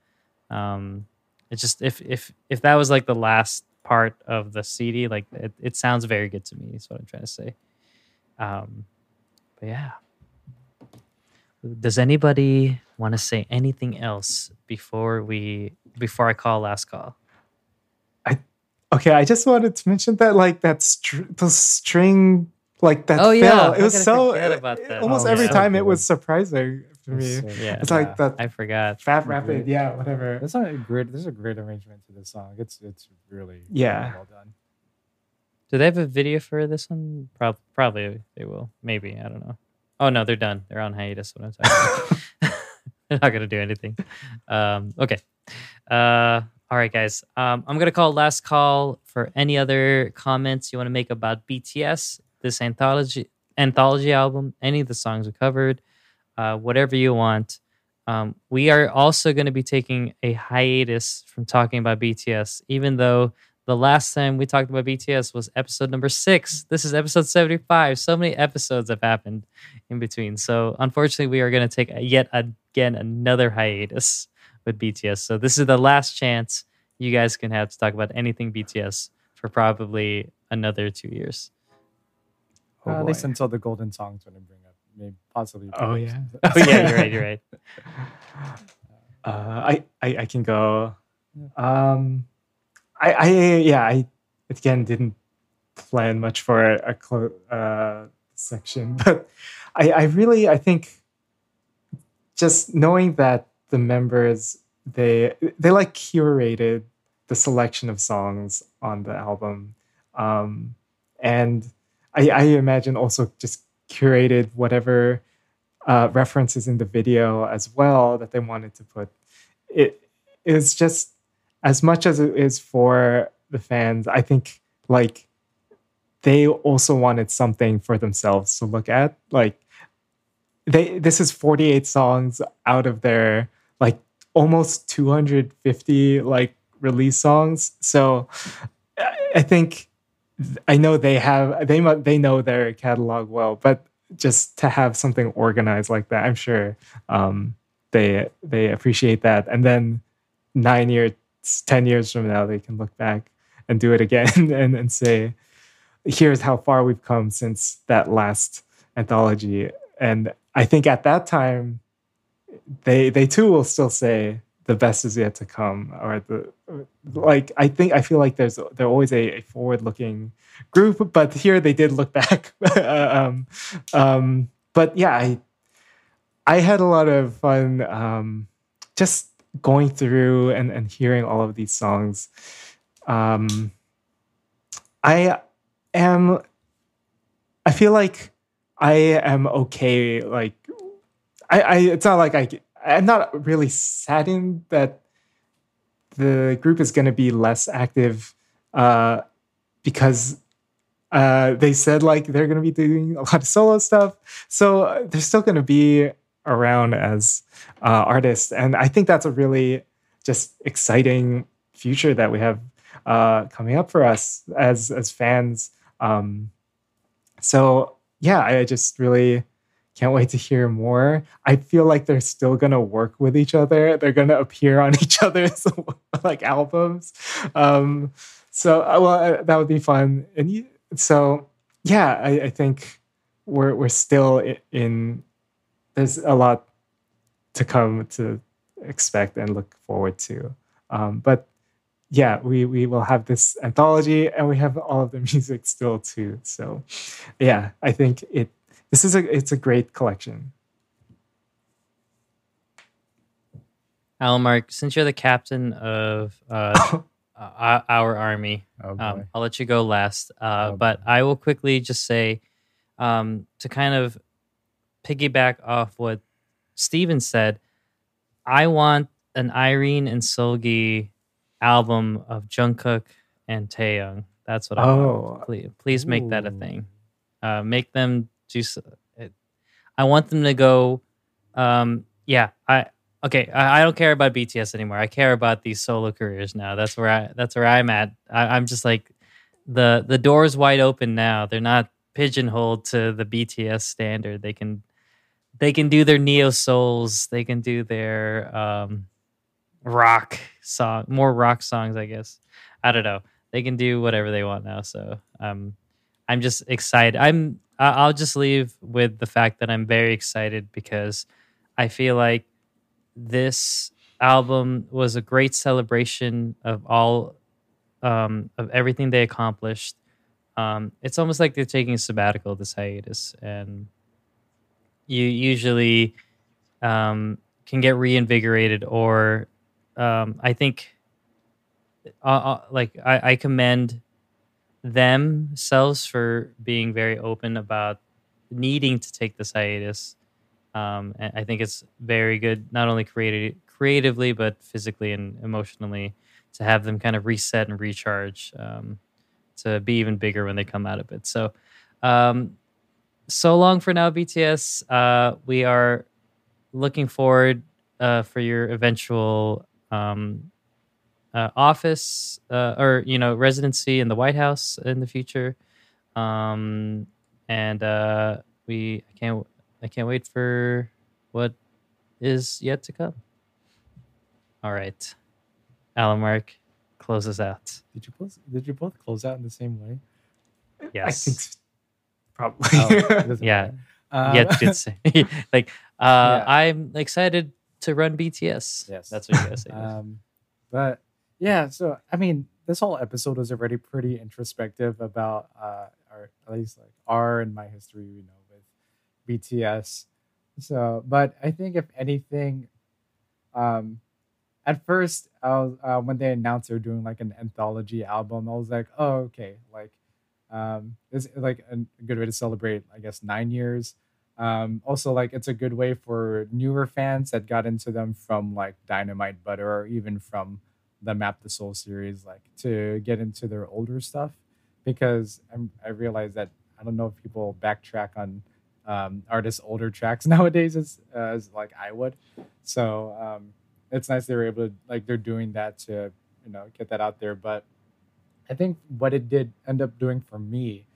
Um it's just if if if that was like the last part of the cd like it, it sounds very good to me is what i'm trying to say. Um but yeah. Does anybody want to say anything else before we before i call last call okay. I just wanted to mention that like that str- the string like that. Oh, yeah. it was so forget about that? almost Oh, every yeah. time it was surprising for me. So- yeah It's Yeah. like that i forgot fat rapid, yeah, whatever. That's not a great. There's a great arrangement to this song. It's it's really Yeah. really well done. do they have a video for this one Prob- probably they will maybe i don't know oh no they're done they're on hiatus what i'm talking about they're not gonna do anything um okay uh all right guys um i'm gonna call last call for any other comments you want to make about bts this anthology anthology album any of the songs we covered uh whatever you want um, we are also going to be taking a hiatus from talking about bts even though the last time we talked about BTS was episode number six. This is episode 75. So many episodes have happened in between. So, unfortunately, we are going to take yet again another hiatus with BTS. So, this is the last chance you guys can have to talk about anything BTS for probably another two years. Oh, Uh, at least until the golden songs when I bring up, maybe possibly. Oh, yeah. Oh yeah, you're right. You're right. Uh, I, I I can go. Um, I I yeah I again didn't plan much for a, a clo- uh, section, but I I really I think just knowing that the members they they like curated the selection of songs on the album, um, and I I imagine also just curated whatever uh, references in the video as well that they wanted to put. It is just as much as it is for the fans. I think like they also wanted something for themselves to look at. Like they, this is 48 songs out of their like almost 250 like release songs. So I- think I know they have they they know their catalog well, but just to have something organized like that, I'm sure um, they they appreciate that. And then nine years, ten years from now, they can look back and do it again and, and say, "Here's how far we've come since that last anthology." And I think at that time, they they too will still say the best is yet to come, or the like. I think I feel like there's they're always a, a forward looking group, but here they did look back. um, um, but yeah, I I had a lot of fun um, just going through and, and hearing all of these songs. Um, I am. I feel like I am okay. Like I, I it's not like I. I'm not really saddened that the group is going to be less active uh, because uh, they said like they're going to be doing a lot of solo stuff. So uh, they're still going to be around as uh, artists, and I think that's a really just exciting future that we have uh, coming up for us as as fans. Um, so yeah, I just really can't wait to hear more. I feel like they're still gonna work with each other. They're gonna appear on each other's like albums. Um, so uh, well, uh, that would be fun. And you, so yeah, I, I think we're we're still in. There's a lot to come to expect and look forward to. Um, but yeah, we we will have this anthology and we have all of the music still too. So yeah, I think it this is a it's a great collection. Allen Mark, since you're the captain of uh, uh, our army, Oh, um, I'll let you go last. Uh, Oh, but I will quickly just say um, to kind of piggyback off what Steven said, I want an Irene and Seulgi album of Jungkook and Taehyung. That's what I Oh. want. Please, please make that a thing. Uh, make them do. It, I want them to go. Um, yeah, I okay. I, I don't care about BTS anymore. I care about these solo careers now. That's where I. That's where I'm at. I, I'm just like the the door's wide open now. They're not pigeonholed to the BTS standard. They can they can do their neo souls. They can do their um, rock song, more rock songs, I guess. I don't know. They can do whatever they want now. So um, I'm just excited. I'm. I'll just leave with the fact that I'm very excited because I feel like this album was a great celebration of all um, of everything they accomplished. Um, it's almost like they're taking a sabbatical this hiatus, and you usually um, can get reinvigorated. Or um, I think, uh, uh, like I, I commend themselves for being very open about needing to take this hiatus. Um, I think it's very good, not only created creatively but physically and emotionally, to have them kind of reset and recharge um, to be even bigger when they come out of it. So, um, so long for now, BTS. Uh, we are looking forward uh, for your eventual um, uh, office uh, or you know residency in the White House in the future. Um, and uh, we I can't I can't wait for what is yet to come. All right, Allen Mark, close us out. Did you both? Did you both close out in the same way? Yes. I think s- probably. Oh, Yeah. matter. Um, yeah, it's good say. like, uh, Yeah. I'm excited to run BTS. Yes. That's what you gotta say. Um, but yeah, so I mean, this whole episode was already pretty introspective about uh, our at least like our and my history, you know, with BTS. So, but I think if anything, um, at first, was, uh, when they announced they're doing like an anthology album, I was like, oh, okay, like, um, it's like a good way to celebrate, I guess, nine years. Um, also, like, it's a good way for newer fans that got into them from like Dynamite Butter or even from the Map the Soul series, like, to get into their older stuff because I'm, I that I don't know if people backtrack on um, artists' older tracks nowadays as, as like I would. So um, it's nice they were able to like they're doing that to you know get that out there. But I think what it did end up doing for me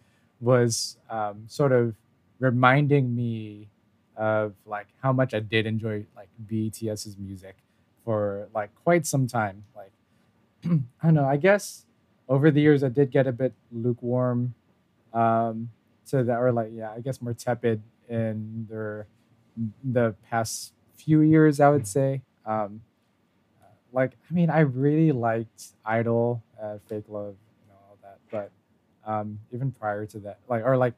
was um, sort of reminding me of like how much I did enjoy like BTS's music for like quite some time. Like I don't know, I guess over the years I did get a bit lukewarm um to that or like yeah, I guess more tepid in their the past few years, I would say. Um like I mean I really liked Idol, uh, Fake Love, you know, all that. But um even prior to that, like or like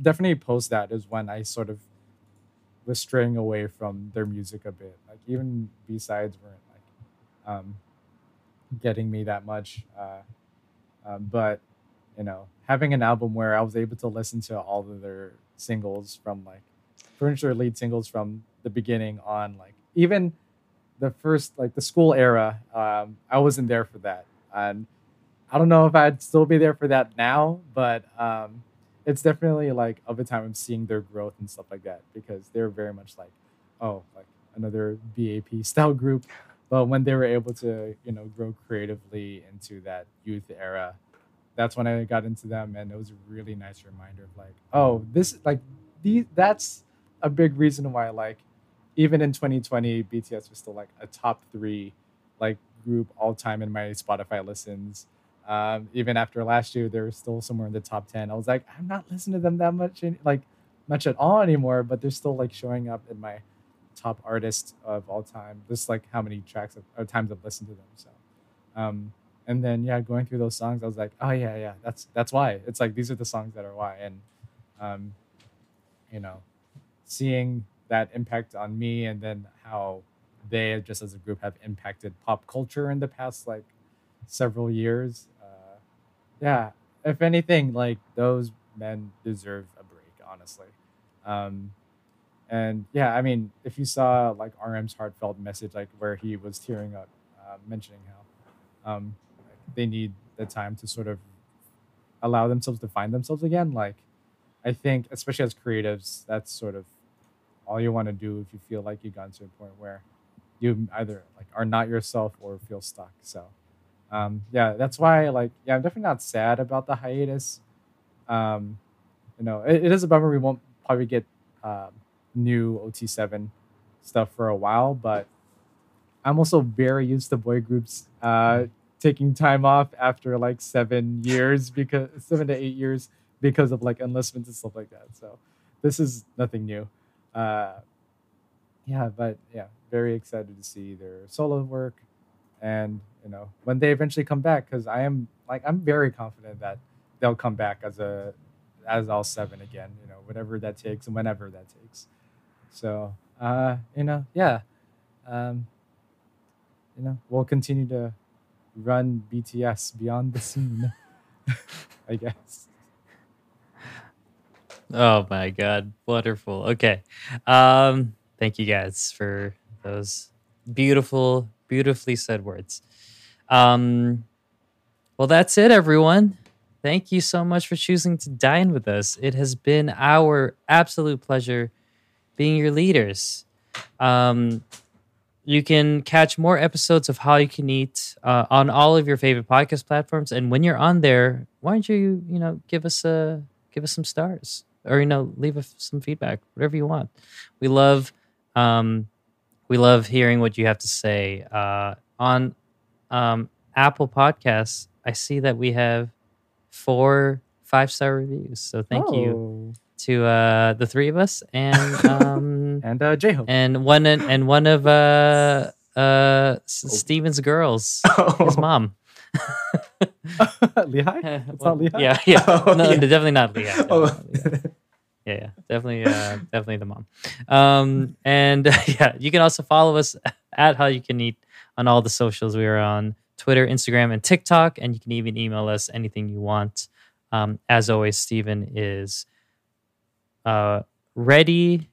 definitely post that is when I sort of was straying away from their music a bit. Like even B sides weren't like um, getting me that much. Uh, um, but you know, having an album where I was able to listen to all of their singles from like furniture lead singles from the beginning on, like even the first like the school era, um, I wasn't there for that, and I don't know if I'd still be there for that now, but um, it's definitely like of a time I'm seeing their growth and stuff like that because they're very much like, oh, like another BAP style group. But when they were able to, you know, grow creatively into that youth era, that's when I got into them, and it was a really nice reminder of like, oh, this like these that's a big reason why like even in 2020 BTS was still like a top three like group all time in my Spotify listens. Um, even after last year, they were still somewhere in the top ten. I was like, I'm not listening to them that much, any- like much at all anymore. But they're still like showing up in my top artist of all time. Just like how many tracks of, times I've listened to them. So, um, and then yeah, going through those songs, I was like, oh yeah, yeah, that's that's why. It's like these are the songs that are why, and um, you know, seeing that impact on me, and then how they just as a group have impacted pop culture in the past like several years. Uh, yeah, if anything, like those men deserve a break, honestly. Um, and yeah, I mean, if you saw like RM's heartfelt message, like where he was tearing up, uh, mentioning how um, they need the time to sort of allow themselves to find themselves again. Like, I think, especially as creatives, that's sort of all you want to do if you feel like you've gotten to a point where you either like are not yourself or feel stuck. So, um, yeah, that's why like yeah, I'm definitely not sad about the hiatus. Um, you know, it, it is a bummer we won't probably get um, new OT7 stuff for a while, but I'm also very used to boy groups uh, taking time off after like seven years because seven to eight years because of like enlistments and stuff like that. So this is nothing new. Uh, yeah, but yeah, very excited to see their solo work, and you know when they eventually come back, because I am like I'm very confident that they'll come back as a as all seven again. You know, whatever that takes and whenever that takes. So uh, you know, yeah, um, you know, we'll continue to run BTS beyond the scene. I guess. Oh my god, wonderful. Okay. Um thank you guys for those beautiful beautifully said words. Um well that's it everyone. Thank you so much for choosing to dine with us. It has been our absolute pleasure being your leaders. Um you can catch more episodes of Hallyu Can Eat uh, on all of your favorite podcast platforms. And when you're on there, why don't you, you know, give us a give us some stars or you know, leave us some feedback, whatever you want. We love, um, we love hearing what you have to say. Uh, on um, Apple Podcasts, I see that we have four five star reviews. So thank you Oh. To uh, the three of us and um, And uh, J Hope. and one and one of uh, uh, S- Steven's girls, his mom. Lehigh? It's not Lehigh? Yeah, yeah. Oh, no, yeah. definitely not Lehigh. Oh. Not Lehigh. Yeah, yeah, definitely, uh, definitely the mom. Um, and yeah, you can also follow us at Hallyu Can Eat on all the socials. We are on Twitter, Instagram, and TikTok, and you can even email us anything you want. Um, as always, Stephen is uh, ready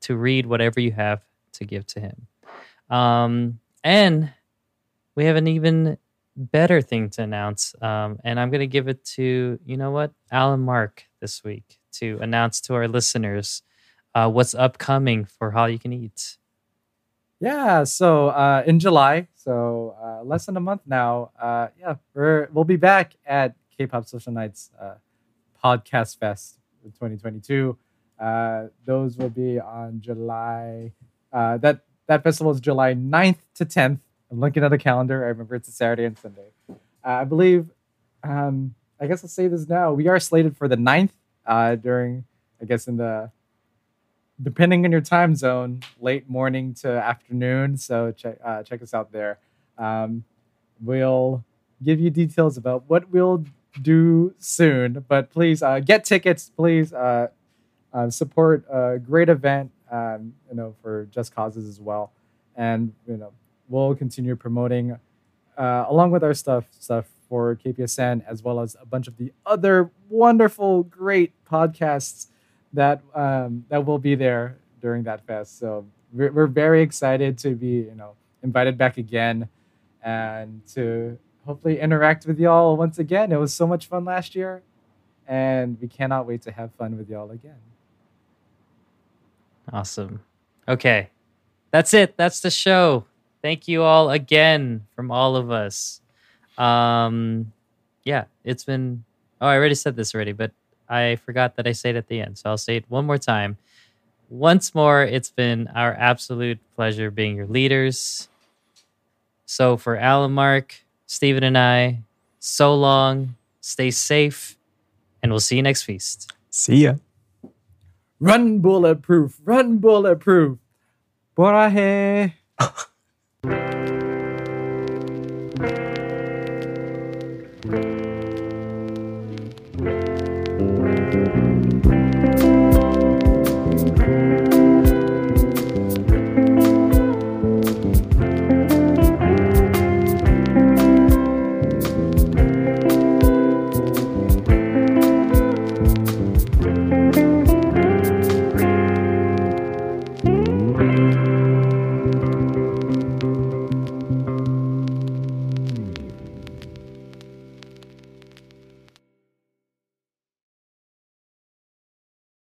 to read whatever you have to give to him. Um, and we have an even better thing to announce. Um, and I'm going to give it to, you know what, Allen Mark this week to announce to our listeners uh, what's upcoming for Hallyu Can Eat. Yeah, so uh, in July, so uh, less than a month now. Uh, yeah, we're we'll be back at K-pop Social Nights uh, Podcast Fest in 2022. Uh, those will be on July. Uh, that that festival is July 9th to 10th. I'm looking at the calendar. I remember it's a Saturday and Sunday. Uh, I believe. Um, I guess I'll say this now. We are slated for the 9th uh, during, I guess, in the depending on your time zone, late morning to afternoon. So check uh, check us out there. Um, we'll give you details about what we'll do soon, but please uh, get tickets. Please uh, uh, support a great event. Um, you know, for just causes as well, and you know, we'll continue promoting uh, along with our stuff stuff for KPSN as well as a bunch of the other wonderful, great podcasts that um, that will be there during that fest. So we're, we're very excited to be you know invited back again and to hopefully interact with y'all once again. It was so much fun last year, and we cannot wait to have fun with y'all again. Awesome. Okay. That's it. That's the show. Thank you all again from all of us. Um yeah, it's been Oh, I already said this already, but I forgot that I say it at the end. So I'll say it one more time. Once more, it's been our absolute pleasure being your leaders. So for Allen Mark, Stephen and I, so long, stay safe, and we'll see you next feast. See ya. Run bulletproof, run bulletproof. Por.